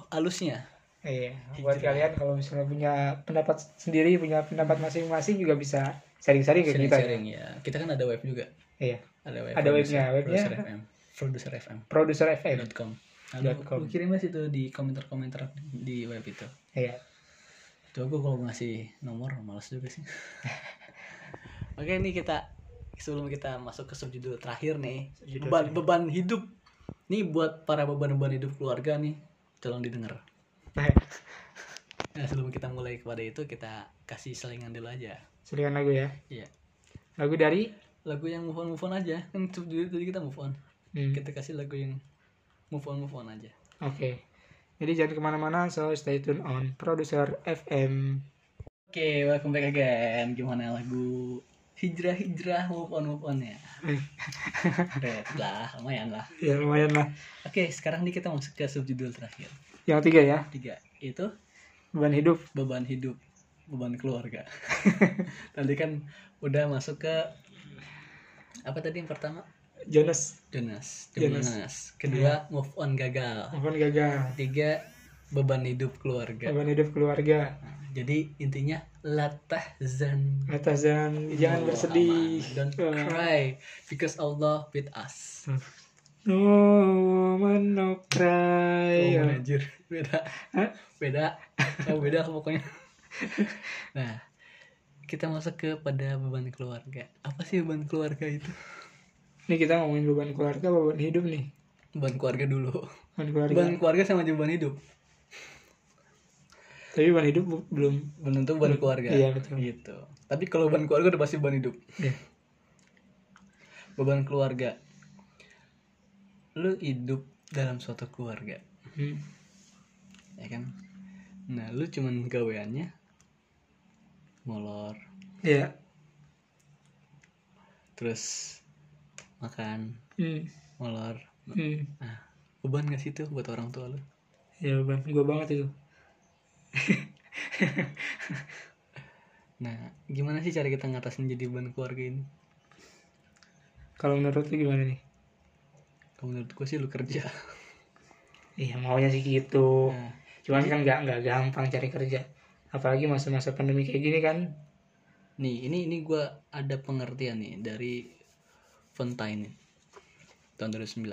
halusnya Iya, buat kalian kalau misalnya punya pendapat sendiri, punya pendapat masing-masing juga bisa sharing-sharing ke kita. ya. sharing ya kita kan ada web juga Iya, ada web Ada webnya, webnya? produser FM produser FM produser FM. com. Nah, Dot lu, com. lu kirim aja itu di komentar-komentar di web itu. Iya. Coba gue kalau ngasih nomor malas juga sih. Oke, ini kita sebelum kita masuk ke subjudul terakhir nih, Subjudul beban terakhir. beban hidup. Nih buat para beban-beban hidup keluarga nih, tolong didengar. Nah, sebelum kita mulai kepada itu kita kasih selingan dulu aja. selingan lagu ya. Iya. Lagu dari Lagu yang move on move on aja. Kan subjudul tadi kita move on. Hmm, Kita kasih lagu yang move on move on aja. Oke. Jadi jangan ke mana-mana, so stay tune on produser FM. Oke, welcome back again. Gimana lagu hijrah-hijrah move on move on ya? Red lah, lumayan lah. Ya lumayan lah. Oke, sekarang nih kita masuk ke subjudul terakhir. Yang tiga ya, Tiga, itu beban hidup. beban hidup, beban keluarga. Tadi kan udah masuk ke apa tadi yang pertama? Jonas, Jonas, Jonas. Jonas. Kedua, move on gagal. apaan gagal? Tiga, beban hidup keluarga. Beban hidup keluarga. Nah, Jadi intinya latah zan Atasan, jangan bersedih. Don't Ah. cry because Allah with us. No woman no cry. Oh, anjir, beda. Hah? Beda. Oh, beda pokoknya. nah, kita masuk ke pada beban keluarga. Apa sih beban keluarga itu? Ini kita ngomongin beban keluarga, beban hidup nih. Beban keluarga dulu. Beban keluarga. Beban keluarga sama aja beban hidup. Tapi beban hidup belum. Belum tentu beban keluarga. Iya, betul. Gitu. Tapi kalau beban keluarga udah pasti beban hidup. Iya. Beban keluarga. Lu hidup dalam suatu keluarga. Hmm. ya kan nah lu cuman gaweannya molor Iya. terus makan Hmm. molor Hmm. nah beban gak sih tuh buat orang tua lu Ya beban gue banget itu. nah gimana sih cara kita ngatasin jadi beban keluarga ini Kalau menurut lu gimana nih? kalau menurut gue sih lu kerja Iya maunya sih gitu. nah, Cuman kan nggak nggak gampang cari kerja. Apalagi masa-masa pandemi kayak gini kan. nih ini ini gue ada pengertian nih dari Fontaine tahun 2009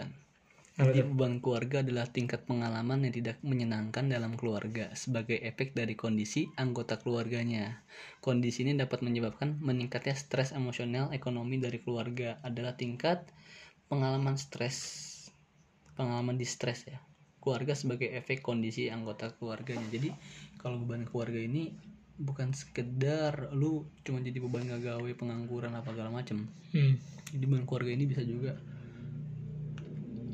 Apa Jadi beban keluarga adalah tingkat pengalaman yang tidak menyenangkan dalam keluarga sebagai efek dari kondisi anggota keluarganya. Kondisi ini dapat menyebabkan meningkatnya stres emosional ekonomi dari keluarga adalah tingkat pengalaman stres pengalaman di stres ya. Keluarga sebagai efek kondisi anggota keluarganya. Jadi kalau beban keluarga ini bukan sekedar lu cuma jadi beban gawe pengangguran apa segala macem Hmm. jadi beban keluarga ini bisa juga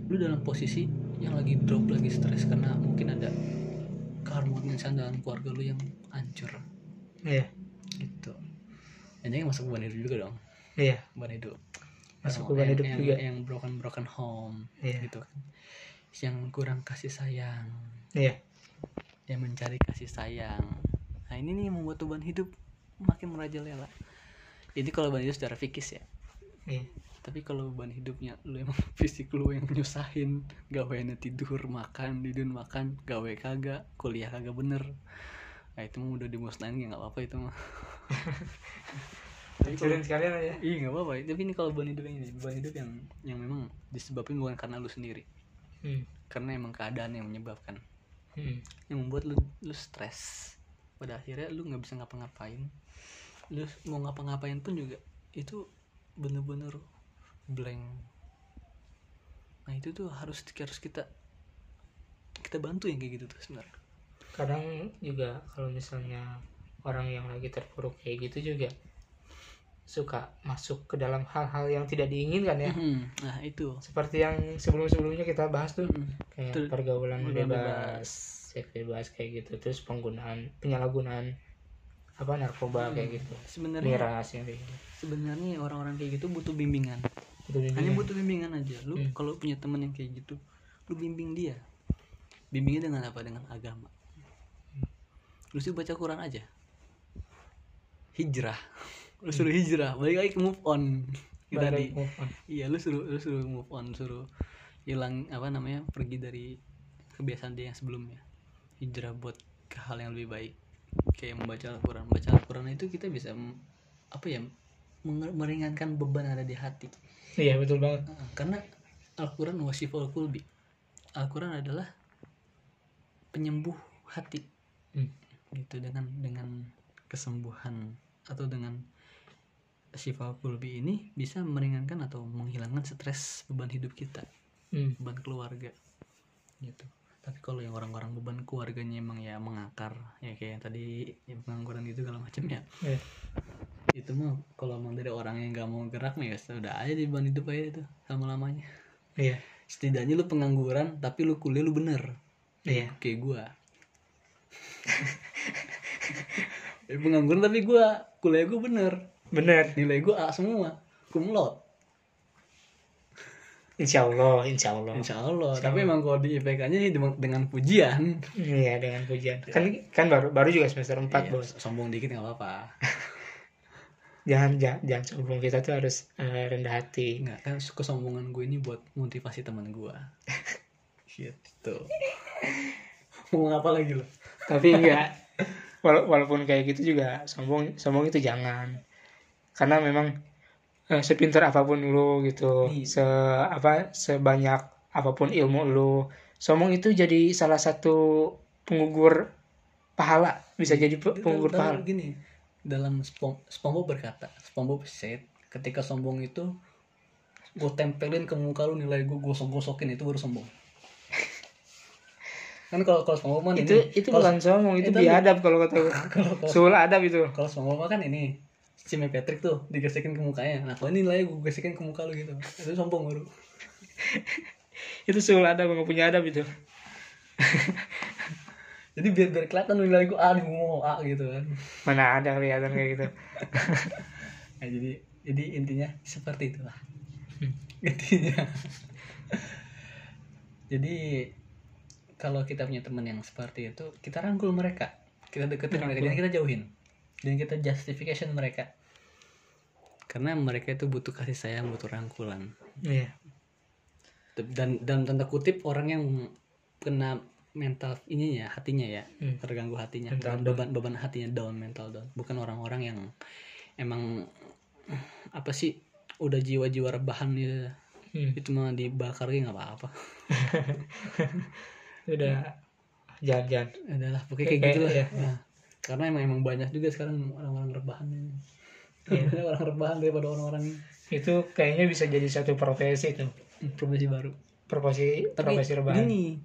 lu dalam posisi yang lagi drop lagi stres karena mungkin ada keharmonisan dalam keluarga lu yang hancur Iya. gitu dan ini masuk beban hidup juga dong Iya. beban hidup Masuk Yang- beban yang- hidup yang, juga. yang broken broken home Iya. gitu kan yang kurang kasih sayang Iya. yang mencari kasih sayang nah ini nih yang membuat beban hidup makin merajalela ini kalau beban hidup secara fikis ya. Iya. tapi kalau beban hidupnya lu emang fisik lu yang nyusahin gaweannya tidur makan tidur makan gawe kagak kuliah kagak bener. Nah itu mah udah dimusnahin ya nggak apa-apa itu mah. Hancurin sekalian aja. Iya nggak apa-apa. Tapi ini kalau beban hidup ini beban hidup yang yang memang disebabkan bukan karena lu sendiri. Hmm. karena emang keadaan yang menyebabkan. Hmm. yang membuat lu lu stres pada akhirnya lu nggak bisa ngapa-ngapain. Lu mau ngapa-ngapain pun juga itu bener-bener blank. Nah itu tuh harus harus kita kita bantu yang kayak gitu tuh sebenarnya. Kadang juga kalau misalnya orang yang lagi terpuruk kayak gitu juga suka masuk ke dalam hal-hal yang tidak diinginkan ya. Mhm. nah itu. Seperti yang sebelum-sebelumnya kita bahas tuh Mhm. kayak pergaulan pergaulan bebas seks bebas kayak gitu. Terus penggunaan penyalahgunaan apa narkoba kayak gitu. Sebenarnya miras yang kayak gitu. sebenarnya orang-orang kayak gitu butuh bimbingan. Hanya bimbingan. butuh bimbingan aja. Lu Hmm. kalau punya temen yang kayak gitu lu bimbing dia. Bimbingnya dengan apa? Dengan agama. Lu sih baca Quran aja. Hijrah. Lu suruh hijrah. Balik lagi move on. Tadi. iya lu suruh lu suruh move on. Suruh hilang apa namanya pergi dari kebiasaan dia yang sebelumnya hijrah buat ke hal yang lebih baik. Kayak membaca Al-Quran. Baca Al-Quran itu kita bisa apa ya meringankan beban ada di hati. Iya betul banget. Nah, karena Al-Quran wasiful kulbi Al-Quran adalah penyembuh hati. Hmm. gitu dengan dengan kesembuhan atau dengan syifa kulbi ini bisa meringankan atau menghilangkan stres beban hidup kita. Hmm. beban keluarga. Gitu tapi kalau yang orang-orang beban keluarganya emang ya mengakar ya kayak yang tadi yang pengangguran gitu segala macam ya. Iya. itu mah kalau emang dari orang yang nggak mau gerak nih ya sudah aja di beban hidup aja itu sama lamanya iya. Setidaknya lu pengangguran tapi lu kuliah lu bener. Iya. Kayak gua. Ya, pengangguran tapi gua kuliah gua bener. Bener. Nilai gua A semua. Laude insya Allah insya Allah insya Allah tapi emang kalau di IPK nya dengan, dengan pujian. Iya dengan pujian. Kan kan baru baru juga semester 4 Iya, bos. sombong dikit nggak apa-apa. Jangan jangan, jangan sombong. Kita tuh harus eh, rendah hati. Nggak kan kesombongan gue ini buat motivasi teman gue gitu. Mau apa lagi lo tapi enggak. Wala- walaupun kayak gitu juga sombong sombong itu jangan. Karena memang eh, sepintar apa pun lu gitu. Iya. se apa sebanyak apa pun ilmu lu. Sombong itu jadi salah satu penggugur pahala bisa jadi pe- penggugur pahala. Gini dalam Spong, SpongeBob berkata SpongeBob said ketika sombong itu gue tempelin ke muka lu nilai gue gosok-gosokin itu baru sombong. Kan kalau kalau SpongeBob itu ini, itu kalau- bukan sombong itu itu- biadab kalau kata gue sul adab itu. kalau SpongeBob kan ini si May Patrick tuh digesekin ke mukanya nah kalau ini nilai gue gesekin ke muka lu gitu itu sombong baru itu sul adab nggak punya adab itu jadi biar biar kelihatan nilai gue A nih gue mau A gitu kan mana ada kelihatan kayak gitu Nah, jadi jadi intinya seperti itulah. Hmm. intinya. jadi kalau kita punya teman yang seperti itu, kita rangkul mereka. Kita deketin mereka dan kita jauhin. Dan kita justification mereka. Karena mereka itu butuh kasih sayang, butuh rangkulan. iya Dan dalam tanda kutip orang yang kena mental ininya hatinya ya Hmm. terganggu hatinya Mental beban beban hatinya down mental down bukan orang-orang yang emang apa sih udah jiwa-jiwa rebahan gitu Hmm. itu mah dibakar gitu nggak apa-apa udah jangan-jangan adalah pokoknya kayak Kayak- gitu lah iya. Nah, karena emang emang banyak juga sekarang orang-orang rebahan ini. Iya. orang rebahan daripada orang-orang itu kayaknya bisa jadi satu profesi tuh. Profesi baru. Profesi tapi profesi rebahan. gini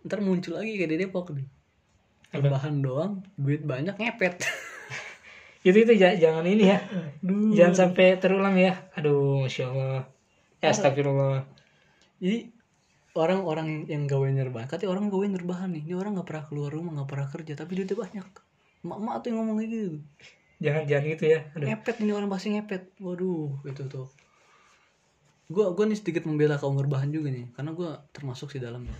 ntar muncul lagi kayak di Depok nih. Apa? rebahan doang duit banyak ngepet. Itu itu ja- jangan ini ya. Jangan sampai terulang ya. Aduh masya allah. Ya astagfirullah. Jadi orang-orang yang gawe rebahan katanya orang gawe rebahan nih. Ini orang nggak pernah keluar rumah nggak pernah kerja tapi duitnya banyak mak-mak tuh yang ngomong kayak gitu. Jangan jangan gitu ya aduh. Ngepet ini orang pasti ngepet. Waduh itu tuh. Gua gua nih sedikit membela kaum rebahan juga nih karena gua termasuk di dalamnya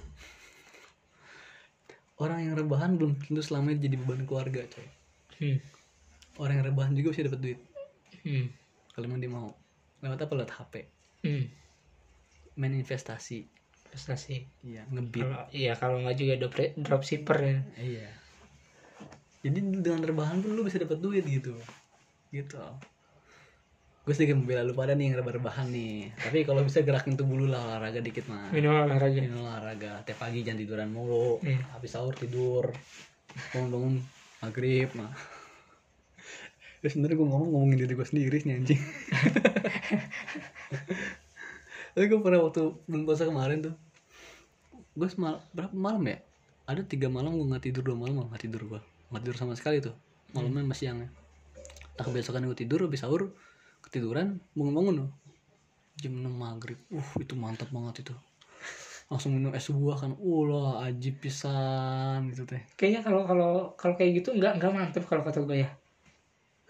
orang yang rebahan belum tentu selamanya jadi beban keluarga coy. Hmm. orang yang rebahan juga bisa dapat duit. Hmm. kalau emang dia mau. Lewat apa? Lewat HP Hmm. main investasi. Prestasi. iya ngebit. Iya kalau nggak juga drop dropshipper ya. iya jadi dengan rebahan pun lu bisa dapat duit gitu. Gitu. Gue sedikit membela lu pada nih yang rebah-rebahan nih. Tapi kalau bisa gerakin tubuh lu lah olahraga dikit mah Minimal olahraga. Ini olahraga. Tiap pagi jangan tiduran mulu. Iya. habis sahur tidur. Bangun-bangun maghrib mah ya sebenernya gue ngomong ngomongin diri gue sendiri sih anjing. Tapi gue pernah waktu bulan puasa kemarin tuh gue semal berapa malam ya? Ada tiga malam gue nggak tidur dua malam nggak tidur gue nggak tidur sama sekali tuh malamnya masih siangnya. Tak kebesokan gue tidur habis sahur ketiduran bangun-bangun tuh. Jam 6 maghrib uh itu mantap banget itu. Langsung minum es buah kan ulah ajib pisan gitu teh. Kayaknya kalau kalau kalau kayak gitu nggak nggak mantep kalau kata gue ya.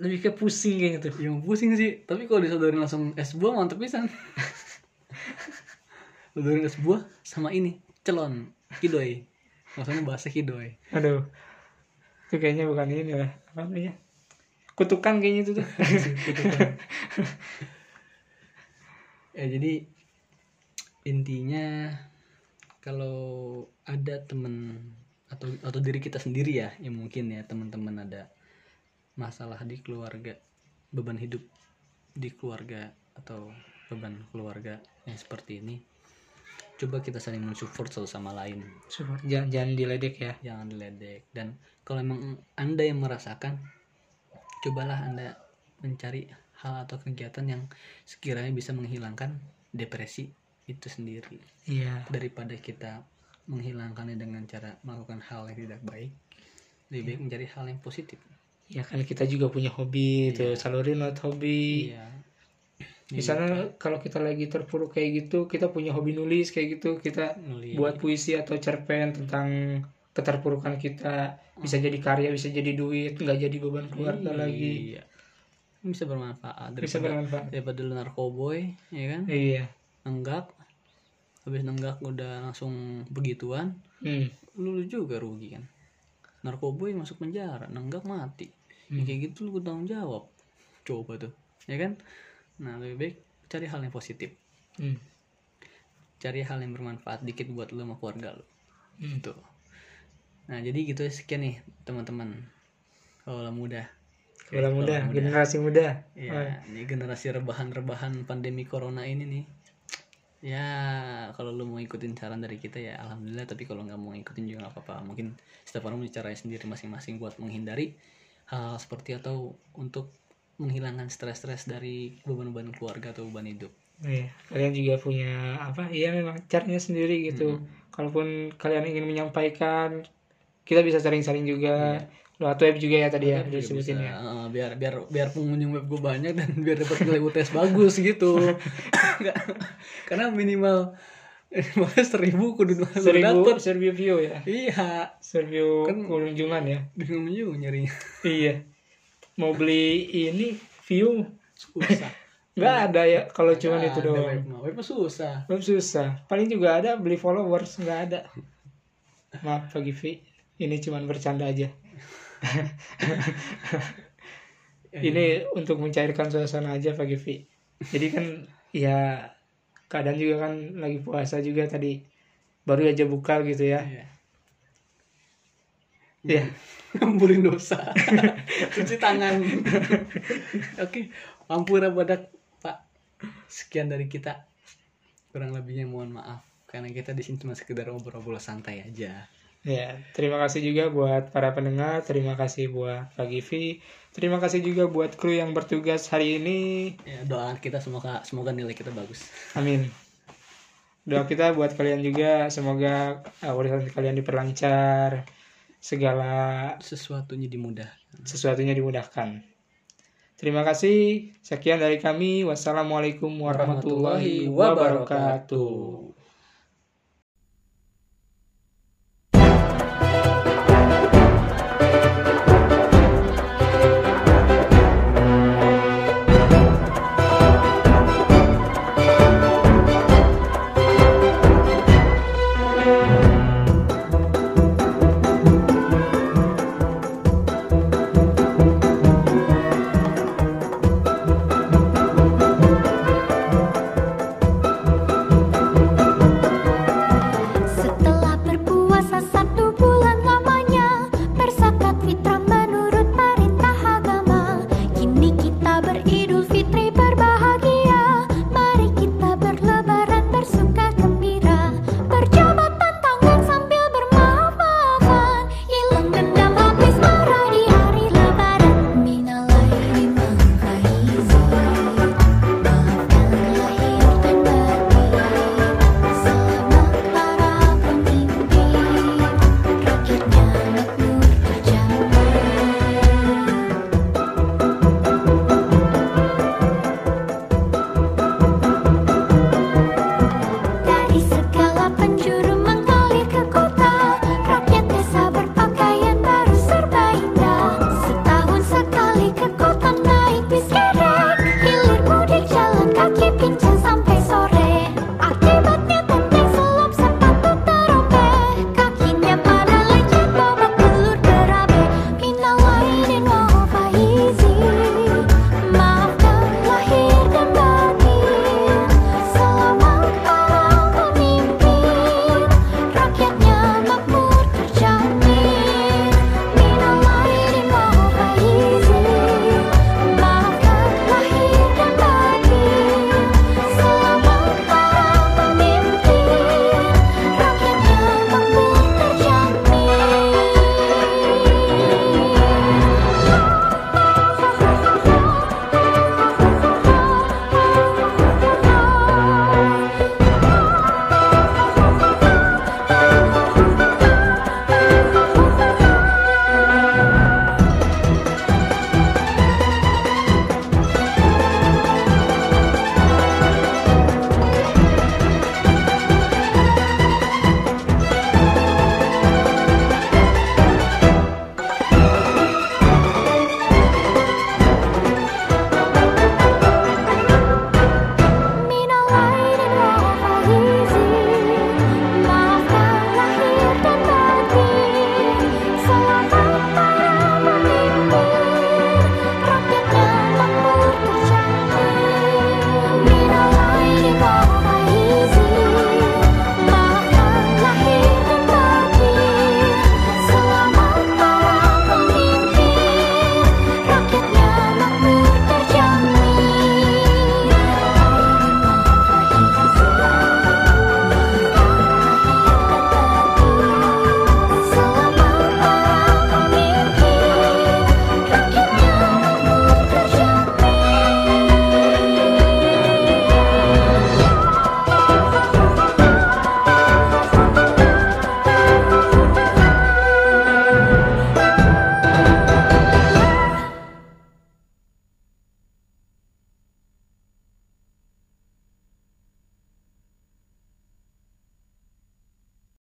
Lebih ke pusing kayak gitu. yang pusing sih. Tapi kalau disodorin langsung es buah mantep pisan. Sodorin es buah sama ini celon kidoy maksudnya bahasa kidoy Aduh. Itu kayaknya bukan ini lah. Apa namanya? Kutukan kayaknya itu tuh. ya jadi intinya kalau ada temen atau atau diri kita sendiri ya yang mungkin ya teman-teman ada masalah di keluarga beban hidup di keluarga atau beban keluarga yang seperti ini coba kita saling mensupport satu sama lain Support. Jangan jangan diledek ya. jangan diledek dan kalau emang anda yang merasakan cobalah anda mencari hal atau kegiatan yang sekiranya bisa menghilangkan depresi itu sendiri Iya. daripada kita menghilangkannya dengan cara melakukan hal yang tidak baik lebih baik mencari hal yang positif Ya kan kita juga punya hobi tuh, Iya. salurin lewat hobi. iya Misalnya kalau kita lagi terpuruk kayak gitu, kita punya hobi nulis kayak gitu, kita Nulis. buat puisi atau cerpen tentang keterpurukan kita, bisa jadi karya, bisa jadi duit, nggak jadi beban keluarga lagi. iya bisa bermanfaat daripada, Bisa bermanfaat. daripada lu narkoboy ya kan Iya. nenggak habis nenggak udah langsung begituan Hmm. lu juga rugi kan narkoboy masuk penjara nenggak mati Ya, kayak gitu lu tanggung jawab coba tuh ya kan nah lebih baik cari hal yang positif Hmm. cari hal yang bermanfaat dikit buat lu sama keluarga lu Hmm. gitu nah jadi gitu ya, sekian nih teman-teman. Kalau muda. Bola muda, Kaulah generasi muda. ya ini generasi rebahan-rebahan pandemi corona ini nih. Ya kalau lu mau ikutin saran dari kita ya alhamdulillah. Tapi kalau nggak mau ikutin juga nggak apa-apa. Mungkin setiap orang punya caranya sendiri masing-masing buat menghindari hal seperti atau untuk menghilangkan stres-stres dari beban-beban keluarga atau beban hidup. Iya, kalian juga punya apa? Iya memang caranya sendiri gitu. Kalaupun kalian ingin menyampaikan, kita bisa saling-saling juga. Lewat web juga ya tadi ya, disebutin bisa, ya. eh, biar biar biar pengunjung web gue banyak dan biar dapat nilai UTS bagus gitu karena minimal minimal seribu kudu Seribu, dapet seribu view ya. iya Seribu Kan- kunjungan ya. bingung juga nyarinya Iya. Mau beli ini view susah nggak ada ya kalau cuman Nggak itu doang. web web susah Web susah. Paling juga ada beli followers nggak ada. Maaf Pak Givi, ini cuman bercanda aja. ini untuk mencairkan suasana aja Pak Givi. Jadi kan ya keadaan juga kan lagi puasa juga tadi baru aja buka gitu ya. Iya. Ya, ngampurin dosa cuci tangan oke ampura badak pak sekian dari kita kurang lebihnya mohon maaf karena kita di sini cuma sekedar ngobrol-ngobrol santai aja ya. Terima kasih juga buat para pendengar, terima kasih buat Pak Givi, terima kasih juga buat kru yang bertugas hari ini. ya, doa kita semoga semoga nilai kita bagus Amin. Doa kita buat kalian juga semoga uh, urusan kalian diperlancar, segala sesuatunya dimudah sesuatunya dimudahkan. Terima kasih. Sekian dari kami. Wassalamualaikum warahmatullahi wabarakatuh.